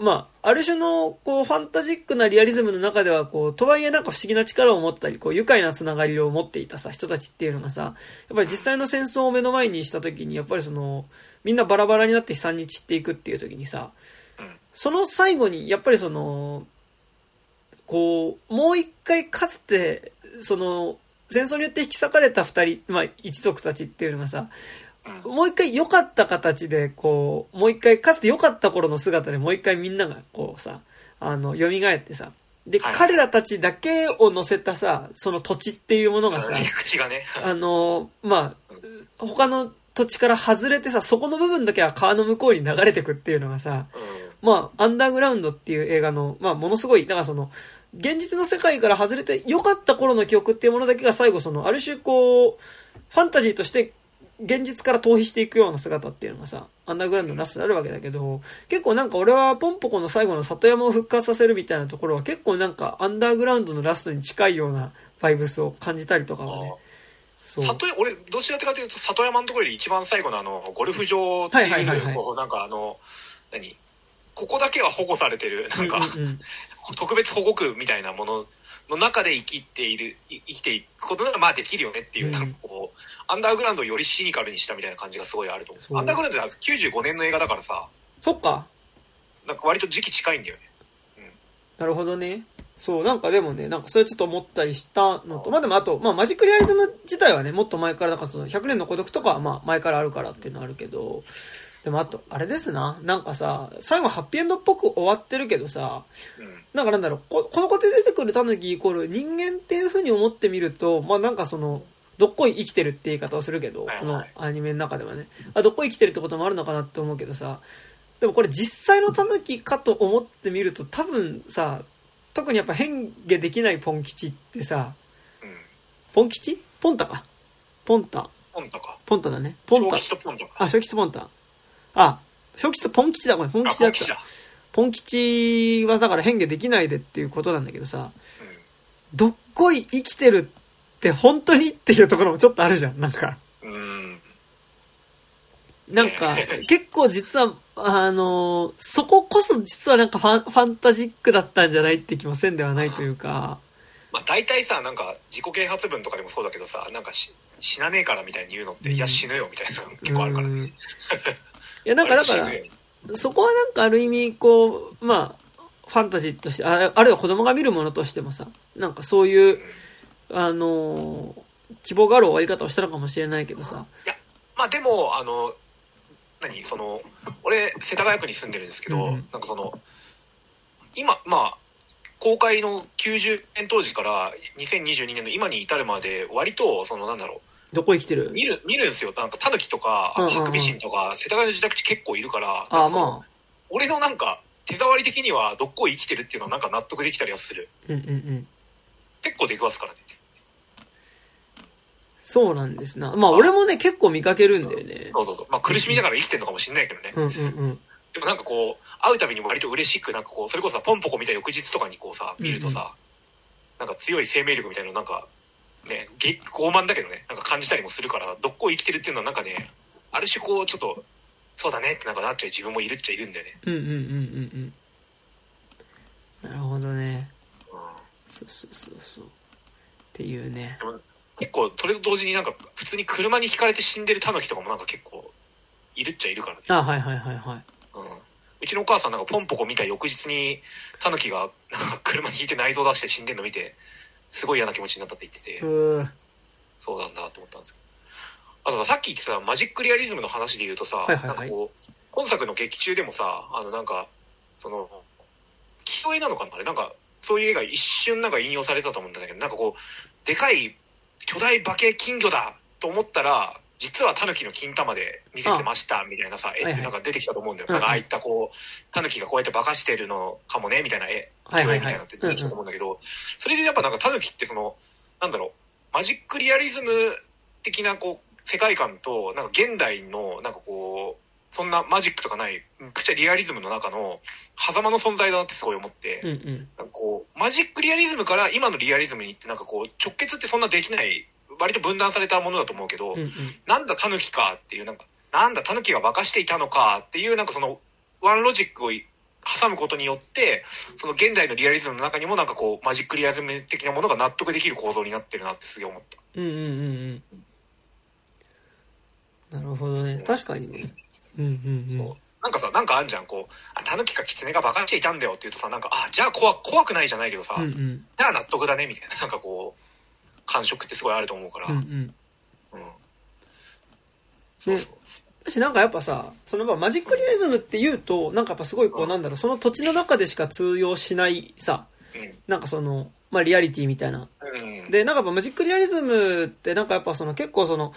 Speaker 1: まあ、ある種の、こう、ファンタジックなリアリズムの中では、こう、とはいえなんか不思議な力を持ったり、こう、愉快なつながりを持っていたさ、人たちっていうのがさ、やっぱり実際の戦争を目の前にした時に、やっぱりその、みんなバラバラになって悲惨に散っていくっていう時にさ、
Speaker 2: うん
Speaker 1: その最後に、やっぱりその、こう、もう一回かつて、その、戦争によって引き裂かれた二人、まあ、一族たちっていうのがさ、
Speaker 2: うん。
Speaker 1: もう一回良かった形で、こう、もう一回、かつて良かった頃の姿でもう一回みんなが、こうさ、あの、蘇ってさ、で、
Speaker 2: はい。
Speaker 1: 彼らたちだけを乗せたさ、その土地っていうものがさ、
Speaker 2: がね。
Speaker 1: あの、まあ、他の土地から外れてさ、そこの部分だけは川の向こうに流れてくっていうのがさ、
Speaker 2: うん
Speaker 1: まあ、アンダーグラウンドっていう映画の、まあ、ものすごい、だからその、現実の世界から外れて良かった頃の記憶っていうものだけが最後その、ある種こう、ファンタジーとして現実から逃避していくような姿っていうのがさ、アンダーグラウンドのラストであるわけだけど、結構なんか俺はポンポコの最後の里山を復活させるみたいなところは結構なんかアンダーグラウンドのラストに近いようなバイブスを感じたりとかはね。そう。
Speaker 2: 里山俺どちらかというと里山のところより一番最後のあのゴルフ場っていう、
Speaker 1: はいはいはいはい
Speaker 2: こうなんかあの何？ここだけは保護されてる。なんか、
Speaker 1: うんうん。うん
Speaker 2: 特別保護区みたいなものの中で生きているい生きていくことがまあできるよねっていう、
Speaker 1: うん。
Speaker 2: なんかこうアンダーグラウンドをよりシニカルにしたみたいな感じがすごいあると思
Speaker 1: そう。
Speaker 2: うアンダーグラウンドは95年の映画だからさ
Speaker 1: そっか。
Speaker 2: なんか割と時期近いんだよね。
Speaker 1: なるほどね。そう、なんかでもね、なんかそれちょっと思ったりしたのと、まあでもあと、まあマジックリアリズム自体はね、もっと前から、だからその100年の孤独とかはまあ前からあるからっていうのはあるけど、でもあと、あれですな、なんかさ、最後ハッピーエンドっぽく終わってるけどさ、
Speaker 2: うん
Speaker 1: なんかなんだろう、ここの子で出てくるタヌキイコール人間っていう風に思ってみると、まあなんかその、どっこい生きてるって言い方をするけど、このアニメの中ではね。あ、どっこい生きてるってこともあるのかなって思うけどさ、でもこれ実際のタヌキかと思ってみると多分さ、特にやっぱ変化できないポン吉ってさ、
Speaker 2: うん
Speaker 1: ポン吉？ポンタか。ポンタ。
Speaker 2: ポンタか
Speaker 1: ポンタだね。ポンタ
Speaker 2: 小。吉とポンタか
Speaker 1: あ、小吉とポンタ。あ、小吉とポン吉だ、これ。ポン
Speaker 2: あ
Speaker 1: 吉だった。
Speaker 2: ポン吉
Speaker 1: はだから変化できないでっていうことなんだけどさ、
Speaker 2: うん。
Speaker 1: どっこい生きてるって本当にっていうところもちょっとあるじゃん、なんか。
Speaker 2: うん。
Speaker 1: なんか、結構実は、あのーそここそ実はなんかファンファンタジックだったんじゃないって気もせんではないというか、
Speaker 2: まあ大体さなんか自己啓発文とかでもそうだけどさなんかし死なねえからみたいに言うのって、
Speaker 1: うん。
Speaker 2: いや死ぬよみたいなの結構あるからね <laughs>
Speaker 1: や、なんかだからそこはなんかある意味、こう、まあ、ファンタジーとして、ああるいは子供が見るものとしてもさ、なんかそういう、あのー希望がある終わり方をしたのかもしれないけどさ、
Speaker 2: いやまあでもあの何その俺世田谷区に住んでるんですけど、
Speaker 1: うんうん。
Speaker 2: なんかその今まあ公開の90年当時から2022年の今に至るまで割とそのなんだろ
Speaker 1: どこ生きてる？
Speaker 2: う見る見るんですよ。なんかタヌキとか
Speaker 1: うんうんうん。
Speaker 2: ハクビシンとか世田谷の自宅地結構いるから。
Speaker 1: ああ、
Speaker 2: なんかその
Speaker 1: まあ、
Speaker 2: 俺のなんか手触り的にはどっこい生きてるっていうのはなんか納得できたりはする。
Speaker 1: うんうんうん。
Speaker 2: 結構出くわすからね。
Speaker 1: そうなんですな。まあ俺もね、結構見かけるんだよね。
Speaker 2: そうそうそう。まあ苦しみながら生きてるのかもしれないけどね、
Speaker 1: うんうんうん。
Speaker 2: でもなんかこう、会うたびに割と嬉しく、なんかこう、それこそさポンポコ見た翌日とかにこうさ、見るとさ、なんか強い生命力みたいなのなんか、ね、げ傲慢だけどね、なんか感じたりもするから、どっこい生きてるっていうのはなんかね、ある種こう、ちょっと、そうだねってなんかなっちゃう自分もいるっちゃいるんだよね。
Speaker 1: うんうんうんうんうん。なるほどね。
Speaker 2: うん
Speaker 1: そうそうそうそう。っていうね。
Speaker 2: 結構、それと同時になんか、普通に車にひかれて死んでるタヌキとかもなんか結構、いるっちゃいるからね。
Speaker 1: あはいはいはいはい。
Speaker 2: うん。うちのお母さんなんかポンポコ見た翌日に、タヌキが、なんか車にひいて内臓出して死んでんの見て、すごい嫌な気持ちになったって言ってて。そうなんだと思ったんですけど。あとさ、さっき言ってたマジックリアリズムの話で言うとさ、
Speaker 1: はいはいはい
Speaker 2: なんかこう、今作の劇中でもさ、あのなんか、その、清江なのかなあれなんか、そういう映画一瞬なんか引用されたと思うんだけど、なんかこう、でかい巨大化け金魚だと思ったら、実はタヌキの金玉で見せてましたみたいなさ、絵ってなんか出てきたと思うんだよ。なんかああいったこう、タヌキがこうやって化かしてるのかもね、みたいな絵、
Speaker 1: はいはいはい。
Speaker 2: みたいなのって出てきたと思うんだけど、それでやっぱなんかタヌキってその、なんだろう、マジックリアリズム的なこう、世界観と、なんか現代の、なんかこう、そんなマジックとかない、くちゃリアリズムの中の、狭間の存在だなってすごい思って、
Speaker 1: うんうん。
Speaker 2: なんかこう、マジックリアリズムから今のリアリズムにってなんかこう、直結ってそんなできない、割と分断されたものだと思うけど、
Speaker 1: うんうん。
Speaker 2: なんだタヌキかっていう、なんか、なんだタヌキが化かしていたのかっていう、なんかその、ワンロジックを挟むことによって、その現代のリアリズムの中にもなんかこう、マジックリアリズム的なものが納得できる構造になってるなってすげえ思った。
Speaker 1: うんうんうんうん。なるほどね。確かにね。うんうんうん。
Speaker 2: そう。なんかさ、なんかあんじゃん、こう、あ、タヌキかキツネが化かしていたんだよって言うとさ、なんか、あ、じゃあ怖怖くないじゃないけどさ、
Speaker 1: うんうん。
Speaker 2: じゃあ納得だね、みたいな、なんかこう、感触ってすごいあると思うから、うん。
Speaker 1: うんうん。
Speaker 2: そうそう。
Speaker 1: 私なんかやっぱさ、そのまあマジックリアリズムって言うと、なんかやっぱすごいこうなんだろう、その土地の中でしか通用しないさ、なんかその、まあリアリティみたいな。で、なんかやっぱマジックリアリズムってなんかやっぱその結構その、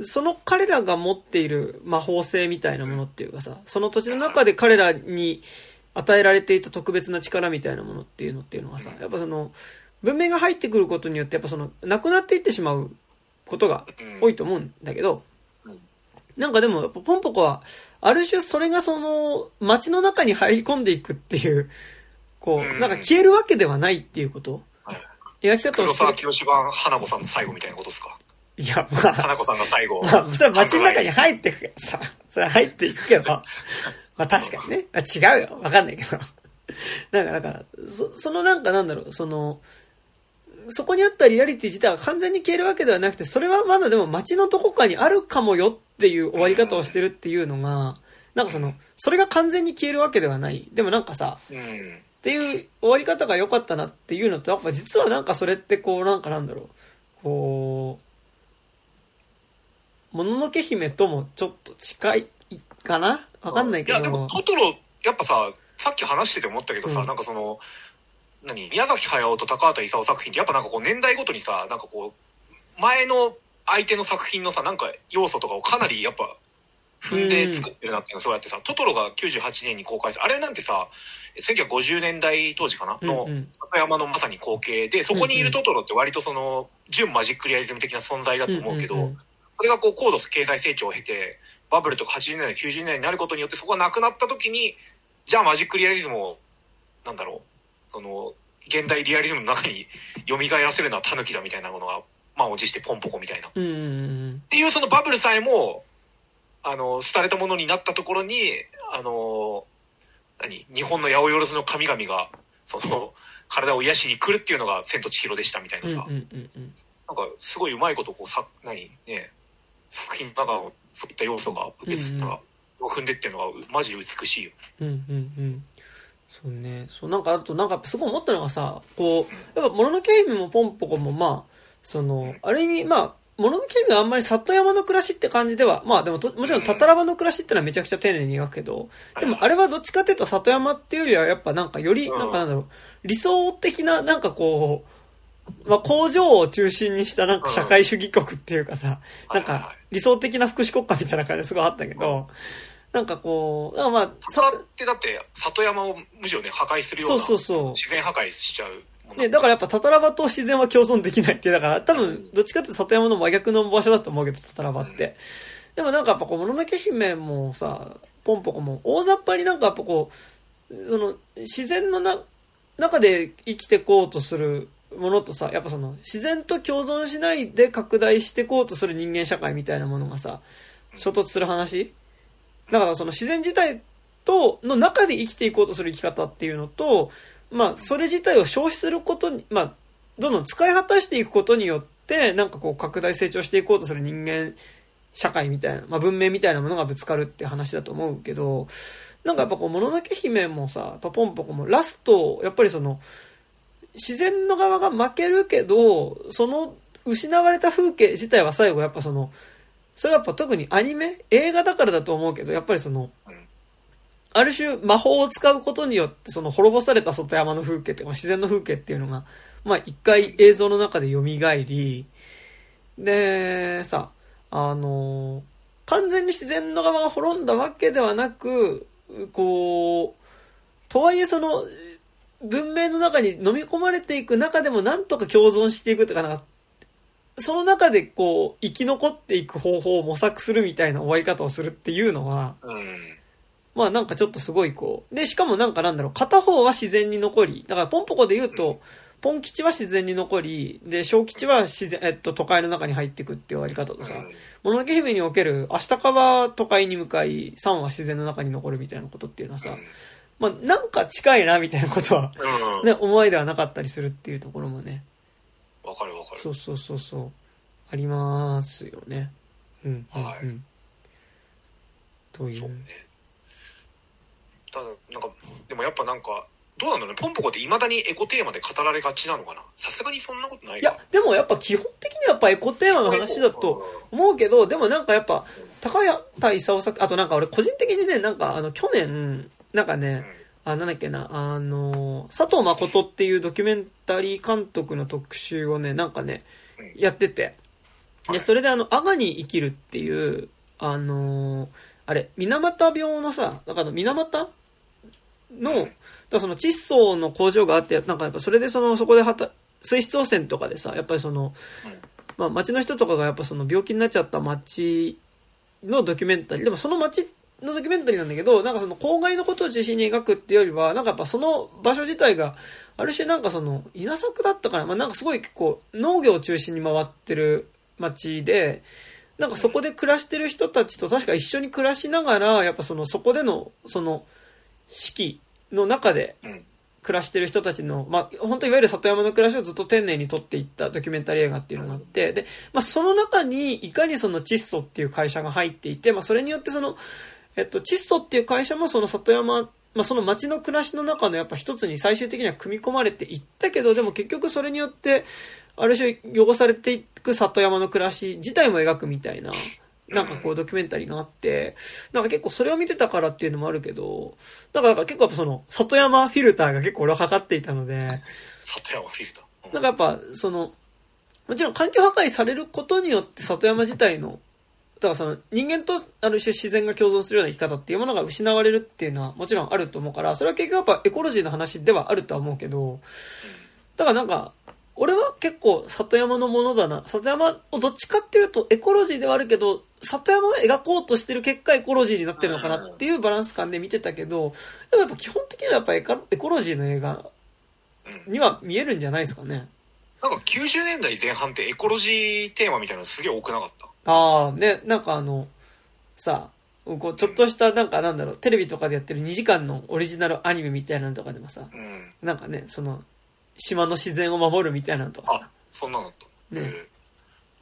Speaker 1: その彼らが持っている魔法性みたいなものっていうかさ、その土地の中で彼らに与えられていた特別な力みたいなものっていうのっていうのはさ、やっぱその、文明が入ってくることによって、やっぱその、なくなっていってしまうことが多いと思うんだけど、なんかでも、ポンポコは、ある種それがその、街の中に入り込んでいくっていう、こう、なんか消えるわけではないっていうこと、
Speaker 2: 描き方をして。黒沢清版花子さんの最後みたいなことですか？
Speaker 1: いや、まあ。
Speaker 2: 花子さんが最後。
Speaker 1: まあ、それは街の中に入っていくけどさ、それは入っていくけど、まあ確かにね。違うよ。わかんないけど。なんか、だから、そそのなんかなんだろう、その、そこにあったリアリティ自体は完全に消えるわけではなくて、それはまだでも街のどこかにあるかもよっていう終わり方をしてるっていうのが、なんかその、それが完全に消えるわけではない。でもなんかさ、
Speaker 2: うん、
Speaker 1: っていう終わり方が良かったなっていうのと、やっぱ実はなんかそれってこう、なんかなんだろう、こう、もののけ姫ともちょっと近いかな？わかんないけど。い
Speaker 2: や、でもトトロ、やっぱさ、さっき話してて思ったけどさ、うん、なんかその、何？宮崎駿と高畑勲作品ってやっぱなんかこう年代ごとにさ、なんかこう、前の相手の作品のさ、なんか要素とかをかなりやっぱ踏んで作ってるなっていうのそうやってさ、トトロが98年に公開され、あれなんてさ、1950年代当時かな？の、里山のまさに光景で、そこにいるトトロって割とその、純マジックリアリズム的な存在だと思うけど、それがこう高度経済成長を経て、バブルとか80年代、90年代になることによってそこがなくなった時に、じゃあマジックリアリズムを、なんだろう、その、現代リアリズムの中に蘇らせるのはタヌキだみたいなものが、満を持してポンポコみたいな。っていうそのバブルさえも、あの、廃れたものになったところに、あの、何日本の八百万の神々が、その、体を癒しに来るっていうのが千と千尋でしたみたいなさ。なんか、すごいうまいことこう、さ、何ね、作品の中のそういった要素が受け継ったら、を踏んでっていうのがマジで美しいよ。
Speaker 1: うんうんうん。そうね。そう、なんか、あと、なんか、すごい思ったのがさ、こう、やっぱ、もののけ姫もポンポコも、まあ、その、ある意味、まあ、もののけ姫はあんまり里山の暮らしって感じでは、まあでももちろんタタラバの暮らしってのはめちゃくちゃ丁寧に描くけど、でもあれはどっちかっていうと里山っていうよりはやっぱなんかより、なんかなんだろう、理想的ななんかこう、まあ工場を中心にしたなんか社会主義国っていうかさ、なんか理想的な福祉国家みたいな感じすごいあったけど、なんかこう、まあ、
Speaker 2: 里ってだって里山をむしろね破壊するような、そうそうそう。自然破壊しちゃう。
Speaker 1: ね、だからやっぱタタラバと自然は共存できないっていう、だから多分、どっちかって里山の真逆の場所だと思うけど、タタラバって。でもなんかやっぱこう、もののけ姫もさ、ポンポコも、大雑把になんかやっぱこう、その、自然のな、中で生きてこうとするものとさ、やっぱその、自然と共存しないで拡大していこうとする人間社会みたいなものがさ、衝突する話だからその自然自体と、の中で生きていこうとする生き方っていうのと、まあ、それ自体を消費することに、まあ、どんどん使い果たしていくことによって、なんかこう、拡大成長していこうとする人間社会みたいな、まあ、文明みたいなものがぶつかるって話だと思うけど、なんかやっぱこう、もののけ姫もさ、やっぱポンポコもラスト、やっぱりその、自然の側が負けるけど、その失われた風景自体は最後やっぱその、それはやっぱ特にアニメ映画だからだと思うけど、やっぱりその、ある種魔法を使うことによって、その滅ぼされた外山の風景っていうか自然の風景っていうのが、まあ一回映像の中で蘇り、で、さ、あの、完全に自然の側が滅んだわけではなく、こう、とはいえその、文明の中に飲み込まれていく中でもなんとか共存していくというか、なんか、その中でこう、生き残っていく方法を模索するみたいな終わり方をするっていうのは、
Speaker 2: うん
Speaker 1: まあなんかちょっとすごいこう。で、しかもなんかなんだろう、片方は自然に残り、だからポンポコで言うと、ポン吉は自然に残り、で、小吉は自然、えっと、都会の中に入っていくっていう終わり方とさ、もののけ姫における、明日かは都会に向かい、3は自然の中に残るみたいなことっていうのはさ、まあなんか近いなみたいなことは、ね、思いではなかったりするっていうところもね。
Speaker 2: わかるわかる。
Speaker 1: そうそうそうそう。ありますよね。うん。
Speaker 2: はい。
Speaker 1: うん、という。
Speaker 2: ただなんかでもやっぱなんかどうなんだろうねポンポコっていまだにエコテーマで語られがちなのかなさすがにそんなことない
Speaker 1: いやでもやっぱ基本的にはやっぱエコテーマの話だと思うけどでもなんかやっぱ高谷勲作あとなんか俺個人的にねなんかあの去年なんかね、うん、あなんだっけなあの佐藤誠っていうドキュメンタリー監督の特集をねなんかね、やってて。で、それであの、阿賀に生きるっていう、あのーあれ、水俣病のさ、なんかあの、水俣？の、だその窒素の工場があって、なんかやっぱそれでその、そこではた、水質汚染とかでさ、やっぱりその、まあ町の人とかがやっぱその病気になっちゃった町のドキュメンタリー、でもその町のドキュメンタリーなんだけど、なんかその郊外のことを中心に描くっていうよりは、なんかやっぱその場所自体が、ある種なんかその、稲作だったかな、まあなんかすごい結構農業を中心に回ってる町で、なんかそこで暮らしてる人たちと確か一緒に暮らしながら、やっぱその、そこでの、その、四季の中で
Speaker 2: うん。
Speaker 1: 暮らしてる人たちの、まあ、本当いわゆる里山の暮らしをずっと丁寧に撮っていったドキュメンタリー映画っていうのがあって、で、まあ、その中にいかにその窒素っていう会社が入っていて、まあ、それによってその、えっと、窒素っていう会社もその里山、まあ、その街の暮らしの中のやっぱ一つに最終的には組み込まれていったけど、でも結局それによって、ある種汚されていく里山の暮らし自体も描くみたいな、なんかこうドキュメンタリーがあって、なんか結構それを見てたからっていうのもあるけど、だからなんか結構やっぱその里山フィルターが結構俺はかかっていたので、
Speaker 2: 里山フィルター？
Speaker 1: なんかやっぱその、もちろん環境破壊されることによって里山自体の、だからその人間とある種自然が共存するような生き方っていうものが失われるっていうのはもちろんあると思うから、それは結局やっぱエコロジーの話ではあるとは思うけど、だからなんか、俺は結構里山のものだな。里山をどっちかっていうとエコロジーではあるけど、里山を描こうとしてる結果エコロジーになってるのかなっていうバランス感で見てたけど、でもやっぱ基本的にはやっぱエコロジーの映画。には見えるんじゃないですかね。
Speaker 2: なんか90年代前半ってエコロジーテーマみたいなのすげえ多くなかった？
Speaker 1: ああ、ね、なんかあの、さ、こう、ちょっとした、なんかなんだろう、テレビとかでやってる2時間のオリジナルアニメみたいなのとかでもさ、
Speaker 2: うん。
Speaker 1: なんかね、その、島の自然を守るみたいなのとか
Speaker 2: あ
Speaker 1: さ、、
Speaker 2: そんなのだった。
Speaker 1: ね
Speaker 2: うん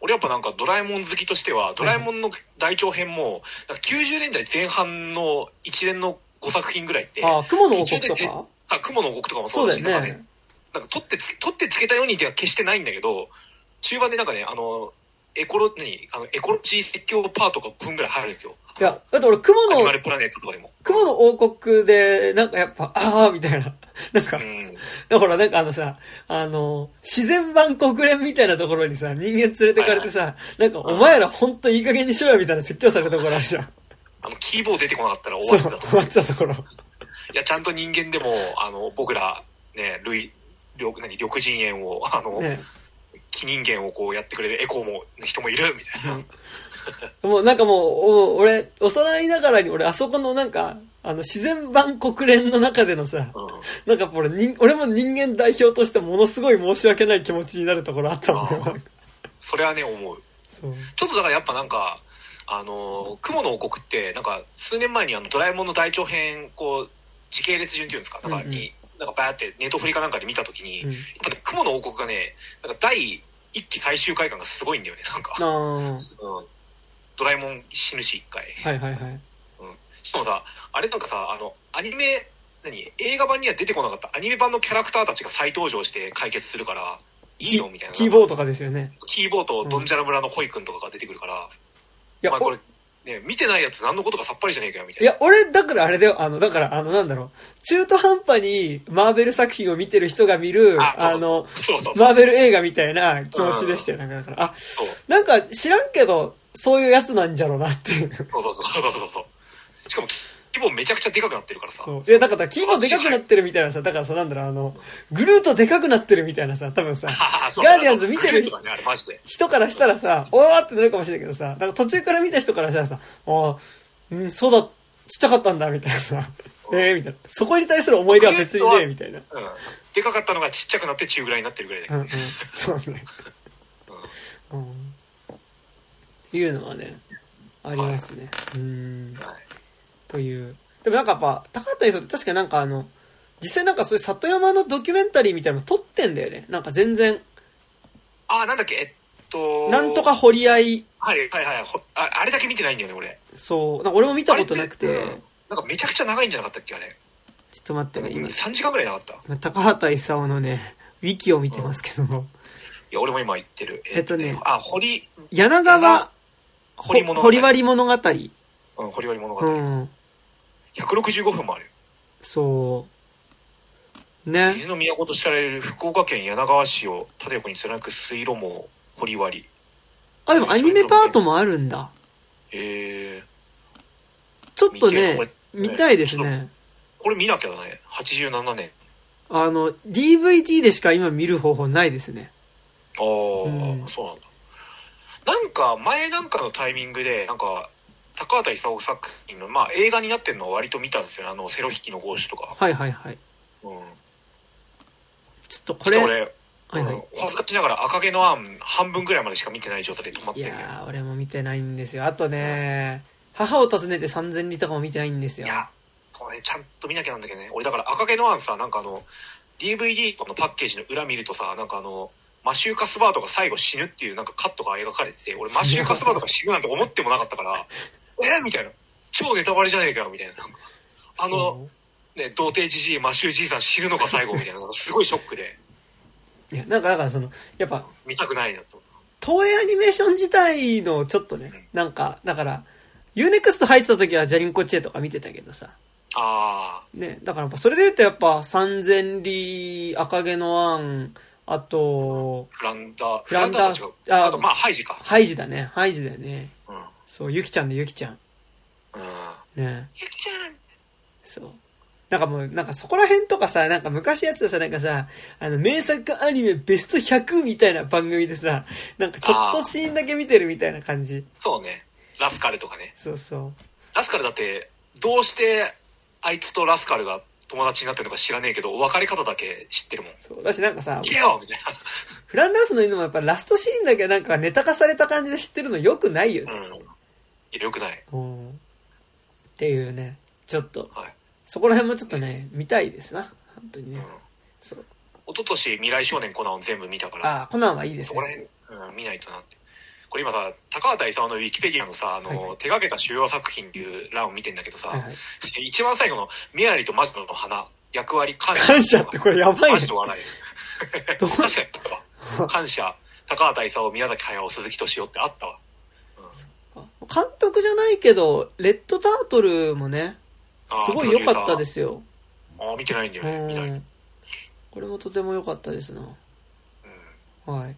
Speaker 2: 俺やっぱなんかドラえもん好きとしては、ドラえもんの大長編も、なんか90年代前半の一連の5作品ぐらいって、
Speaker 1: ああ、雲の王国とか？
Speaker 2: さ、雲の動くとかも
Speaker 1: そ
Speaker 2: ううだし、なんかね
Speaker 1: ね。、
Speaker 2: なんか取ってつ、取ってつけたようにでは決してないんだけど、中盤でなんかね、あの、エコロ、何？あの、エコロジー説教パートが5分ぐらい入るんですよ。
Speaker 1: いや、だって俺、雲の
Speaker 2: アニマ、ルプラネットとかでも。
Speaker 1: 雲の王国で、なんかやっぱ、ああ、みたいな。なんか
Speaker 2: う、ん。
Speaker 1: だからなんかあのさ、あの、自然版国連みたいなところにさ、人間連れてかれてさ、なんかお前らほんといい加減にしろよみたいな説教されたところあるじゃん。
Speaker 2: あの、キーボー出てこなかったら終わりだと。
Speaker 1: 終わってたところ。
Speaker 2: いや、ちゃんと人間でも、あの、僕ら、ね、類、緑、何、緑人猿を、あの、
Speaker 1: ね。
Speaker 2: 木人間をこうやってくれるエコーも、人もいる、みたいな。<laughs>
Speaker 1: もうなんかもう、お俺、幼いながらに俺あそこのなんか、あの、自然版国連の中でのさ、
Speaker 2: うん。
Speaker 1: なんか俺人、俺も人間代表としてものすごい申し訳ない気持ちになるところあったもん。
Speaker 2: それはね、思う。
Speaker 1: そう。
Speaker 2: ちょっとだからやっぱなんか、あの、雲の王国って、なんか、数年前にあの、ドラえもんの大長編、こう、時系列順っていうんですか、なんかに、なんかバーってネットフリかなんかで見たときに、
Speaker 1: うん
Speaker 2: やっぱね、雲の王国がね、なんか第一期最終回感がすごいんだよね、なんか。うん。ドラえもん死ぬし、一回。
Speaker 1: はいはいはい。
Speaker 2: しかもさ、あれなんかさ、あの、アニメ、何？映画版には出てこなかったアニメ版のキャラクターたちが再登場して解決するから、いいよみたいな。
Speaker 1: キーボードとかですよね。
Speaker 2: キーボード、ドンジャラ村のホイ君とかが出てくるから、
Speaker 1: いや、
Speaker 2: まあこれ
Speaker 1: お、
Speaker 2: ね、見てないやつ何のことかさっぱりじゃねえかよ、みたいな。
Speaker 1: いや、俺、だからあれだよ、あの、だから、あの、なんだろう、中途半端にマーベル作品を見てる人が見る、あ
Speaker 2: そう
Speaker 1: の、
Speaker 2: そうそうそう。
Speaker 1: マーベル映画みたいな気持ちでしたよ。なんか、だから、あ、
Speaker 2: そう
Speaker 1: なんか知らんけど、そういうやつなんじゃろうなっていう。
Speaker 2: そうそうそうそうそうそう。しかも、規模めちゃくちゃでかくなってるからさ。
Speaker 1: そう。いや、だから、規模でかくなってるみたいなさ、だからさ、なんだろう、あの、グルートでかくなってるみたいなさ、多分さ、ガーディアンズ見てる。人からしたらさ、おーってなるかもしれないけどさ、なんか途中から見た人からしたらさ、ああ、うん、そうだ、ちっちゃかったんだ、みたいなさ、ええみたいな。そこに対する思い入れは別にね、みたいな。
Speaker 2: うん。でかかったのがちっちゃくなって中ぐらいになってるぐらいだ
Speaker 1: うん
Speaker 2: けど。
Speaker 1: うん、そうね。うん。いうのはね、ありますね。うん。
Speaker 2: はい
Speaker 1: という。でもなんかやっぱ、高畑勲って確かなんかあの、実際なんかそういう里山のドキュメンタリーみたいなの撮ってんだよね。なんか全然、
Speaker 2: あ、なんだっけ、えっと。
Speaker 1: なんとか。掘り合い、
Speaker 2: はいはいはい。ほああれだけ見てないんだよね、俺。
Speaker 1: そう、俺も見たことなくて、
Speaker 2: うんなんかめちゃくちゃ長いんじゃなかったっけ、あれ？
Speaker 1: ちょっと待ってね、今、
Speaker 2: 3時間ぐらいなかった？
Speaker 1: 高畑勲のね、ウィキを見てますけども、
Speaker 2: や、俺も今言ってる。
Speaker 1: えっとね
Speaker 2: あ、堀、
Speaker 1: 柳川、ほ
Speaker 2: 堀物語
Speaker 1: 堀割物語。
Speaker 2: うん、堀割物語。
Speaker 1: うん。
Speaker 2: 165分もあるよ。
Speaker 1: そう。ね。
Speaker 2: 水の都と知られる福岡県柳川市を縦横に貫く水路網堀割。
Speaker 1: あ、でもアニメパートもあるんだ。
Speaker 2: ええ
Speaker 1: ちょっとね見たいですね。
Speaker 2: これ見なきゃだね。87年。
Speaker 1: あの、DVD でしか今見る方法ないですね。
Speaker 2: ああ、
Speaker 1: うん
Speaker 2: そうなんだ。なんか、前なんかのタイミングで、なんか、高畑勲作品の、まあ映画になってるのを割と見たんですよね。あの、セロ引きのゴーシュとか。
Speaker 1: はいはいはい。
Speaker 2: うん。
Speaker 1: ちょっとこれ、
Speaker 2: これ、
Speaker 1: はいはい
Speaker 2: うん恥ずかしながら赤毛のアン半分ぐらいまでしか見てない状態で止まっ
Speaker 1: い
Speaker 2: てるんだよ。
Speaker 1: やー、俺も見てないんですよ。あとね、母を訪ねて3000里とかも見てないんですよ。
Speaker 2: いや、これちゃんと見なきゃなんだけどね。俺だから赤毛のアンさ、なんかあの、DVD のパッケージの裏見るとさ、なんかあの、マシュー・カスバートが最後死ぬっていうなんかカットが描かれてて、俺マシュー・カスバートが死ぬなんて思ってもなかったから、<laughs> え？みたいな。超ネタバレじゃねえかよ、みたいな。なんかあの、ね、童貞じじい、マシューじいさん死ぬのか最後みたいなすごいショックで、
Speaker 1: いや、なんかだからその、やっぱ、
Speaker 2: 見たくないなと。
Speaker 1: 東映アニメーション自体のちょっとね、なんか、だから、UNEXT 入ってた時はジャリンコチェとか見てたけどさ、
Speaker 2: あ
Speaker 1: ね、だからやっぱそれで言うとやっぱ三千里、赤毛のアン、あと、
Speaker 2: ー、フランダー、
Speaker 1: フランダースあ
Speaker 2: あと、まあ、ハイジか。
Speaker 1: ハイジだね、ハイジだよね。そう、ゆきちゃんでゆきちゃん。ね。
Speaker 2: ゆきちゃん
Speaker 1: そう。なんかもう、なんかそこら辺とかさ、なんか昔やってたさ、なんかさ、あの、名作アニメベスト100みたいな番組でさ、なんかちょっとシーンだけ見てるみたいな感じ。
Speaker 2: そうね。ラスカルとかね。
Speaker 1: そうそう。
Speaker 2: ラスカルだって、どうして、あいつとラスカルが友達になってるのか知らねえけど、別れ方だけ知ってるもん。
Speaker 1: そう。だしなんかさ、
Speaker 2: 行けよみたい
Speaker 1: フランダースの犬もやっぱラストシーンだけなんかネタ化された感じで知ってるのよくないよ
Speaker 2: な。
Speaker 1: ね。
Speaker 2: うん。いやよくない？
Speaker 1: うん。っていうね、ちょっと、
Speaker 2: はい。
Speaker 1: そこら辺もちょっとね、見たいですな。本当にね
Speaker 2: うん。。
Speaker 1: そう。
Speaker 2: 一昨年未来少年コナンを全部見たから、
Speaker 1: ああ、コナンはいいです
Speaker 2: そこら
Speaker 1: ね。
Speaker 2: 辺、うん、見ないとなって。これ今さ、高畑勲のウィキペディアのさ、あの、
Speaker 1: はいはい
Speaker 2: 手掛けた主要作品っていう欄を見てんだけどさ、
Speaker 1: はいはい。
Speaker 2: 一番最後のメアリーと魔女の花、役割感謝。
Speaker 1: 感謝ってこれやばいね
Speaker 2: マジ。で笑える。
Speaker 1: どう？
Speaker 2: 確か。<laughs> 感謝、高畑勲、宮崎駿、鈴木敏夫ってあったわ。
Speaker 1: 監督じゃないけど、レッドタートルもね、すごい良かったですよ。
Speaker 2: ああ、見てないんだよ
Speaker 1: う
Speaker 2: ね。
Speaker 1: これもとても良かったですな。はい。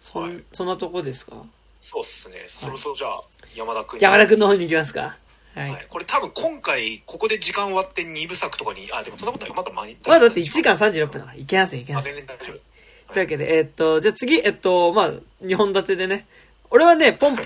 Speaker 1: そん、
Speaker 2: はい
Speaker 1: そんなとこですか？
Speaker 2: そうっすね。そろそろじゃあ、山田くんに
Speaker 1: 山田くんの方に行きますか。はい。
Speaker 2: はい。これ多分今回、ここで時間終わって2部作とかに、あ、でもそんなことない。まだ間に。
Speaker 1: まあだって1時間36分だから、いけますいけま
Speaker 2: あ、
Speaker 1: す
Speaker 2: 全。然大丈夫。
Speaker 1: というわけで、えーっと、じゃあ次、えっと、まあ、2本立てでね。俺はね、ポン